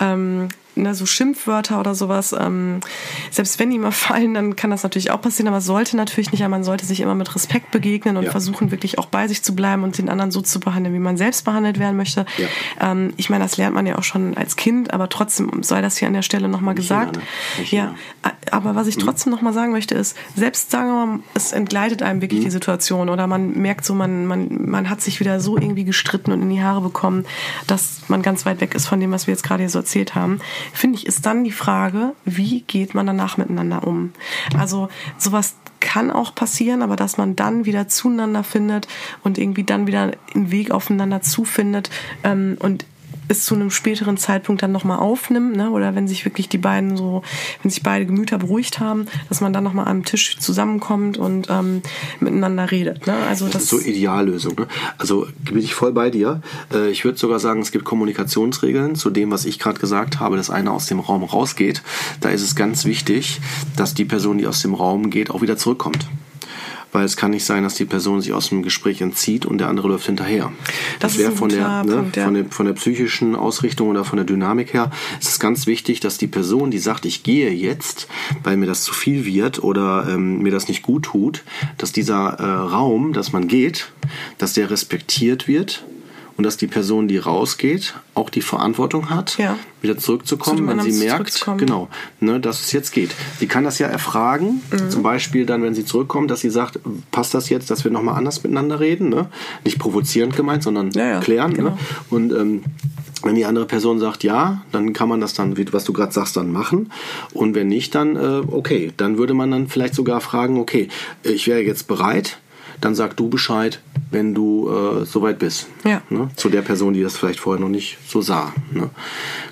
ähm, ne, so Schimpfwörter oder sowas, ähm, selbst wenn die mal *laughs* fallen, dann kann das natürlich auch passieren, aber sollte natürlich nicht, aber man sollte sich immer mit Respekt begegnen und Ja. versuchen, wirklich auch bei sich zu bleiben und den anderen so zu behandeln, wie man selbst behandelt werden möchte. Ja. Ähm, ich meine, das lernt man ja auch schon als Kind, aber trotzdem sei das hier an der Stelle nochmal gesagt. China, ne? Ja, aber was ich trotzdem nochmal sagen möchte, ist, selbst sagen wir mal, es entgleitet einem wirklich die Situation oder man merkt so, man, man, man hat sich wieder so irgendwie gestritten und in die Haare bekommen, dass man ganz weit weg ist von dem, was wir jetzt gerade hier so erzählt haben, finde ich, ist dann die Frage, wie geht man danach miteinander um? Also sowas kann auch passieren, aber dass man dann wieder zueinander findet und irgendwie dann wieder einen Weg aufeinander zufindet ähm, und es zu einem späteren Zeitpunkt dann nochmal aufnimmt, ne? oder wenn sich wirklich die beiden so, wenn sich beide Gemüter beruhigt haben, dass man dann nochmal am Tisch zusammenkommt und ähm, miteinander redet. Ne? Also das, so Ideallösung. Ne? Also bin ich voll bei dir. Äh, Ich würde sogar sagen, es gibt Kommunikationsregeln zu dem, was ich gerade gesagt habe, dass einer aus dem Raum rausgeht. Da ist es ganz wichtig, dass die Person, die aus dem Raum geht, auch wieder zurückkommt. Weil es kann nicht sein, dass die Person sich aus dem Gespräch entzieht und der andere läuft hinterher. Das ist wäre von der, ne, Punkt, ja. von, der, von der psychischen Ausrichtung oder von der Dynamik her, ist es ganz wichtig, dass die Person, die sagt, ich gehe jetzt, weil mir das zu viel wird oder ähm, mir das nicht gut tut, dass dieser äh, Raum, dass man geht, dass der respektiert wird und dass die Person, die rausgeht, auch die Verantwortung hat, Ja. wieder zurückzukommen, wenn sie merkt, genau, ne, dass es jetzt geht. Sie kann das ja erfragen, Mhm. zum Beispiel dann, wenn sie zurückkommt, dass sie sagt, passt das jetzt, dass wir nochmal anders miteinander reden, ne? Nicht provozierend gemeint, sondern Ja, ja, klären. genau. Ne? Und ähm, wenn die andere Person sagt ja, dann kann man das dann, was du gerade sagst, dann machen. Und wenn nicht, dann äh, okay, dann würde man dann vielleicht sogar fragen, okay, ich wäre jetzt bereit, dann sag du Bescheid, wenn du äh, soweit bist. Ja. Ne? Zu der Person, die das vielleicht vorher noch nicht so sah. Ne?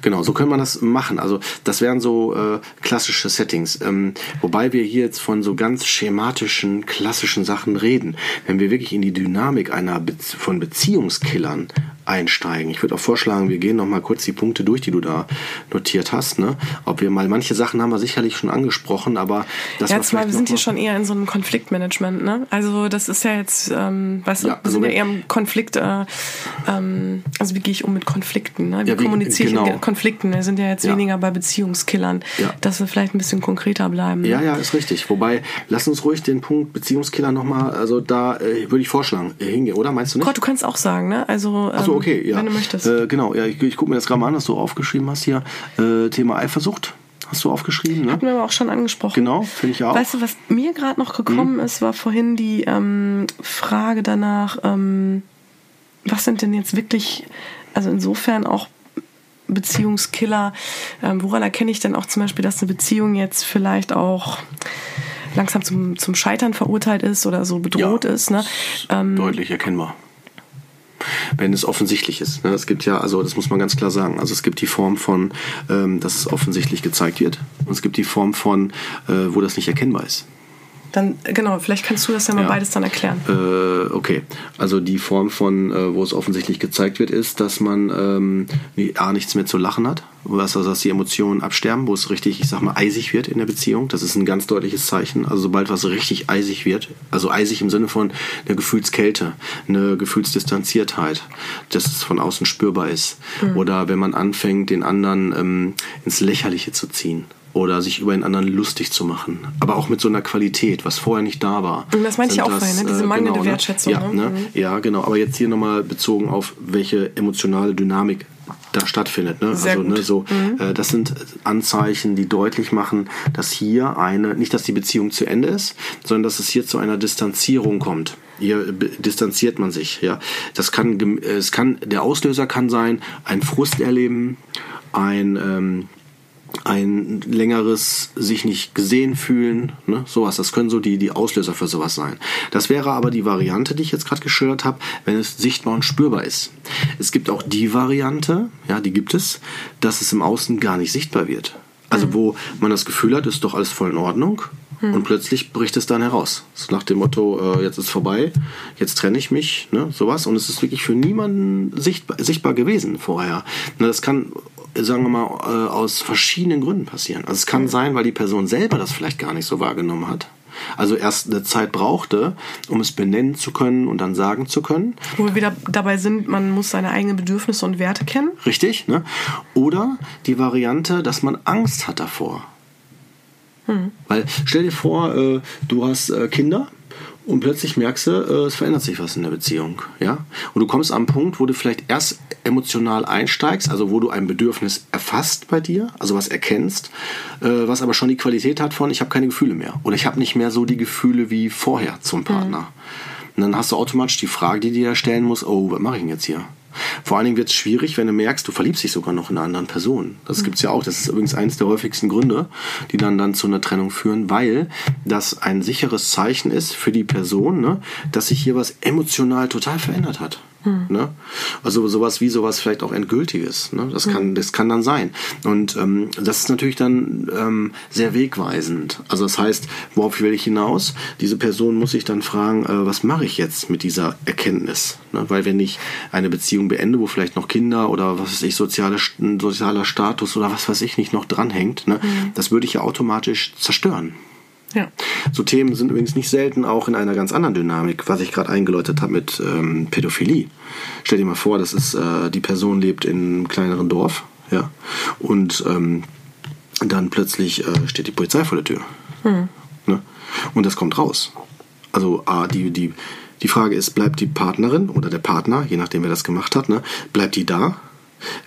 Genau, so kann man das machen. Also das wären so äh, klassische Settings. Ähm, wobei wir hier jetzt von so ganz schematischen, klassischen Sachen reden. Wenn wir wirklich in die Dynamik einer Be von Beziehungskillern einsteigen. Ich würde auch vorschlagen, wir gehen noch mal kurz die Punkte durch, die du da notiert hast. Ne? Ob wir mal manche Sachen haben wir sicherlich schon angesprochen, aber das ja, war wir sind hier schon eher in so einem Konfliktmanagement, ne? Also das ist ja jetzt, ähm, weißt du, Ja, wir also sind ja eher im Konflikt, äh, ähm, also wie gehe ich um mit Konflikten, ne? Wie Ja, wie- kommuniziere ich genau. mit Konflikten? Wir sind ja jetzt Ja. weniger bei Beziehungskillern, dass wir vielleicht ein bisschen konkreter bleiben. ne? Ja, ja, ist richtig. Wobei, lass uns ruhig den Punkt Beziehungskiller nochmal, also da äh, würde ich vorschlagen, äh, hingehen, oder? Meinst du nicht? Gott, du kannst auch sagen, ne? Also, ähm, Okay, ja. wenn du möchtest. Äh, genau, ja, ich, ich gucke mir das gerade mal an, was du aufgeschrieben hast hier. Äh, Thema Eifersucht hast du aufgeschrieben, ne? Hatten wir aber auch schon angesprochen. Genau, finde ich auch. Mhm. Weißt du, was mir gerade noch gekommen ist, war vorhin die ähm, Frage danach, ähm, was sind denn jetzt wirklich, also insofern auch Beziehungskiller, ähm, woran erkenne ich denn auch zum Beispiel, dass eine Beziehung jetzt vielleicht auch langsam zum, zum Scheitern verurteilt ist oder so bedroht Ja, ist, ne? Ähm, Deutlich erkennbar. Wenn es offensichtlich ist. Ne? Es gibt ja, also das muss man ganz klar sagen, also es gibt die Form von, ähm, dass es offensichtlich gezeigt wird und es gibt die Form von, äh, wo das nicht erkennbar ist. Dann, genau, vielleicht kannst du das ja mal Ja. beides dann erklären. Äh, okay, also die Form von, äh, wo es offensichtlich gezeigt wird, ist, dass man ähm, A, nichts mehr zu lachen hat, was, also dass die Emotionen absterben, wo es richtig, ich sag mal, eisig wird in der Beziehung. Das ist ein ganz deutliches Zeichen. Also sobald was richtig eisig wird, also eisig im Sinne von einer Gefühlskälte, eine Gefühlsdistanziertheit, dass es von außen spürbar ist. Oder wenn man anfängt, den anderen ähm, ins Lächerliche zu ziehen. Oder sich über den anderen lustig zu machen. Aber auch mit so einer Qualität, was vorher nicht da war. Und das meinte ich auch vorhin, ne? diese äh, mangelnde genau, ne? Wertschätzung. Ja, ne? Mhm. ja, genau. Aber jetzt hier nochmal bezogen auf welche emotionale Dynamik da stattfindet. Ne? Sehr also, ne, so, mhm. äh, das sind Anzeichen, die deutlich machen, dass hier eine, nicht dass die Beziehung zu Ende ist, sondern dass es hier zu einer Distanzierung kommt. Hier distanziert man sich. Ja, das kann, es kann, der Auslöser kann sein, ein Frust erleben, ein ähm, ein längeres sich nicht gesehen fühlen, ne, sowas. Das können so die, die Auslöser für sowas sein. Das wäre aber die Variante, die ich jetzt gerade geschildert habe, wenn es sichtbar und spürbar ist. Es gibt auch die Variante, ja, die gibt es, dass es im Außen gar nicht sichtbar wird. Also mhm. wo man das Gefühl hat, ist doch alles voll in Ordnung mhm. und plötzlich bricht es dann heraus. So nach dem Motto, äh, jetzt ist vorbei, jetzt trenne ich mich, ne, sowas. Und es ist wirklich für niemanden sichtbar, sichtbar gewesen vorher. Na, das kann sagen wir mal, äh, aus verschiedenen Gründen passieren. Also es kann sein, weil die Person selber das vielleicht gar nicht so wahrgenommen hat. Also erst eine Zeit brauchte, um es benennen zu können und dann sagen zu können. Wo wir wieder dabei sind, man muss seine eigenen Bedürfnisse und Werte kennen. Richtig. Ne? Oder die Variante, dass man Angst hat davor. Hm. Weil stell dir vor, äh, du hast äh, Kinder und plötzlich merkst du, äh, es verändert sich was in der Beziehung, ja. Und du kommst am Punkt, wo du vielleicht erst emotional einsteigst, also wo du ein Bedürfnis erfasst bei dir, also was erkennst, äh, was aber schon die Qualität hat von, ich habe keine Gefühle mehr oder ich habe nicht mehr so die Gefühle wie vorher zum Partner. Mhm. Und dann hast du automatisch die Frage, die dir stellen muss, oh, was mache ich denn jetzt hier? Vor allen Dingen wird es schwierig, wenn du merkst, du verliebst dich sogar noch in eine andere Person. Das mhm. gibt es ja auch. Das ist übrigens eines der häufigsten Gründe, die dann, dann zu einer Trennung führen, weil das ein sicheres Zeichen ist für die Person, ne, dass sich hier was emotional total verändert hat. Hm. Ne? Also sowas wie sowas vielleicht auch endgültiges. Ne? Das, kann, hm. das kann dann sein. Und ähm, das ist natürlich dann ähm, sehr wegweisend. Also das heißt, worauf will ich hinaus? Diese Person muss sich dann fragen, äh, was mache ich jetzt mit dieser Erkenntnis? Ne? Weil wenn ich eine Beziehung beende, wo vielleicht noch Kinder oder was weiß ich, soziale, sozialer Status oder was weiß ich nicht noch dranhängt, ne? Hm. das würde ich ja automatisch zerstören. Ja. So Themen sind übrigens nicht selten auch in einer ganz anderen Dynamik, was ich gerade eingeläutet habe mit ähm, Pädophilie. Stell dir mal vor, das ist äh, die Person lebt in einem kleineren Dorf, ja, und ähm, dann plötzlich äh, steht die Polizei vor der Tür. Mhm. Ne? Und das kommt raus. Also ah, die, die, die Frage ist, bleibt die Partnerin oder der Partner, je nachdem wer das gemacht hat, ne, bleibt die da?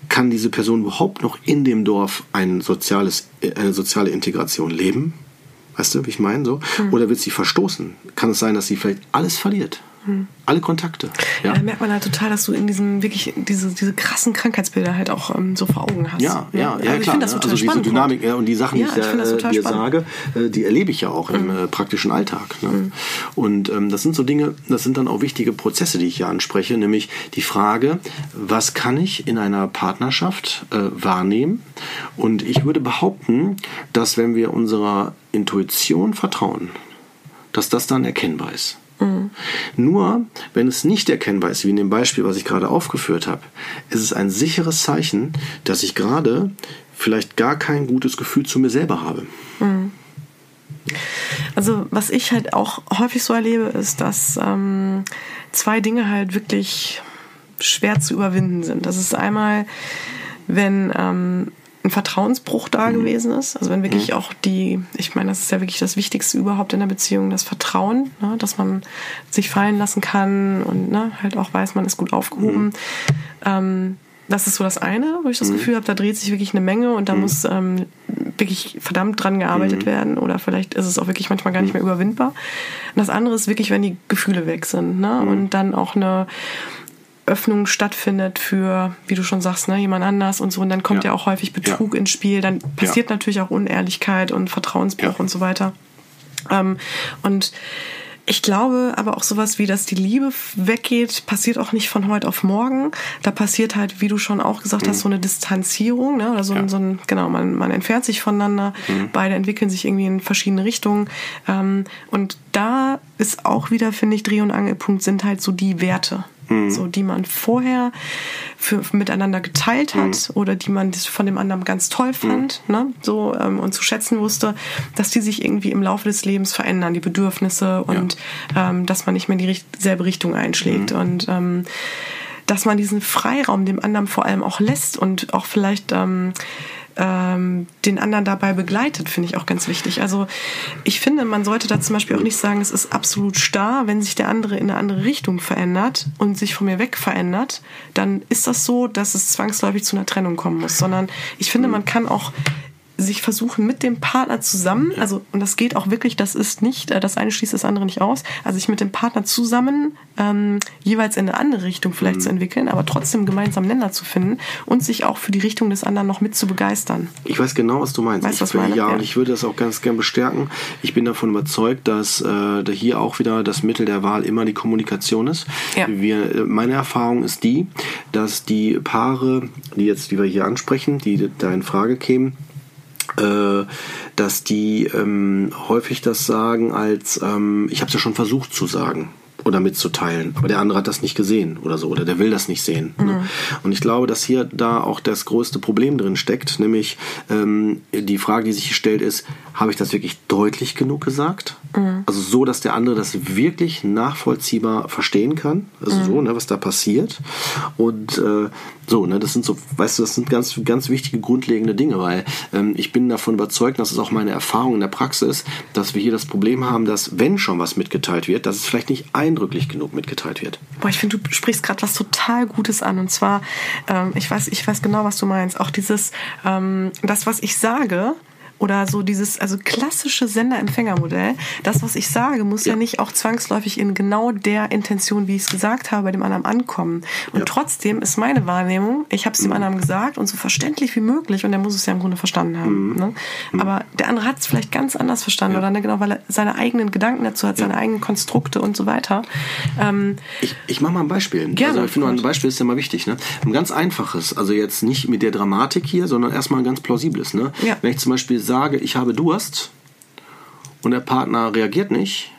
Kann diese Person überhaupt noch in dem Dorf ein soziales, eine soziale Integration leben? Weißt du, wie ich meine? So? Mhm. Oder wird sie verstoßen? Kann es sein, dass sie vielleicht alles verliert? Mhm. Alle Kontakte. Ja? ja, da merkt man halt total, dass du in diesem wirklich diese, diese krassen Krankheitsbilder halt auch ähm, so vor Augen hast. Ja, ja, ja, also ja klar. Ich das total also diese Dynamik ja, und die Sachen, die ich, äh, dir sage, äh, die erlebe ich ja auch mhm. im äh, praktischen Alltag. Ne? Mhm. Und ähm, das sind so Dinge, das sind dann auch wichtige Prozesse, die ich hier anspreche, nämlich die Frage, was kann ich in einer Partnerschaft äh, wahrnehmen? Und ich würde behaupten, dass wenn wir unserer Intuition vertrauen, dass das dann erkennbar ist. Mhm. Nur, wenn es nicht erkennbar ist, wie in dem Beispiel, was ich gerade aufgeführt habe, ist es ein sicheres Zeichen, dass ich gerade vielleicht gar kein gutes Gefühl zu mir selber habe. Mhm. Also, was ich halt auch häufig so erlebe, ist, dass ähm, zwei Dinge halt wirklich schwer zu überwinden sind. Das ist einmal, wenn ähm, ein Vertrauensbruch da mhm. gewesen ist. Also wenn wirklich mhm. auch die, ich meine, das ist ja wirklich das Wichtigste überhaupt in der Beziehung, das Vertrauen, ne, dass man sich fallen lassen kann und ne, halt auch weiß, man ist gut aufgehoben. Mhm. Ähm, das ist so das eine, wo ich das mhm. Gefühl habe, da dreht sich wirklich eine Menge und da mhm. muss ähm, wirklich verdammt dran gearbeitet mhm. werden oder vielleicht ist es auch wirklich manchmal gar nicht mehr überwindbar. Und das andere ist wirklich, wenn die Gefühle weg sind ne? und dann auch eine Öffnung stattfindet für, wie du schon sagst, ne, jemand anders und so. Und dann kommt ja, ja auch häufig Betrug ja. ins Spiel. Dann passiert ja. natürlich auch Unehrlichkeit und Vertrauensbruch und so weiter. Ähm, und ich glaube aber auch sowas wie, dass die Liebe weggeht, passiert auch nicht von heute auf morgen. Da passiert halt, wie du schon auch gesagt mhm. hast, so eine Distanzierung, ne? oder so, ein, so ein, genau, man, man entfernt sich voneinander, mhm. beide entwickeln sich irgendwie in verschiedene Richtungen. Ähm, und da ist auch wieder, finde ich, Dreh- und Angelpunkt sind halt so die Werte mhm. so die man vorher für, miteinander geteilt hat mhm. oder die man von dem anderen ganz toll fand, mhm. ne, so ähm, und zu schätzen wusste, dass die sich irgendwie im Laufe des Lebens verändern, die Bedürfnisse und ja. ähm, dass man nicht mehr in dieselbe Richtung einschlägt mhm. und ähm, dass man diesen Freiraum dem anderen vor allem auch lässt und auch vielleicht ähm, ähm, den anderen dabei begleitet, finde ich auch ganz wichtig. Also ich finde, man sollte da zum Beispiel auch nicht sagen, es ist absolut starr, wenn sich der andere in eine andere Richtung verändert und sich von mir weg verändert, dann ist das so, dass es zwangsläufig zu einer Trennung kommen muss, sondern ich finde, man kann auch sich versuchen mit dem Partner zusammen, also und das geht auch wirklich, das ist nicht, äh, das eine schließt das andere nicht aus, also sich mit dem Partner zusammen ähm, jeweils in eine andere Richtung vielleicht mhm. zu entwickeln, aber trotzdem gemeinsam Nenner zu finden und sich auch für die Richtung des anderen noch mit zu begeistern. Ich weiß genau, was du meinst. Weißt, was ich, meine? Ja, ja, und ich würde das auch ganz gern bestärken. Ich bin davon überzeugt, dass äh, hier auch wieder das Mittel der Wahl immer die Kommunikation ist. Ja. Wir, äh, meine Erfahrung ist die, dass die Paare, die jetzt, die wir hier ansprechen, die da in Frage kämen, dass die ähm, häufig das sagen als, ähm, ich habe es ja schon versucht zu sagen oder mitzuteilen. Aber der andere hat das nicht gesehen oder so, oder der will das nicht sehen. Ne? Mhm. Ne? Und ich glaube, dass hier da auch das größte Problem drin steckt, nämlich ähm, die Frage, die sich stellt, ist, habe ich das wirklich deutlich genug gesagt? Mhm. Also so, dass der andere das wirklich nachvollziehbar verstehen kann, also mhm. so, ne, was da passiert. Und äh, so, ne, das sind so, weißt du, das sind ganz, ganz wichtige grundlegende Dinge, weil ähm, ich bin davon überzeugt, das ist auch meine Erfahrung in der Praxis, dass wir hier das Problem haben, dass wenn schon was mitgeteilt wird, dass es vielleicht nicht eindrücklich genug mitgeteilt wird. Boah, ich finde, du sprichst gerade was total Gutes an und zwar, ähm, ich weiß, ich weiß genau, was du meinst. Auch dieses, ähm, das, was ich sage, oder so dieses, also klassische Sender-Empfänger-Modell. Das, was ich sage, muss ja. ja. nicht auch zwangsläufig in genau der Intention, wie ich es gesagt habe, bei dem anderen ankommen. Und ja. trotzdem ist meine Wahrnehmung, ich habe es dem mhm. anderen gesagt und so verständlich wie möglich und der muss es ja im Grunde verstanden haben. Mhm. Ne? Mhm. Aber der andere hat es vielleicht ganz anders verstanden ja. oder ne, genau, weil er seine eigenen Gedanken dazu hat, seine eigenen Konstrukte und so weiter. Ähm, ich ich mache mal ein Beispiel. Gerne, also ich finde, ein Beispiel ist ja mal wichtig. Ne? Ein ganz einfaches, also jetzt nicht mit der Dramatik hier, sondern erstmal ein ganz plausibles. Ne? Wenn ich zum Beispiel sage, ich habe Durst und der Partner reagiert nicht,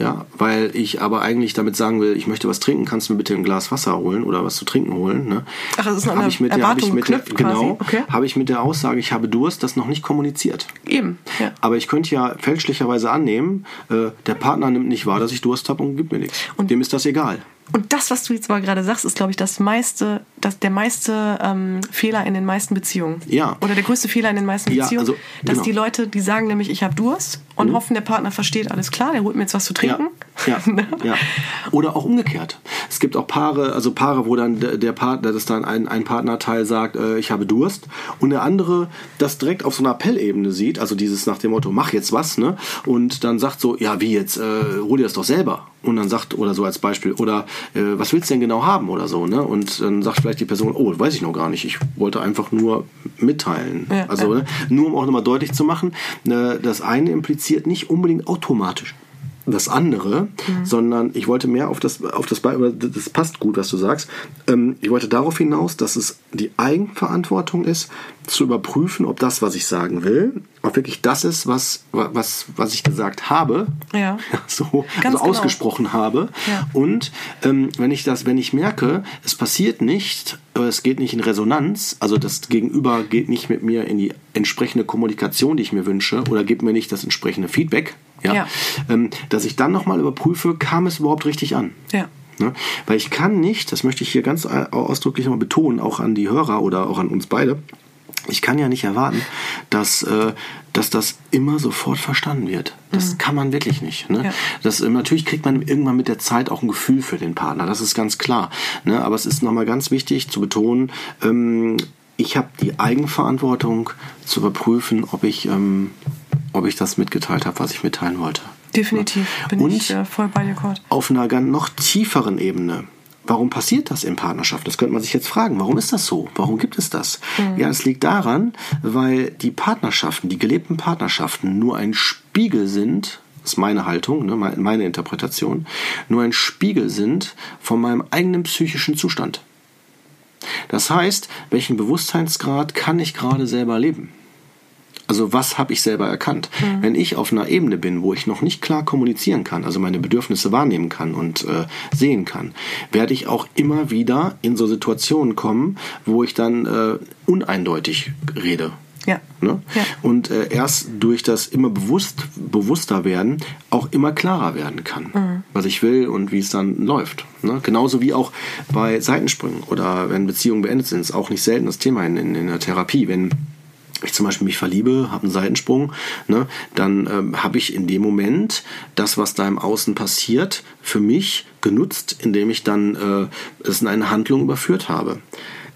ja, weil ich aber eigentlich damit sagen will, ich möchte was trinken, kannst du mir bitte ein Glas Wasser holen oder was zu trinken holen. Ne? Ach, das ist eine ich mit Erwartung der, ich mit der, Genau, okay. habe ich mit der Aussage, ich habe Durst, das noch nicht kommuniziert. Eben. Ja. Aber ich könnte ja fälschlicherweise annehmen, äh, der Partner nimmt nicht wahr, dass ich Durst habe und gibt mir nichts. Und dem ist das egal. Und das, was du jetzt mal gerade sagst, ist, glaube ich, das meiste, das, der meiste ähm, Fehler in den meisten Beziehungen. Ja. Oder der größte Fehler in den meisten Beziehungen. Ja, also, dass genau. die Leute, die sagen nämlich, ich habe Durst und mhm. hoffen, der Partner versteht, alles klar, der holt mir jetzt was zu trinken. Ja, ja, *laughs* ja. Oder auch umgekehrt. Es gibt auch Paare, also Paare, wo dann der, der Partner, dass dann ein, ein Partnerteil sagt, äh, ich habe Durst und der andere das direkt auf so einer Appellebene sieht, also dieses nach dem Motto, mach jetzt was, ne? Und dann sagt so, ja, wie jetzt, äh, hol dir das doch selber. Und dann sagt, oder so als Beispiel, oder äh, was willst du denn genau haben oder so, ne? Und dann sagt vielleicht die Person, oh, weiß ich noch gar nicht, ich wollte einfach nur mitteilen. Ja, also, ja. Ne? nur um auch nochmal deutlich zu machen, ne, das eine impliziert nicht unbedingt automatisch das andere, mhm. sondern ich wollte mehr auf das, auf das, das passt gut, was du sagst. Ähm, ich wollte darauf hinaus, dass es die Eigenverantwortung ist, zu überprüfen, ob das, was ich sagen will, auch wirklich das ist, was, was, was ich gesagt habe, ja. *laughs* so also genau. ausgesprochen habe. Ja. Und ähm, wenn ich das, wenn ich merke, es passiert nicht, es geht nicht in Resonanz, also das Gegenüber geht nicht mit mir in die entsprechende Kommunikation, die ich mir wünsche, oder gibt mir nicht das entsprechende Feedback, ja, ja. Ähm, dass ich dann nochmal überprüfe, kam es überhaupt richtig an? Ja. Ne? Weil ich kann nicht, das möchte ich hier ganz ausdrücklich nochmal betonen, auch an die Hörer oder auch an uns beide, ich kann ja nicht erwarten, dass, äh, dass das immer sofort verstanden wird. Das mhm. kann man wirklich nicht. Ne? Ja. Das, äh, natürlich kriegt man irgendwann mit der Zeit auch ein Gefühl für den Partner, das ist ganz klar. Ne? Aber es ist nochmal ganz wichtig zu betonen, ähm, ich habe die Eigenverantwortung zu überprüfen, ob ich, ähm, ob ich das mitgeteilt habe, was ich mitteilen wollte. Definitiv, bin Und ich äh, voll bei dir, Kurt. Auf einer noch tieferen Ebene. Warum passiert das in Partnerschaft? Das könnte man sich jetzt fragen. Warum ist das so? Warum gibt es das? Mhm. Ja, es liegt daran, weil die Partnerschaften, die gelebten Partnerschaften nur ein Spiegel sind das ist meine Haltung, ne, meine Interpretation, nur ein Spiegel sind von meinem eigenen psychischen Zustand. Das heißt, welchen Bewusstseinsgrad kann ich gerade selber leben? Also was habe ich selber erkannt? Mhm. Wenn ich auf einer Ebene bin, wo ich noch nicht klar kommunizieren kann, also meine Bedürfnisse wahrnehmen kann und äh, sehen kann, werde ich auch immer wieder in so Situationen kommen, wo ich dann äh, uneindeutig rede. Ja. Ne? ja. Und äh, erst durch das immer bewusst, bewusster werden auch immer klarer werden kann, mhm. was ich will und wie es dann läuft. Ne? Genauso wie auch bei Seitensprüngen oder wenn Beziehungen beendet sind, ist auch nicht selten das Thema in, in, in der Therapie, wenn ich zum Beispiel mich verliebe, habe einen Seitensprung, ne, dann ähm, habe ich in dem Moment das, was da im Außen passiert, für mich genutzt, indem ich dann äh, es in eine Handlung überführt habe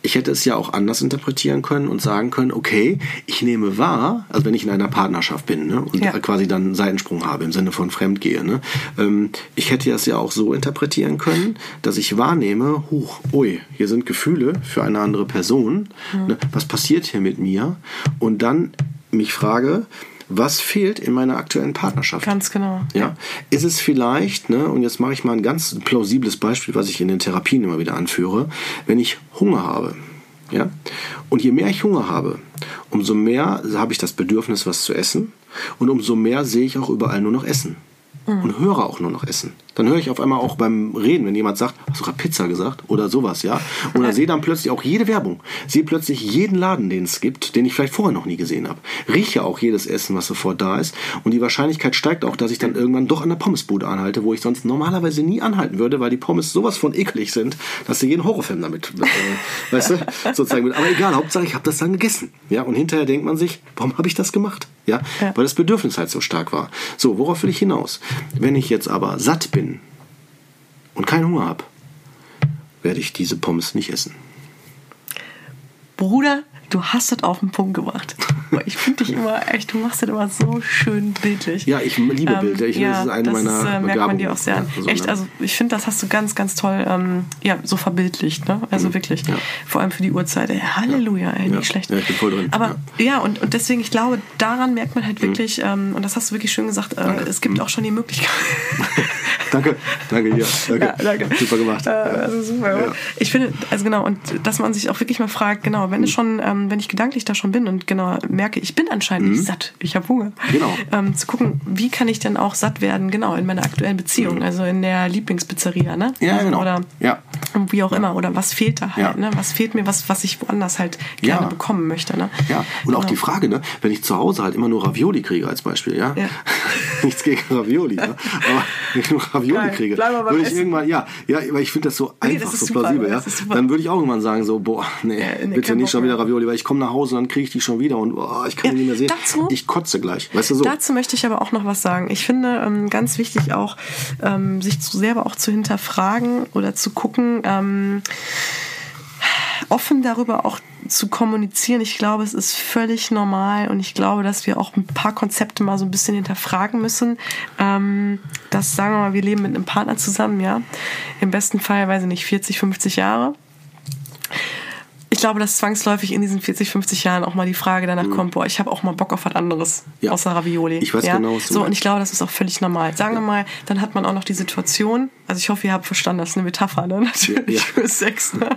ich hätte es ja auch anders interpretieren können und sagen können, okay, ich nehme wahr, also wenn ich in einer Partnerschaft bin ne, und ja. quasi dann einen Seitensprung habe im Sinne von Fremdgehe, ne, ähm, ich hätte es ja auch so interpretieren können, dass ich wahrnehme, huch, ui, hier sind Gefühle für eine andere Person, mhm. ne, was passiert hier mit mir? Und dann mich frage, was fehlt in meiner aktuellen Partnerschaft? Ganz genau. Ja. Ist es vielleicht, ne, und jetzt mache ich mal ein ganz plausibles Beispiel, was ich in den Therapien immer wieder anführe, wenn ich Hunger habe. Ja? Und je mehr ich Hunger habe, umso mehr habe ich das Bedürfnis, was zu essen. Und umso mehr sehe ich auch überall nur noch Essen. Mhm. Und höre auch nur noch Essen. Dann höre ich auf einmal auch beim Reden, wenn jemand sagt, hast du gerade Pizza gesagt? Oder sowas, ja. Oder sehe dann plötzlich auch jede Werbung. Sehe plötzlich jeden Laden, den es gibt, den ich vielleicht vorher noch nie gesehen habe. Rieche auch jedes Essen, was sofort da ist. Und die Wahrscheinlichkeit steigt auch, dass ich dann irgendwann doch an der Pommesbude anhalte, wo ich sonst normalerweise nie anhalten würde, weil die Pommes sowas von eklig sind, dass sie jeden Horrorfilm damit, äh, *laughs* weißt du, sozusagen. Aber egal, Hauptsache ich habe das dann gegessen. Ja, und hinterher denkt man sich, warum habe ich das gemacht? Ja, ja, weil das Bedürfnis halt so stark war. So, worauf will ich hinaus? Wenn ich jetzt aber satt bin, und keinen Hunger habe, werde ich diese Pommes nicht essen. Bruder, du hast das auf den Punkt gebracht. Ich finde dich immer echt, du machst das immer so schön bildlich. Ja, ich liebe ähm, Bilder. Ich, ja, das ist eine das meiner ist, äh, merkt man dir auch sehr an. Also, echt, ne? also ich finde, das hast du ganz, ganz toll, ähm, ja, so verbildlicht, ne? Also mhm. wirklich. Ja. Vor allem für die Uhrzeit. Ey, Halleluja, ey, nicht schlecht. Ja, ich bin voll drin. Aber ja, und, und deswegen, ich glaube, daran merkt man halt mhm. wirklich, mhm. ähm, und das hast du wirklich schön gesagt, äh, es gibt mhm. auch schon die Möglichkeit. *laughs* danke, danke, ja, danke. Ja, danke. Super gemacht. Äh, also super. Ich finde, also genau, und dass man sich auch wirklich mal fragt, genau, wenn es mhm. schon, ähm, wenn ich gedanklich da schon bin und genau merke, ich bin anscheinend mhm. nicht satt, ich habe Hunger. Genau. Ähm, zu gucken, wie kann ich denn auch satt werden, genau, in meiner aktuellen Beziehung, mhm. also in der Lieblingspizzeria, ne? Ja, genau. Oder ja. wie auch immer. Oder was fehlt da halt, ja. ne? Was fehlt mir, was, was ich woanders halt gerne ja. bekommen möchte, ne? Ja, und genau. auch die Frage, ne, wenn ich zu Hause halt immer nur Ravioli kriege als Beispiel, ja? ja. *laughs* Nichts gegen Ravioli, ne? Aber wenn ich nur Ravioli Geil. kriege, würde ich Essen. irgendwann, ja, ja, weil ich finde das so nee, einfach, das so super, plausibel, ja? Dann würde ich auch irgendwann sagen, so, boah, nee, nee bitte nicht schon wieder Ravioli, weil ich komme nach Hause und dann kriege ich die schon wieder und boah, ich kann die nicht mehr sehen. Dazu, ich kotze gleich, weißt du so. Dazu möchte ich aber auch noch was sagen. Ich finde ähm, ganz wichtig auch, ähm, sich zu selber auch zu hinterfragen oder zu gucken, ähm, offen darüber auch zu kommunizieren. Ich glaube, es ist völlig normal und ich glaube, dass wir auch ein paar Konzepte mal so ein bisschen hinterfragen müssen. Ähm, das sagen wir mal, wir leben mit einem Partner zusammen, ja. Im besten Fall, weiß ich nicht, 40, 50 Jahre ich glaube, dass zwangsläufig in diesen 40, 50 Jahren auch mal die Frage danach mhm. kommt, boah, ich habe auch mal Bock auf was anderes ja. außer Ravioli. Ich weiß ja? genau, So, und ich glaube, das ist auch völlig normal. Sagen wir mal, dann hat man auch noch die Situation, also ich hoffe, ihr habt verstanden, das ist eine Metapher, ne? *laughs* Natürlich ja. für Sex. Ne?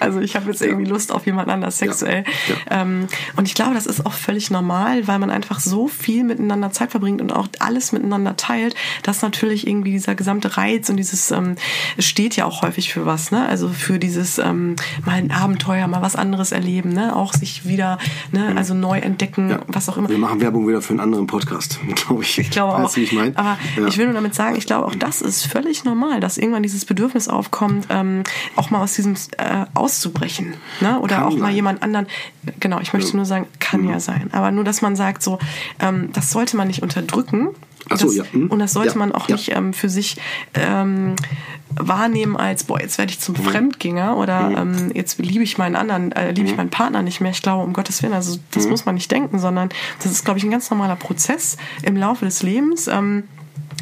Also ich habe jetzt irgendwie Lust auf jemand anders sexuell. Ähm, und ich glaube, das ist auch völlig normal, weil man einfach so viel miteinander Zeit verbringt und auch alles miteinander teilt, dass natürlich irgendwie dieser gesamte Reiz und dieses ähm, steht ja auch häufig für was, ne? Also für dieses ähm, mal ein Abenteuer, mal was anderes erleben, ne? auch sich wieder, ne? Mhm. also neu entdecken, ja. was auch immer. Wir machen Werbung wieder für einen anderen Podcast, *laughs* glaube ich. Ich glaube auch. Ich mein? Aber ja. ich will nur damit sagen, ich glaube auch das ist völlig normal, dass irgendwann dieses Bedürfnis aufkommt, ähm, auch mal aus diesem äh, auszubrechen, ne? oder kann auch sein. mal jemand anderen. Genau, ich möchte ja. nur sagen, kann mhm. ja sein, aber nur, dass man sagt, so, ähm, das sollte man nicht unterdrücken. Ach so, das, ja. Hm. Und das sollte ja. man auch nicht ähm, für sich ähm, wahrnehmen als, boah, jetzt werde ich zum mhm. Fremdgänger oder mhm. ähm, jetzt liebe ich meinen anderen, äh, liebe ich mhm. meinen Partner nicht mehr. Ich glaube, um Gottes Willen, also das mhm. muss man nicht denken, sondern das ist, glaube ich, ein ganz normaler Prozess im Laufe des Lebens. Ähm,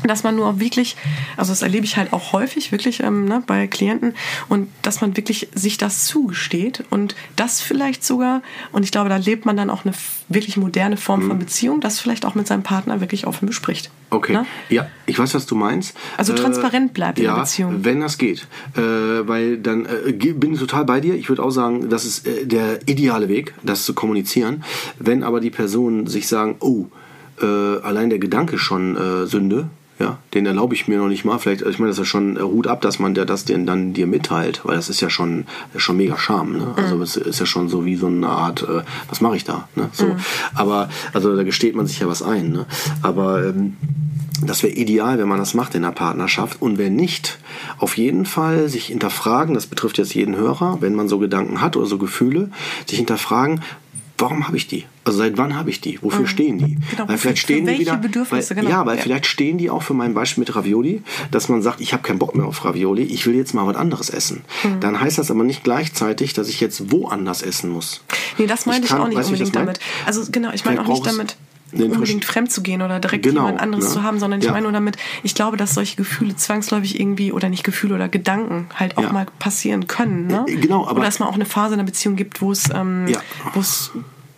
dass man nur wirklich, also das erlebe ich halt auch häufig wirklich ähm, ne, bei Klienten und dass man wirklich sich das zugesteht und das vielleicht sogar, und ich glaube, da lebt man dann auch eine wirklich moderne Form mhm. von Beziehung, das vielleicht auch mit seinem Partner wirklich offen bespricht. Okay, ne? ja, ich weiß, was du meinst. Also äh, transparent bleibt in ja, der Beziehung. wenn das geht, äh, weil dann äh, bin ich total bei dir. Ich würde auch sagen, das ist äh, der ideale Weg, das zu kommunizieren. Wenn aber die Personen sich sagen, oh, äh, allein der Gedanke schon äh, Sünde, ja, den erlaube ich mir noch nicht mal. Vielleicht, ich meine, das ist ja schon Hut ab, dass man der das denn dann dir mitteilt, weil das ist ja schon, schon mega Scham. Ne? Also mhm. es ist ja schon so wie so eine Art, äh, was mache ich da? Ne? So, mhm. aber also da gesteht man sich ja was ein. Ne? Aber ähm, das wäre ideal, wenn man das macht in der Partnerschaft. Und wenn nicht, auf jeden Fall sich hinterfragen, das betrifft jetzt jeden Hörer, wenn man so Gedanken hat oder so Gefühle, sich hinterfragen, warum habe ich die? Also seit wann habe ich die? Wofür mhm. stehen die? Genau, weil vielleicht stehen die wieder, Bedürfnisse, weil, genau. Ja, weil ja. vielleicht stehen die auch für mein Beispiel mit Ravioli, dass man sagt, ich habe keinen Bock mehr auf Ravioli, ich will jetzt mal was anderes essen. Mhm. Dann heißt das aber nicht gleichzeitig, dass ich jetzt woanders essen muss. Nee, das meine ich, ich, auch nicht unbedingt damit. Also genau, ich meine auch nicht damit unbedingt fremd zu gehen oder direkt genau, jemand anderes ne? zu haben, sondern ich ja. meine nur damit, ich glaube, dass solche Gefühle zwangsläufig irgendwie oder nicht Gefühle oder Gedanken halt auch ja. mal passieren können. Ne? Äh, genau, aber oder dass man auch eine Phase in der Beziehung gibt, wo es, ähm, ja. wo es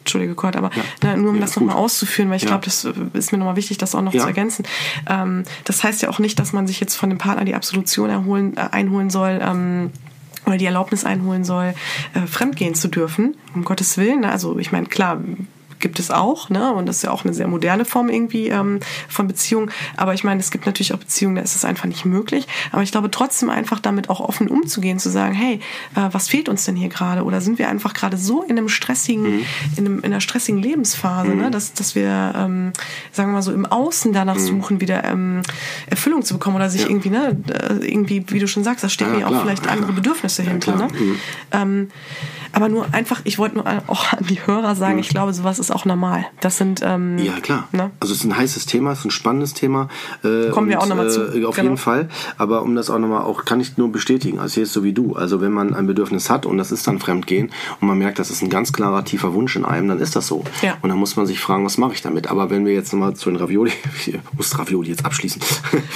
Entschuldige, Kurt, aber ja. ne, nur um ja, das nochmal auszuführen, weil ich ja. glaube, das äh, ist mir nochmal wichtig, das auch noch zu ergänzen. Ähm, das heißt ja auch nicht, dass man sich jetzt von dem Partner die Absolution erholen, äh, einholen soll, ähm, oder die Erlaubnis einholen soll, äh, fremdgehen zu dürfen, um Gottes Willen. Ne? Also ich meine, klar, gibt es auch, ne? Und das ist ja auch eine sehr moderne Form irgendwie ähm, von Beziehung. Aber ich meine, es gibt natürlich auch Beziehungen, da ist es einfach nicht möglich. Aber ich glaube trotzdem einfach damit auch offen umzugehen, zu sagen, hey, äh, was fehlt uns denn hier gerade? Oder sind wir einfach gerade so in einem stressigen, mhm. in, einem, in einer stressigen Lebensphase, ne? mhm. ne? dass, dass wir, ähm, sagen wir mal so, im Außen danach mhm. suchen, wieder ähm, Erfüllung zu bekommen oder sich ja. irgendwie, ne, äh, irgendwie, wie du schon sagst, da stecken ja, ja auch vielleicht andere Bedürfnisse hinter. Ne? Mhm. Ähm, aber nur einfach, ich wollte nur auch an die Hörer sagen, ich glaube, sowas ist auch normal. Das sind ähm, ja klar. Ne? Also es ist ein heißes Thema, es ist ein spannendes Thema. Äh, Kommen wir auch nochmal zu. Äh, auf genau. jeden Fall. Aber um das auch nochmal auch kann ich nur bestätigen. Also jetzt so wie du. Also wenn man ein Bedürfnis hat und das ist dann Fremdgehen und man merkt, das ist ein ganz klarer tiefer Wunsch in einem, dann ist das so. Ja. Und dann muss man sich fragen, was mache ich damit? Aber wenn wir jetzt nochmal zu den Ravioli, ich *laughs* muss Ravioli jetzt abschließen.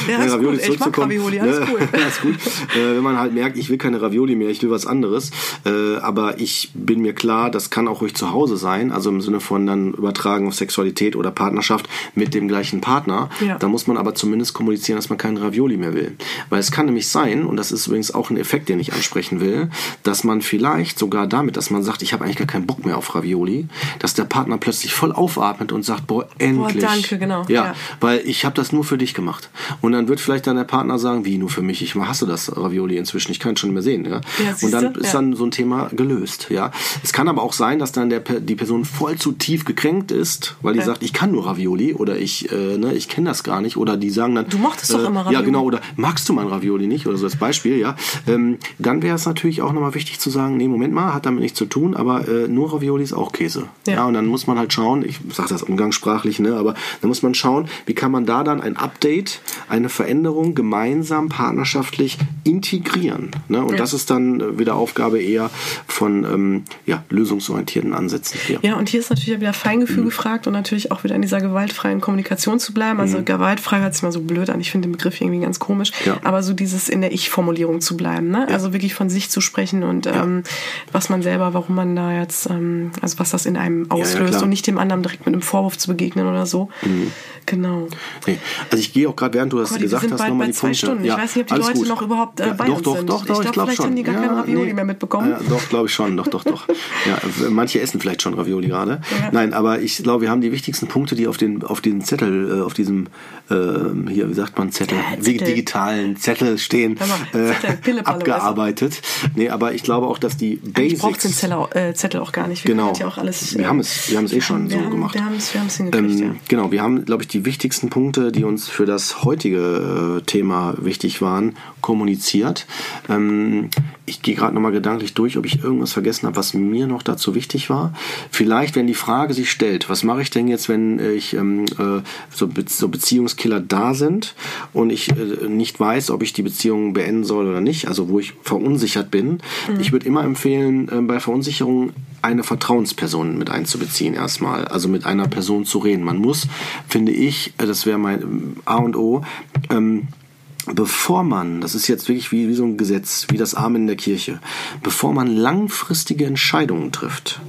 Ja, ist *laughs* Ravioli gut. Ich mag Ravioli, alles cool. *laughs* alles gut. Äh, wenn man halt merkt, ich will keine Ravioli mehr, ich will was anderes. Äh, aber ich bin mir klar das kann auch ruhig zu Hause sein, also im Sinne von dann übertragen auf Sexualität oder Partnerschaft mit dem gleichen Partner. Ja. Da muss man aber zumindest kommunizieren, dass man keinen Ravioli mehr will. Weil es kann nämlich sein, und das ist übrigens auch ein Effekt, den ich ansprechen will, dass man vielleicht sogar damit, dass man sagt, ich habe eigentlich gar keinen Bock mehr auf Ravioli, dass der Partner plötzlich voll aufatmet und sagt, boah, endlich. Boah, danke, genau. Ja, ja. weil ich habe das nur für dich gemacht. Und dann wird vielleicht dann der Partner sagen, wie nur für mich? Ich hasse das Ravioli inzwischen, ich kann es schon mehr sehen. Ja und dann ist dann so ein Thema gelöst. Ja, es kann kann aber auch sein, dass dann der, die Person voll zu tief gekränkt ist, weil die ja. sagt, ich kann nur Ravioli oder ich, äh, ne, ich kenne das gar nicht. Oder die sagen dann. Du mochtest äh, doch immer Ravioli. Ja, genau. Oder magst du mein Ravioli nicht? Oder so als Beispiel, ja. Ähm, dann wäre es natürlich auch nochmal wichtig zu sagen, nee, Moment mal, hat damit nichts zu tun, aber äh, nur Ravioli ist auch Käse. Ja. ja. Und dann muss man halt schauen, ich sage das umgangssprachlich, ne, aber dann muss man schauen, wie kann man da dann ein Update, eine Veränderung gemeinsam partnerschaftlich integrieren. Ne? Und ja. das ist dann wieder Aufgabe eher von ähm, ja, lösungsorientierten Ansätzen hier. Ja, und hier ist natürlich wieder Feingefühl mhm. gefragt und natürlich auch wieder in dieser gewaltfreien Kommunikation zu bleiben. Also mhm. gewaltfrei hört sich mal so blöd an. Ich finde den Begriff irgendwie ganz komisch. Ja. Aber so dieses in der Ich-Formulierung zu bleiben. Ne? Ja. Also wirklich von sich zu sprechen und ja. ähm, was man selber, warum man da jetzt, ähm, also was das in einem auslöst und nicht dem anderen direkt mit einem Vorwurf zu begegnen oder so. Mhm. Genau. Nee. Also ich gehe auch gerade, während du das Gott, gesagt hast, nochmal die zwei Punkte. Stunden. Ich weiß nicht, ob die Leute gut. noch überhaupt äh, bei doch, uns doch, sind. Doch, doch, ich, glaube, vielleicht schon. haben die gar kein Ravioli nee. mehr mitbekommen. Ja, doch, glaube ich schon. Doch, doch, doch. ja, manche essen vielleicht schon Ravioli gerade. Ja. Nein, aber ich glaube, wir haben die wichtigsten Punkte, die auf den, auf den Zettel, äh, auf diesem, äh, hier, wie sagt man, Zettel, ja, Zettel. digitalen Zettel stehen, äh, Zettel, abgearbeitet. Nee, aber ich glaube auch, dass die Basics... Ich brauche den Zettel, äh, Zettel auch gar nicht. Wir genau. Ja auch alles, wir haben es, wir haben es eh schon so haben, gemacht. Wir haben es, wir haben es hingekriegt, ähm, Genau, wir haben, glaube ich, die wichtigsten Punkte, die uns für das heutige äh, Thema wichtig waren, kommuniziert. Ähm, ich gehe gerade nochmal gedanklich durch, ob ich irgendwas vergessen habe, was mir noch dazu wichtig war. Vielleicht, wenn die Frage sich stellt, was mache ich denn jetzt, wenn ich ähm, äh, so, Be so, Beziehungskiller da sind und ich äh, nicht weiß, ob ich die Beziehung beenden soll oder nicht, also wo ich verunsichert bin. Mhm. Ich würde immer empfehlen, äh, bei Verunsicherung eine Vertrauensperson mit einzubeziehen erstmal, also mit einer Person zu reden. Man muss, finde ich, äh, das wäre mein A und O, ähm, bevor man, das ist jetzt wirklich wie, wie so ein Gesetz, wie das Amen in der Kirche, bevor man langfristige Entscheidungen trifft,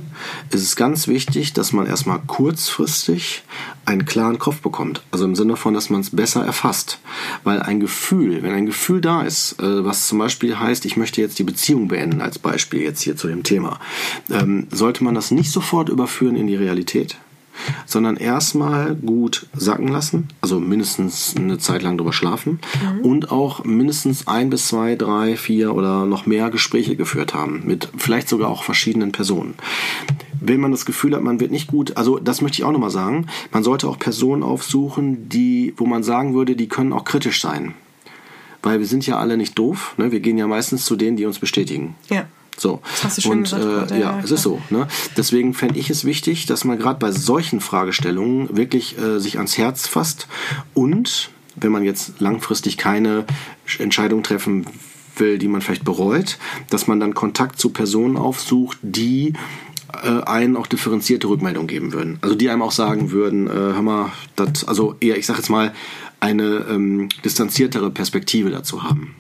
ist es ganz wichtig, dass man erstmal kurzfristig einen klaren Kopf bekommt. Also im Sinne von, dass man es besser erfasst. Weil ein Gefühl, wenn ein Gefühl da ist, äh, was zum Beispiel heißt, ich möchte jetzt die Beziehung beenden, als Beispiel jetzt hier zu dem Thema, ähm, sollte man das nicht sofort überführen in die Realität sondern erstmal gut sacken lassen, also mindestens eine Zeit lang drüber schlafen mhm. und auch mindestens ein bis zwei, drei, vier oder noch mehr Gespräche geführt haben mit vielleicht sogar auch verschiedenen Personen. Wenn man das Gefühl hat, man wird nicht gut, also das möchte ich auch nochmal sagen, man sollte auch Personen aufsuchen, die, wo man sagen würde, die können auch kritisch sein. Weil wir sind ja alle nicht doof, ne? wir gehen ja meistens zu denen, die uns bestätigen. Ja. So. Das hast du schön und gesagt, äh, ja, es ist so. Ne? Deswegen fände ich es wichtig, dass man gerade bei solchen Fragestellungen wirklich äh, sich ans Herz fasst und wenn man jetzt langfristig keine Entscheidung treffen will, die man vielleicht bereut, dass man dann Kontakt zu Personen aufsucht, die äh, einen auch differenzierte Rückmeldung geben würden. Also die einem auch sagen würden, äh, hör mal, das, also eher, ich sag jetzt mal, eine ähm, distanziertere Perspektive dazu haben.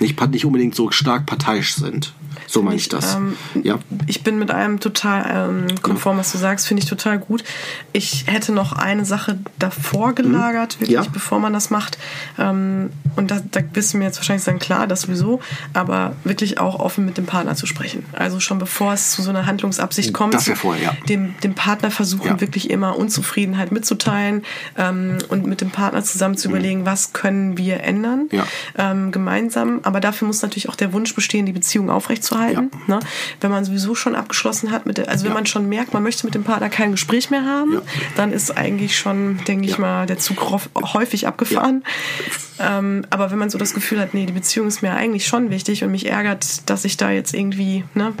Nicht, nicht unbedingt so stark parteiisch sind. So meine ich, das. Ähm, ja. Ich bin mit allem total ähm, konform, was du sagst, finde ich total gut. Ich hätte noch eine Sache davor mhm. gelagert, wirklich, ja. bevor man das macht. Ähm, und da, da bist du mir jetzt wahrscheinlich sagen, klar, das sowieso, aber wirklich auch offen mit dem Partner zu sprechen. Also schon bevor es zu so einer Handlungsabsicht kommt, das vorher, ja. dem, dem Partner versuchen, ja. wirklich immer Unzufriedenheit mitzuteilen ähm, und mit dem Partner zusammen zu mhm. überlegen, was können wir ändern, ähm, gemeinsam. Aber dafür muss natürlich auch der Wunsch bestehen, die Beziehung aufrechtzuerhalten. Ja. Ne? Wenn man sowieso schon abgeschlossen hat, mit der, also wenn man schon merkt, man möchte mit dem Partner kein Gespräch mehr haben, dann ist eigentlich schon, denke ich mal, der Zug häufig abgefahren. Ähm, aber wenn man so das Gefühl hat, nee, die Beziehung ist mir eigentlich schon wichtig und mich ärgert, dass ich da jetzt irgendwie ne,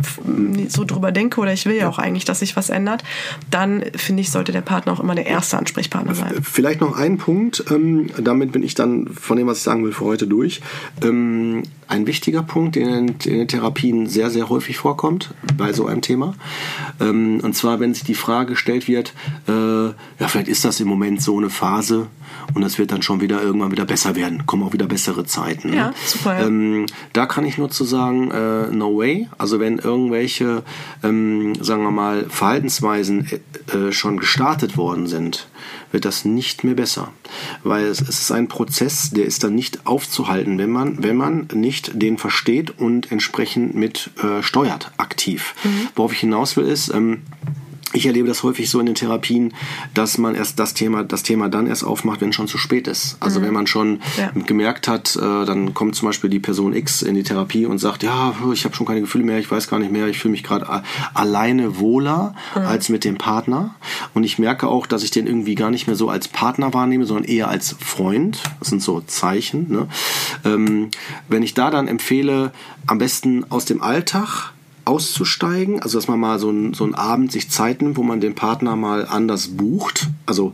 so drüber denke oder ich will ja auch eigentlich, dass sich was ändert, dann finde ich, sollte der Partner auch immer der erste Ansprechpartner sein. Vielleicht noch ein Punkt, ähm, damit bin ich dann von dem, was ich sagen will, für heute durch. Ähm, ein wichtiger Punkt, der in, den Therapien sehr, sehr häufig vorkommt bei so einem Thema. Ähm, und zwar, wenn sich die Frage gestellt wird, äh, ja, vielleicht ist das im Moment so eine Phase und das wird dann schon wieder irgendwann wieder besser werden. Kommen auch wieder bessere Zeiten. Ne? Ja, super. Ja. Ähm, da kann ich nur zu sagen, äh, no way. Also wenn irgendwelche, ähm, sagen wir mal, Verhaltensweisen äh, schon gestartet worden sind, wird das nicht mehr besser. Weil es, es ist ein Prozess, der ist dann nicht aufzuhalten, wenn man, wenn man nicht den versteht und entsprechend mit äh, steuert, aktiv. Mhm. Worauf ich hinaus will, ist, ähm, ich erlebe das häufig so in den Therapien, dass man erst das Thema, das Thema dann erst aufmacht, wenn es schon zu spät ist. Also mhm. wenn man schon ja. gemerkt hat, äh, dann kommt zum Beispiel die Person X in die Therapie und sagt, ja, ich habe schon keine Gefühle mehr, ich weiß gar nicht mehr, ich fühle mich gerade alleine wohler mhm. als mit dem Partner. Und ich merke auch, dass ich den irgendwie gar nicht mehr so als Partner wahrnehme, sondern eher als Freund. Das sind so Zeichen. Ne? Ähm, wenn ich da dann empfehle, am besten aus dem Alltag auszusteigen, also dass man mal so, ein, so einen Abend sich Zeit nimmt, wo man den Partner mal anders bucht, also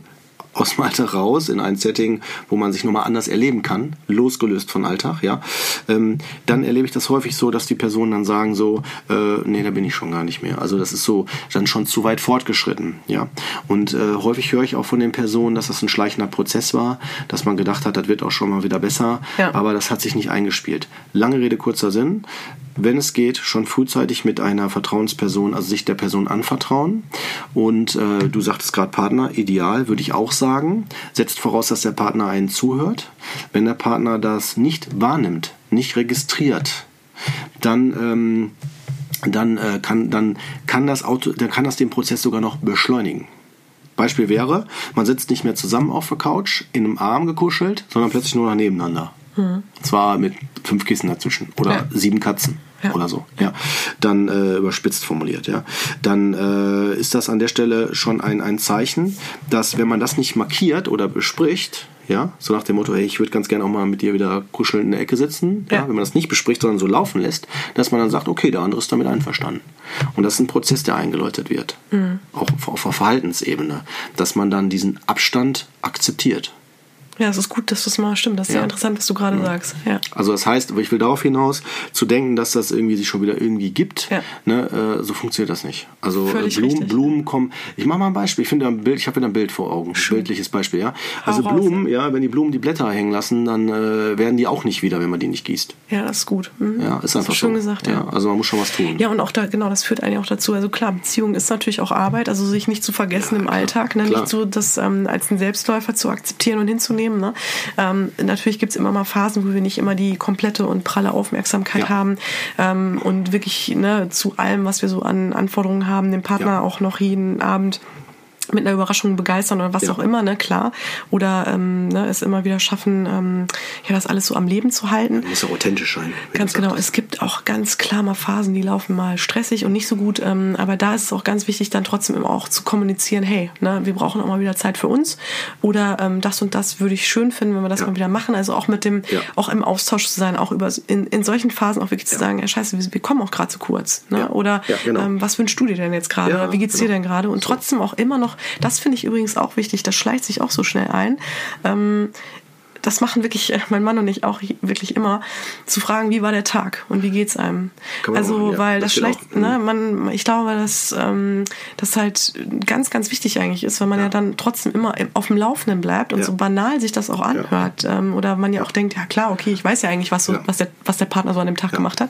aus dem Alltag raus in ein Setting, wo man sich nochmal anders erleben kann, losgelöst von Alltag, ja, ähm, dann erlebe ich das häufig so, dass die Personen dann sagen so, äh, nee, da bin ich schon gar nicht mehr. Also das ist so dann schon zu weit fortgeschritten, ja. Und äh, häufig höre ich auch von den Personen, dass das ein schleichender Prozess war, dass man gedacht hat, das wird auch schon mal wieder besser, ja. aber das hat sich nicht eingespielt. Lange Rede, kurzer Sinn wenn es geht, schon frühzeitig mit einer Vertrauensperson, also sich der Person anvertrauen. Und äh, du sagtest gerade Partner, ideal, würde ich auch sagen. Setzt voraus, dass der Partner einen zuhört. Wenn der Partner das nicht wahrnimmt, nicht registriert, dann ähm, dann, äh, kann, dann, kann das Auto, dann kann das den Prozess sogar noch beschleunigen. Beispiel wäre, man sitzt nicht mehr zusammen auf der Couch, in einem Arm gekuschelt, sondern plötzlich nur noch nebeneinander. Mhm. Zwar mit fünf Kissen dazwischen oder ja. sieben Katzen ja. oder so. Ja, dann äh, überspitzt formuliert. Ja, dann äh, ist das an der Stelle schon ein ein Zeichen, dass wenn man das nicht markiert oder bespricht, ja, so nach dem Motto, hey, ich würde ganz gerne auch mal mit dir wieder kuscheln in der Ecke sitzen, ja. ja. wenn man das nicht bespricht, sondern so laufen lässt, dass man dann sagt, okay, der andere ist damit einverstanden. Und das ist ein Prozess, der eingeläutet wird, mhm. auch auf, auf der Verhaltensebene, dass man dann diesen Abstand akzeptiert. Ja, es ist gut, dass das mal stimmt. Das ist ja. sehr interessant, was du gerade ja. sagst. Ja. Also das heißt, ich will darauf hinaus, zu denken, dass das irgendwie sich schon wieder irgendwie gibt, ja. ne, äh, so funktioniert das nicht. Also äh, Völlig Blumen, Blumen kommen. Ich mache mal ein Beispiel. Ich finde ein Bild, ich habe wieder ein Bild vor Augen. Schön. Bildliches Beispiel, ja. Also Hau Blumen, raus, ja, wenn die Blumen die Blätter hängen lassen, dann äh, werden die auch nicht wieder, wenn man die nicht gießt. Ja, das ist gut. Mhm. Ja, ist einfach schön so. gesagt, ja. Also man muss schon was tun. Ja, und auch da, genau, das führt eigentlich auch dazu. Also klar, Beziehung ist natürlich auch Arbeit, also sich nicht zu vergessen im Alltag, ne? nicht so das ähm, als einen Selbstläufer zu akzeptieren und hinzunehmen. Ne? Ähm, natürlich gibt es immer mal Phasen, wo wir nicht immer die komplette und pralle Aufmerksamkeit ja. haben ähm, und wirklich ne, zu allem, was wir so an Anforderungen haben, den Partner ja. auch noch jeden Abend mit einer Überraschung begeistern oder was ja. auch immer, ne, klar. Oder ähm, ne, es immer wieder schaffen, ähm, ja, das alles so am Leben zu halten. Muss ja authentisch sein. Ganz genau. Es gibt auch ganz klar mal Phasen, die laufen mal stressig und nicht so gut. Ähm, aber da ist es auch ganz wichtig, dann trotzdem immer auch zu kommunizieren, hey, ne, wir brauchen auch mal wieder Zeit für uns. Oder ähm, das und das würde ich schön finden, wenn wir das ja. mal wieder machen. Also auch mit dem, ja. auch im Austausch zu sein, auch über in, in solchen Phasen auch wirklich zu sagen, ja, scheiße, wir, wir kommen auch gerade zu kurz. Ne? Oder genau. ähm, was wünschst du dir denn jetzt gerade? Wie geht's genau. dir denn gerade? Und trotzdem auch immer noch, das finde ich übrigens auch wichtig, das schleicht sich auch so schnell ein. Ähm, das machen wirklich äh, mein Mann und ich auch wirklich immer, zu fragen, wie war der Tag und wie geht's einem. Also, machen, ja. weil das, das schlecht, ne, man, ich glaube, dass ähm, das halt ganz, ganz wichtig eigentlich ist, weil man ja, ja dann trotzdem immer auf dem Laufenden bleibt und ja. so banal sich das auch anhört. Ähm, oder man ja auch denkt, ja klar, okay, ich weiß ja eigentlich, was so, was der, was der Partner so an dem Tag gemacht hat.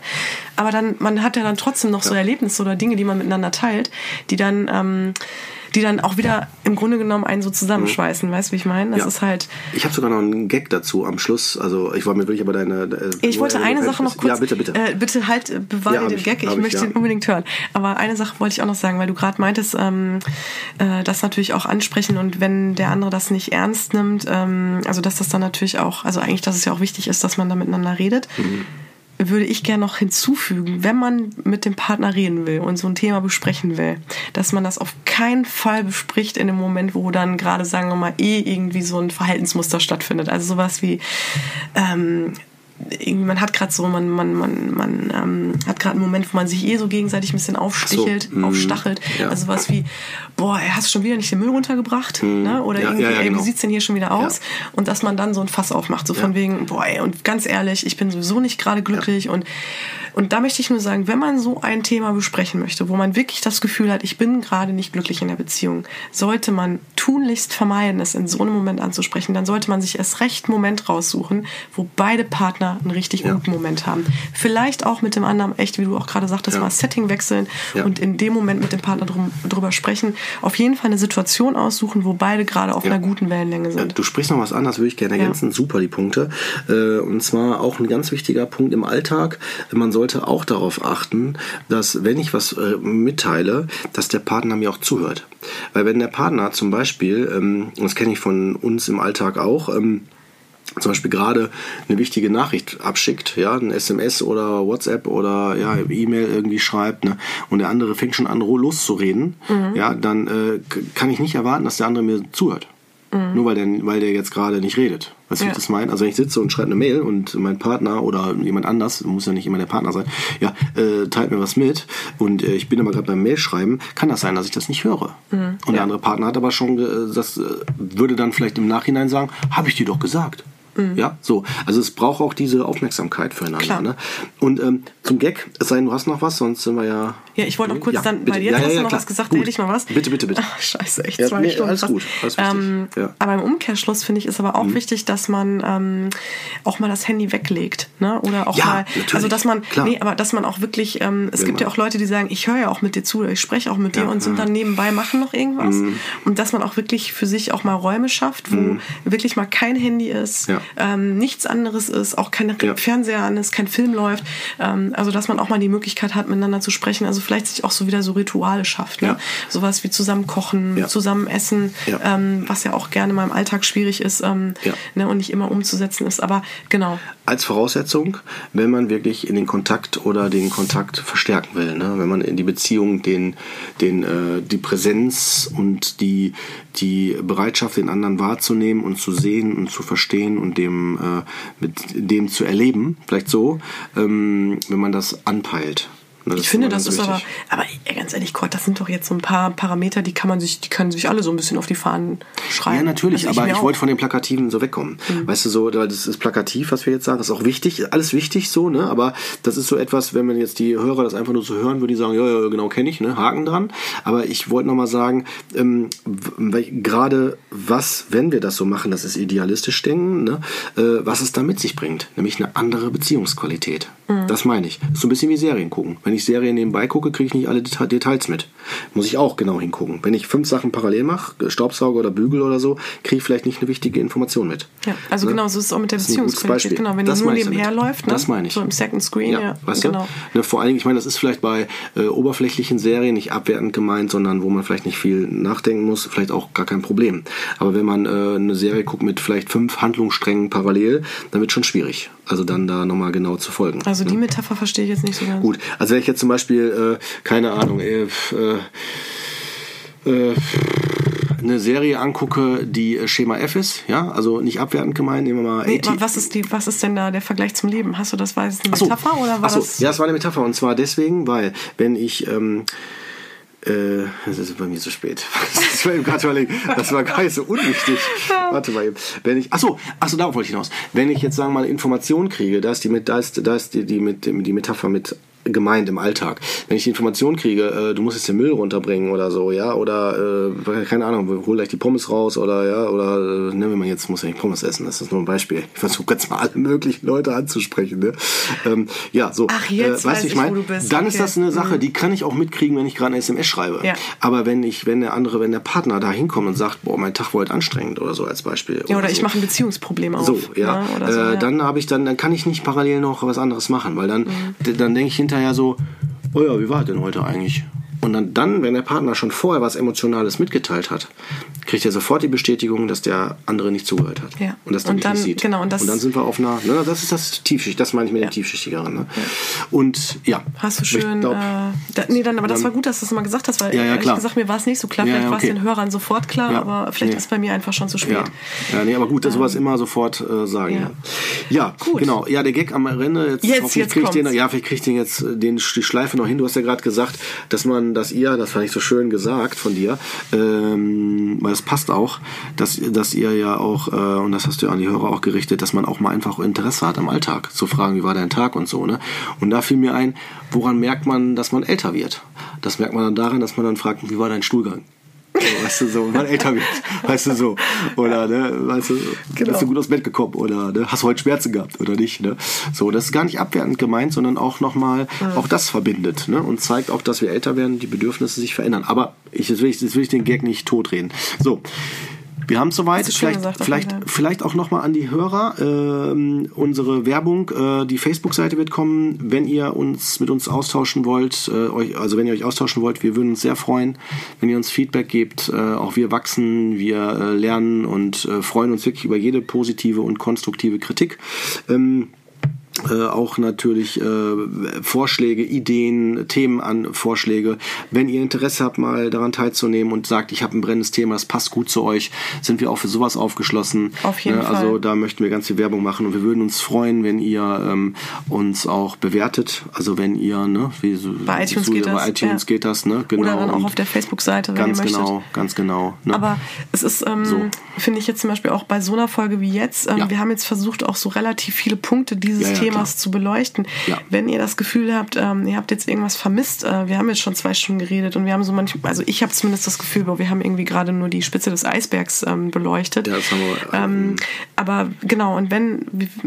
Aber dann, man hat ja dann trotzdem noch so Erlebnisse oder Dinge, die man miteinander teilt, die dann ähm, die dann auch wieder im Grunde genommen einen so zusammenschweißen. Mhm. Weißt du, wie ich meine? Das ja. ist halt. Ich habe sogar noch einen Gag dazu am Schluss. Also ich war mir wirklich aber deine. Äh, ich wollte eine Sache noch kurz. Ja, bitte, bitte. Äh, bitte halt äh, bewahre ja, den ich, Gag. Ich möchte ich, ja. ihn unbedingt hören. Aber eine Sache wollte ich auch noch sagen, weil du gerade meintest, ähm, äh, das natürlich auch ansprechen und wenn der andere das nicht ernst nimmt, ähm, also dass das dann natürlich auch, also eigentlich, dass es ja auch wichtig ist, dass man da miteinander redet. Mhm würde ich gerne noch hinzufügen, wenn man mit dem Partner reden will und so ein Thema besprechen will, dass man das auf keinen Fall bespricht in dem Moment, wo dann gerade, sagen wir mal, eh irgendwie so ein Verhaltensmuster stattfindet. Also sowas wie, ähm, irgendwie, man hat gerade so, man, man, man, man ähm, hat gerade einen Moment, wo man sich eh so gegenseitig ein bisschen aufstichelt, so, mm, aufstachelt. Ja. Also was wie, boah, er hast schon wieder nicht den Müll runtergebracht, mm, ne? Oder ja, irgendwie, ja, ey, genau. wie sieht's denn hier schon wieder aus? Und dass man dann so ein Fass aufmacht, so von wegen, boah, ey, und ganz ehrlich, ich bin sowieso nicht gerade glücklich und und da möchte ich nur sagen, wenn man so ein Thema besprechen möchte, wo man wirklich das Gefühl hat, ich bin gerade nicht glücklich in der Beziehung, sollte man tunlichst vermeiden, es in so einem Moment anzusprechen. Dann sollte man sich erst recht einen Moment raussuchen, wo beide Partner einen richtig ja. guten Moment haben. Vielleicht auch mit dem anderen, echt, wie du auch gerade sagtest, ja. mal Setting wechseln ja. und in dem Moment mit dem Partner drum, drüber sprechen. Auf jeden Fall eine Situation aussuchen, wo beide gerade auf einer guten Wellenlänge sind. Du sprichst noch was an, das würde ich gerne ergänzen. Super, die Punkte. Äh, und zwar auch ein ganz wichtiger Punkt im Alltag. Man sollte auch darauf achten, dass wenn ich was äh, mitteile, dass der Partner mir auch zuhört. Weil wenn der Partner zum Beispiel, ähm, das kenne ich von uns im Alltag auch, ähm, zum Beispiel gerade eine wichtige Nachricht abschickt, ja, ein SMS oder WhatsApp oder ja, E-Mail irgendwie schreibt, ne, und der andere fängt schon an, loszureden, mhm. ja, dann äh, kann ich nicht erwarten, dass der andere mir zuhört. Mhm. Nur weil der, weil der jetzt gerade nicht redet. Weißt du, ja. ich das meine? Also wenn ich sitze und schreibe eine Mail und mein Partner oder jemand anders, muss ja nicht immer der Partner sein, ja, äh, teilt mir was mit und äh, ich bin aber gerade beim Mailschreiben, kann das sein, dass ich das nicht höre. Mhm. Und ja. der andere Partner hat aber schon, äh, das äh, würde dann vielleicht im Nachhinein sagen, habe ich dir doch gesagt. Mhm. Ja, so. Also es braucht auch diese Aufmerksamkeit füreinander. Ne? Und ähm, zum Gag, es sei denn, du hast noch was, sonst sind wir ja. Ja, ich wollte noch kurz ja, dann, bitte. weil jetzt ja, hast ja, du noch klar. was gesagt, gut. hätte ich mal was. Bitte, bitte, bitte. Ach, scheiße, echt zwei nee, Stunden. Alles gut, alles ähm, Aber im Umkehrschluss finde ich ist aber auch mhm. wichtig, dass man ähm, auch mal das Handy weglegt. Ne? Oder auch mal, natürlich. also dass man, klar. nee, aber dass man auch wirklich, ähm, es gibt man. ja auch Leute, die sagen, ich höre ja auch mit dir zu, ich spreche auch mit dir und sind dann nebenbei, machen noch irgendwas. Mhm. Und dass man auch wirklich für sich auch mal Räume schafft, wo mhm. wirklich mal kein Handy ist, ähm, nichts anderes ist, auch kein ja. Fernseher an ist, kein Film läuft. Ähm, also dass man auch mal die Möglichkeit hat, miteinander zu sprechen. Also vielleicht sich auch so wieder so Rituale schafft. Ne? Ja. Sowas wie zusammen kochen, ja. zusammen essen, ähm, was ja auch gerne mal im Alltag schwierig ist ähm, ne, und nicht immer umzusetzen ist. Aber genau. Als Voraussetzung, wenn man wirklich in den Kontakt oder den Kontakt verstärken will, ne? wenn man in die Beziehung den, den, äh, die Präsenz und die, die Bereitschaft, den anderen wahrzunehmen und zu sehen und zu verstehen und dem äh, mit dem zu erleben, vielleicht so, ähm, wenn man das anpeilt. Ne, ich finde, das ist wichtig. aber, aber ganz ehrlich, Gott, das sind doch jetzt so ein paar Parameter, die kann man sich, die können sich alle so ein bisschen auf die Fahnen schreiben. Ja, natürlich, also ich aber ich wollte von den Plakativen so wegkommen. Mhm. Weißt du, so, das ist plakativ, was wir jetzt sagen, das ist auch wichtig, alles wichtig so, ne, aber das ist so etwas, wenn man jetzt die Hörer das einfach nur so hören, würde die sagen, ja, ja, genau, kenne ich, ne, Haken dran. Aber ich wollte nochmal sagen, ähm, gerade was, wenn wir das so machen, das ist idealistisch denken, ne, äh, was es da mit sich bringt, nämlich eine andere Beziehungsqualität. Das meine ich. So ein bisschen wie Serien gucken. Wenn ich Serien nebenbei gucke, kriege ich nicht alle Details mit. Muss ich auch genau hingucken. Wenn ich fünf Sachen parallel mache, Staubsauger oder Bügel oder so, kriege ich vielleicht nicht eine wichtige Information mit. Ja, also ne? genau, so ist es auch mit der Beziehungsqualität. Genau, wenn das die nur nebenher läuft, ne? das meine ich. so im Second Screen, ja, ja weißt genau. Du? Ne, vor allen Dingen, ich meine, das ist vielleicht bei äh, oberflächlichen Serien nicht abwertend gemeint, sondern wo man vielleicht nicht viel nachdenken muss, vielleicht auch gar kein Problem. Aber wenn man äh, eine Serie guckt mit vielleicht fünf Handlungssträngen parallel, dann wird schon schwierig. Also dann da nochmal genau zu folgen. Also die ne? Metapher verstehe ich jetzt nicht so ganz. Gut, also wenn ich jetzt zum Beispiel, äh, keine Ahnung, äh, äh, äh, eine Serie angucke, die äh, Schema F ist, ja, also nicht abwertend gemeint, nehmen wir mal nee, was ist die, was ist denn da der Vergleich zum Leben? Hast du das, war das eine Metapher oder war Achso. das? Ja, es war eine Metapher und zwar deswegen, weil wenn ich ähm, äh, das ist bei mir zu spät. *laughs* Das war, eben das war gar nicht so unwichtig. Warte mal eben. Wenn ich, achso, achso, darauf wollte ich hinaus. Wenn ich jetzt sagen wir mal Informationen kriege, da ist die, da ist, da ist die, die, mit, die Metapher mit gemeint im Alltag. Wenn ich die Information kriege, äh, du musst jetzt den Müll runterbringen oder so, ja, oder äh, keine Ahnung, hol gleich die Pommes raus oder ja, oder äh, ne, wenn man jetzt muss ja nicht Pommes essen, das ist nur ein Beispiel. Ich versuche jetzt mal alle möglichen Leute anzusprechen. Ne? Ähm, ja, so. Ach, jetzt äh, weißt weiß ich, mein, Dann okay. ist das eine Sache, mhm. die kann ich auch mitkriegen, wenn ich gerade eine SMS schreibe. Ja. Aber wenn ich, wenn der andere, wenn der Partner da hinkommt und sagt, boah, mein Tag war heute anstrengend oder so als Beispiel. Ja, oder, oder ich so. mache ein Beziehungsproblem auf. So, ja. Ne? So, äh, ja. Dann habe ich dann, dann kann ich nicht parallel noch was anderes machen, weil dann, mhm. dann denke ich hinterher so, oh ja, wie war denn heute eigentlich? Und dann, dann, wenn der Partner schon vorher was Emotionales mitgeteilt hat, kriegt er sofort die Bestätigung, dass der andere nicht zugehört hat. Ja. Und das dann, und dann nicht sieht. Genau, und, und dann sind wir auf einer, ne, das ist das Tiefschicht, das meine ich mit ja. dem Tiefschichtigeren. Ne? Ja. Und ja. Hast du schön, glaub, äh, da, nee, dann, aber das war gut, dass du das mal gesagt hast, weil ja, ja, ehrlich gesagt, mir war es nicht so klar, vielleicht war es den Hörern sofort klar, aber vielleicht nee. ist es bei mir einfach schon zu spät. Ja, ja nee, aber gut, dass ähm, sowas immer sofort äh, sagen. Ja. ja, gut. genau. Ja, der Gag am Ende, jetzt, jetzt, jetzt krieg ich den, ja, vielleicht kriege ich den jetzt äh, den, die Schleife noch hin. Du hast ja gerade gesagt, dass man, dass ihr, das fand ich so schön gesagt von dir, ähm, weil es passt auch, dass, dass ihr ja auch, äh, und das hast du ja an die Hörer auch gerichtet, dass man auch mal einfach Interesse hat am Alltag, zu fragen, wie war dein Tag und so. Ne? Und da fiel mir ein, woran merkt man, dass man älter wird? Das merkt man dann daran, dass man dann fragt, wie war dein Stuhlgang? *laughs* Weißt du, so, wenn man älter wird, weißt du, so. Oder, ne, weißt du, genau. bist du gut aus Bett gekommen oder, ne, hast du heute Schmerzen gehabt oder nicht, ne? So, das ist gar nicht abwertend gemeint, sondern auch nochmal, mhm. auch das verbindet, ne? Und zeigt auch, dass wir älter werden, die Bedürfnisse sich verändern. Aber ich, jetzt will ich, jetzt will ich den Gag nicht totreden. So. Wir haben es soweit. Vielleicht, gesagt, vielleicht, vielleicht auch nochmal an die Hörer. Äh, unsere Werbung, äh, die Facebook-Seite wird kommen. Wenn ihr uns mit uns austauschen wollt, äh, euch, also wenn ihr euch austauschen wollt, wir würden uns sehr freuen, wenn ihr uns Feedback gebt. Äh, auch wir wachsen, wir äh, lernen und äh, freuen uns wirklich über jede positive und konstruktive Kritik. Ähm, äh, auch natürlich äh, Vorschläge, Ideen, Themen an Vorschläge. Wenn ihr Interesse habt, mal daran teilzunehmen und sagt, ich habe ein brennendes Thema, das passt gut zu euch, sind wir auch für sowas aufgeschlossen. Auf jeden äh, Fall. Also da möchten wir ganz viel Werbung machen und wir würden uns freuen, wenn ihr ähm, uns auch bewertet. Also wenn ihr, ne, wie so, bei iTunes, so, geht, bei das, iTunes ja. geht das, ne? Genau. Oder dann auch auf der Facebook-Seite, wenn ganz ihr genau, möchtet. Ganz genau, ne? Aber es ist, ähm, so. finde ich jetzt zum Beispiel auch bei so einer Folge wie jetzt, ähm, ja. wir haben jetzt versucht, auch so relativ viele Punkte dieses ja, Themas zu beleuchten. Ja. Wenn ihr das Gefühl habt, ähm, ihr habt jetzt irgendwas vermisst, äh, wir haben jetzt schon zwei Stunden geredet und wir haben so manchmal, also ich habe zumindest das Gefühl, wir haben irgendwie gerade nur die Spitze des Eisbergs ähm, beleuchtet. Ja, das haben wir, ähm, ähm, aber genau, und wenn,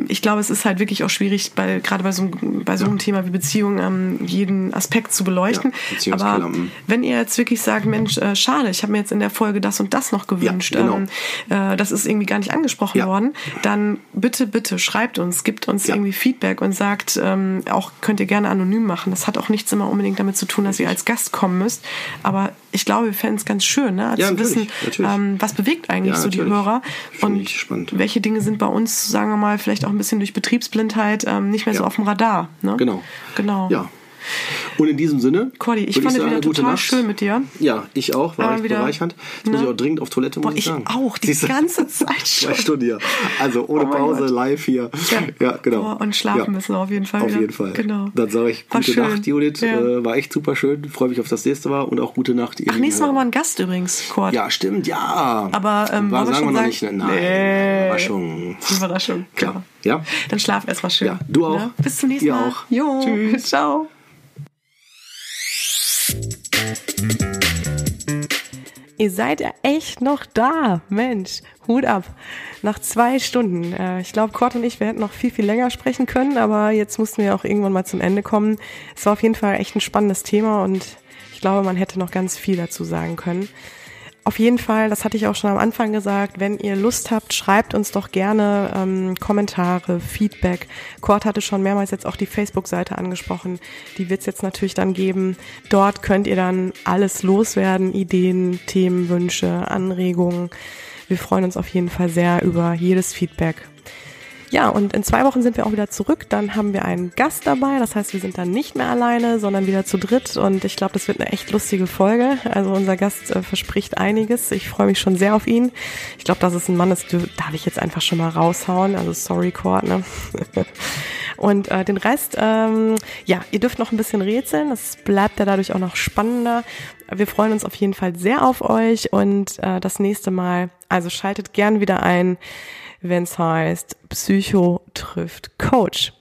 ich glaube, es ist halt wirklich auch schwierig, bei, gerade bei so, bei so einem Thema wie Beziehung, ähm, jeden Aspekt zu beleuchten. Ja, aber wenn ihr jetzt wirklich sagt, Mensch, äh, schade, ich habe mir jetzt in der Folge das und das noch gewünscht, genau. Ähm, äh, das ist irgendwie gar nicht angesprochen worden, dann bitte, bitte schreibt uns, gibt uns irgendwie Feedback und sagt, ähm, auch könnt ihr gerne anonym machen. Das hat auch nichts immer unbedingt damit zu tun, dass ihr als Gast kommen müsst. Aber ich glaube, wir fänden es ganz schön, ne? ja, zu wissen, ähm, was bewegt eigentlich ja, so die Hörer und welche Dinge sind bei uns, sagen wir mal, vielleicht auch ein bisschen durch Betriebsblindheit ähm, nicht mehr ja. so auf dem Radar. Ne? Genau. Genau. Ja. Und in diesem Sinne. Cordy, ich fand es wieder total Nacht. schön mit dir. Ja, ich auch. War echt bereichernd. Jetzt ne? muss ich auch dringend auf Toilette, muss Boah, ich sagen. Ich auch, die Siehste? ganze Zeit *laughs* schon. Zwei Stunden hier. Also ohne oh Pause, Gott. live hier. Ja, ja genau. Boah, und schlafen ja. müssen wir auf jeden Fall. Auf wieder. jeden Fall. Genau. Dann sage ich gute schön. Nacht, Judith. Ja. Äh, war echt super schön. Freue mich auf das nächste Mal und auch gute Nacht. Ach, nächstes Mal haben wir einen Gast übrigens, Cord. Ja, stimmt, ja. Aber ähm, war, sagen wir noch sagen? nicht. Nein, nee. Überraschung. Überraschung, klar. Ja. Dann schlaf erstmal schön. Ja, du auch. Ne? Bis zum nächsten Ihr Mal. auch. Jo. Tschüss. Ciao. Ihr seid ja echt noch da. Mensch, Hut ab. Nach zwei Stunden. Äh, ich glaube, Kurt und ich, wir hätten noch viel, viel länger sprechen können, aber jetzt mussten wir auch irgendwann mal zum Ende kommen. Es war auf jeden Fall echt ein spannendes Thema und ich glaube, man hätte noch ganz viel dazu sagen können. Auf jeden Fall, das hatte ich auch schon am Anfang gesagt, wenn ihr Lust habt, schreibt uns doch gerne ähm, Kommentare, Feedback. Kurt hatte schon mehrmals jetzt auch die Facebook-Seite angesprochen. Die wird es jetzt natürlich dann geben. Dort könnt ihr dann alles loswerden, Ideen, Themen, Wünsche, Anregungen. Wir freuen uns auf jeden Fall sehr über jedes Feedback. Ja, und in zwei Wochen sind wir auch wieder zurück. Dann haben wir einen Gast dabei. Das heißt, wir sind dann nicht mehr alleine, sondern wieder zu dritt. Und ich glaube, das wird eine echt lustige Folge. Also unser Gast äh, verspricht einiges. Ich freue mich schon sehr auf ihn. Ich glaube, das ist ein Mann, das darf ich jetzt einfach schon mal raushauen. Also sorry, Court, ne? *laughs* Und äh, den Rest, ähm, ja, ihr dürft noch ein bisschen rätseln. Das bleibt ja dadurch auch noch spannender. Wir freuen uns auf jeden Fall sehr auf euch und äh, das nächste Mal, also schaltet gern wieder ein wenn es heißt Psycho trifft Coach.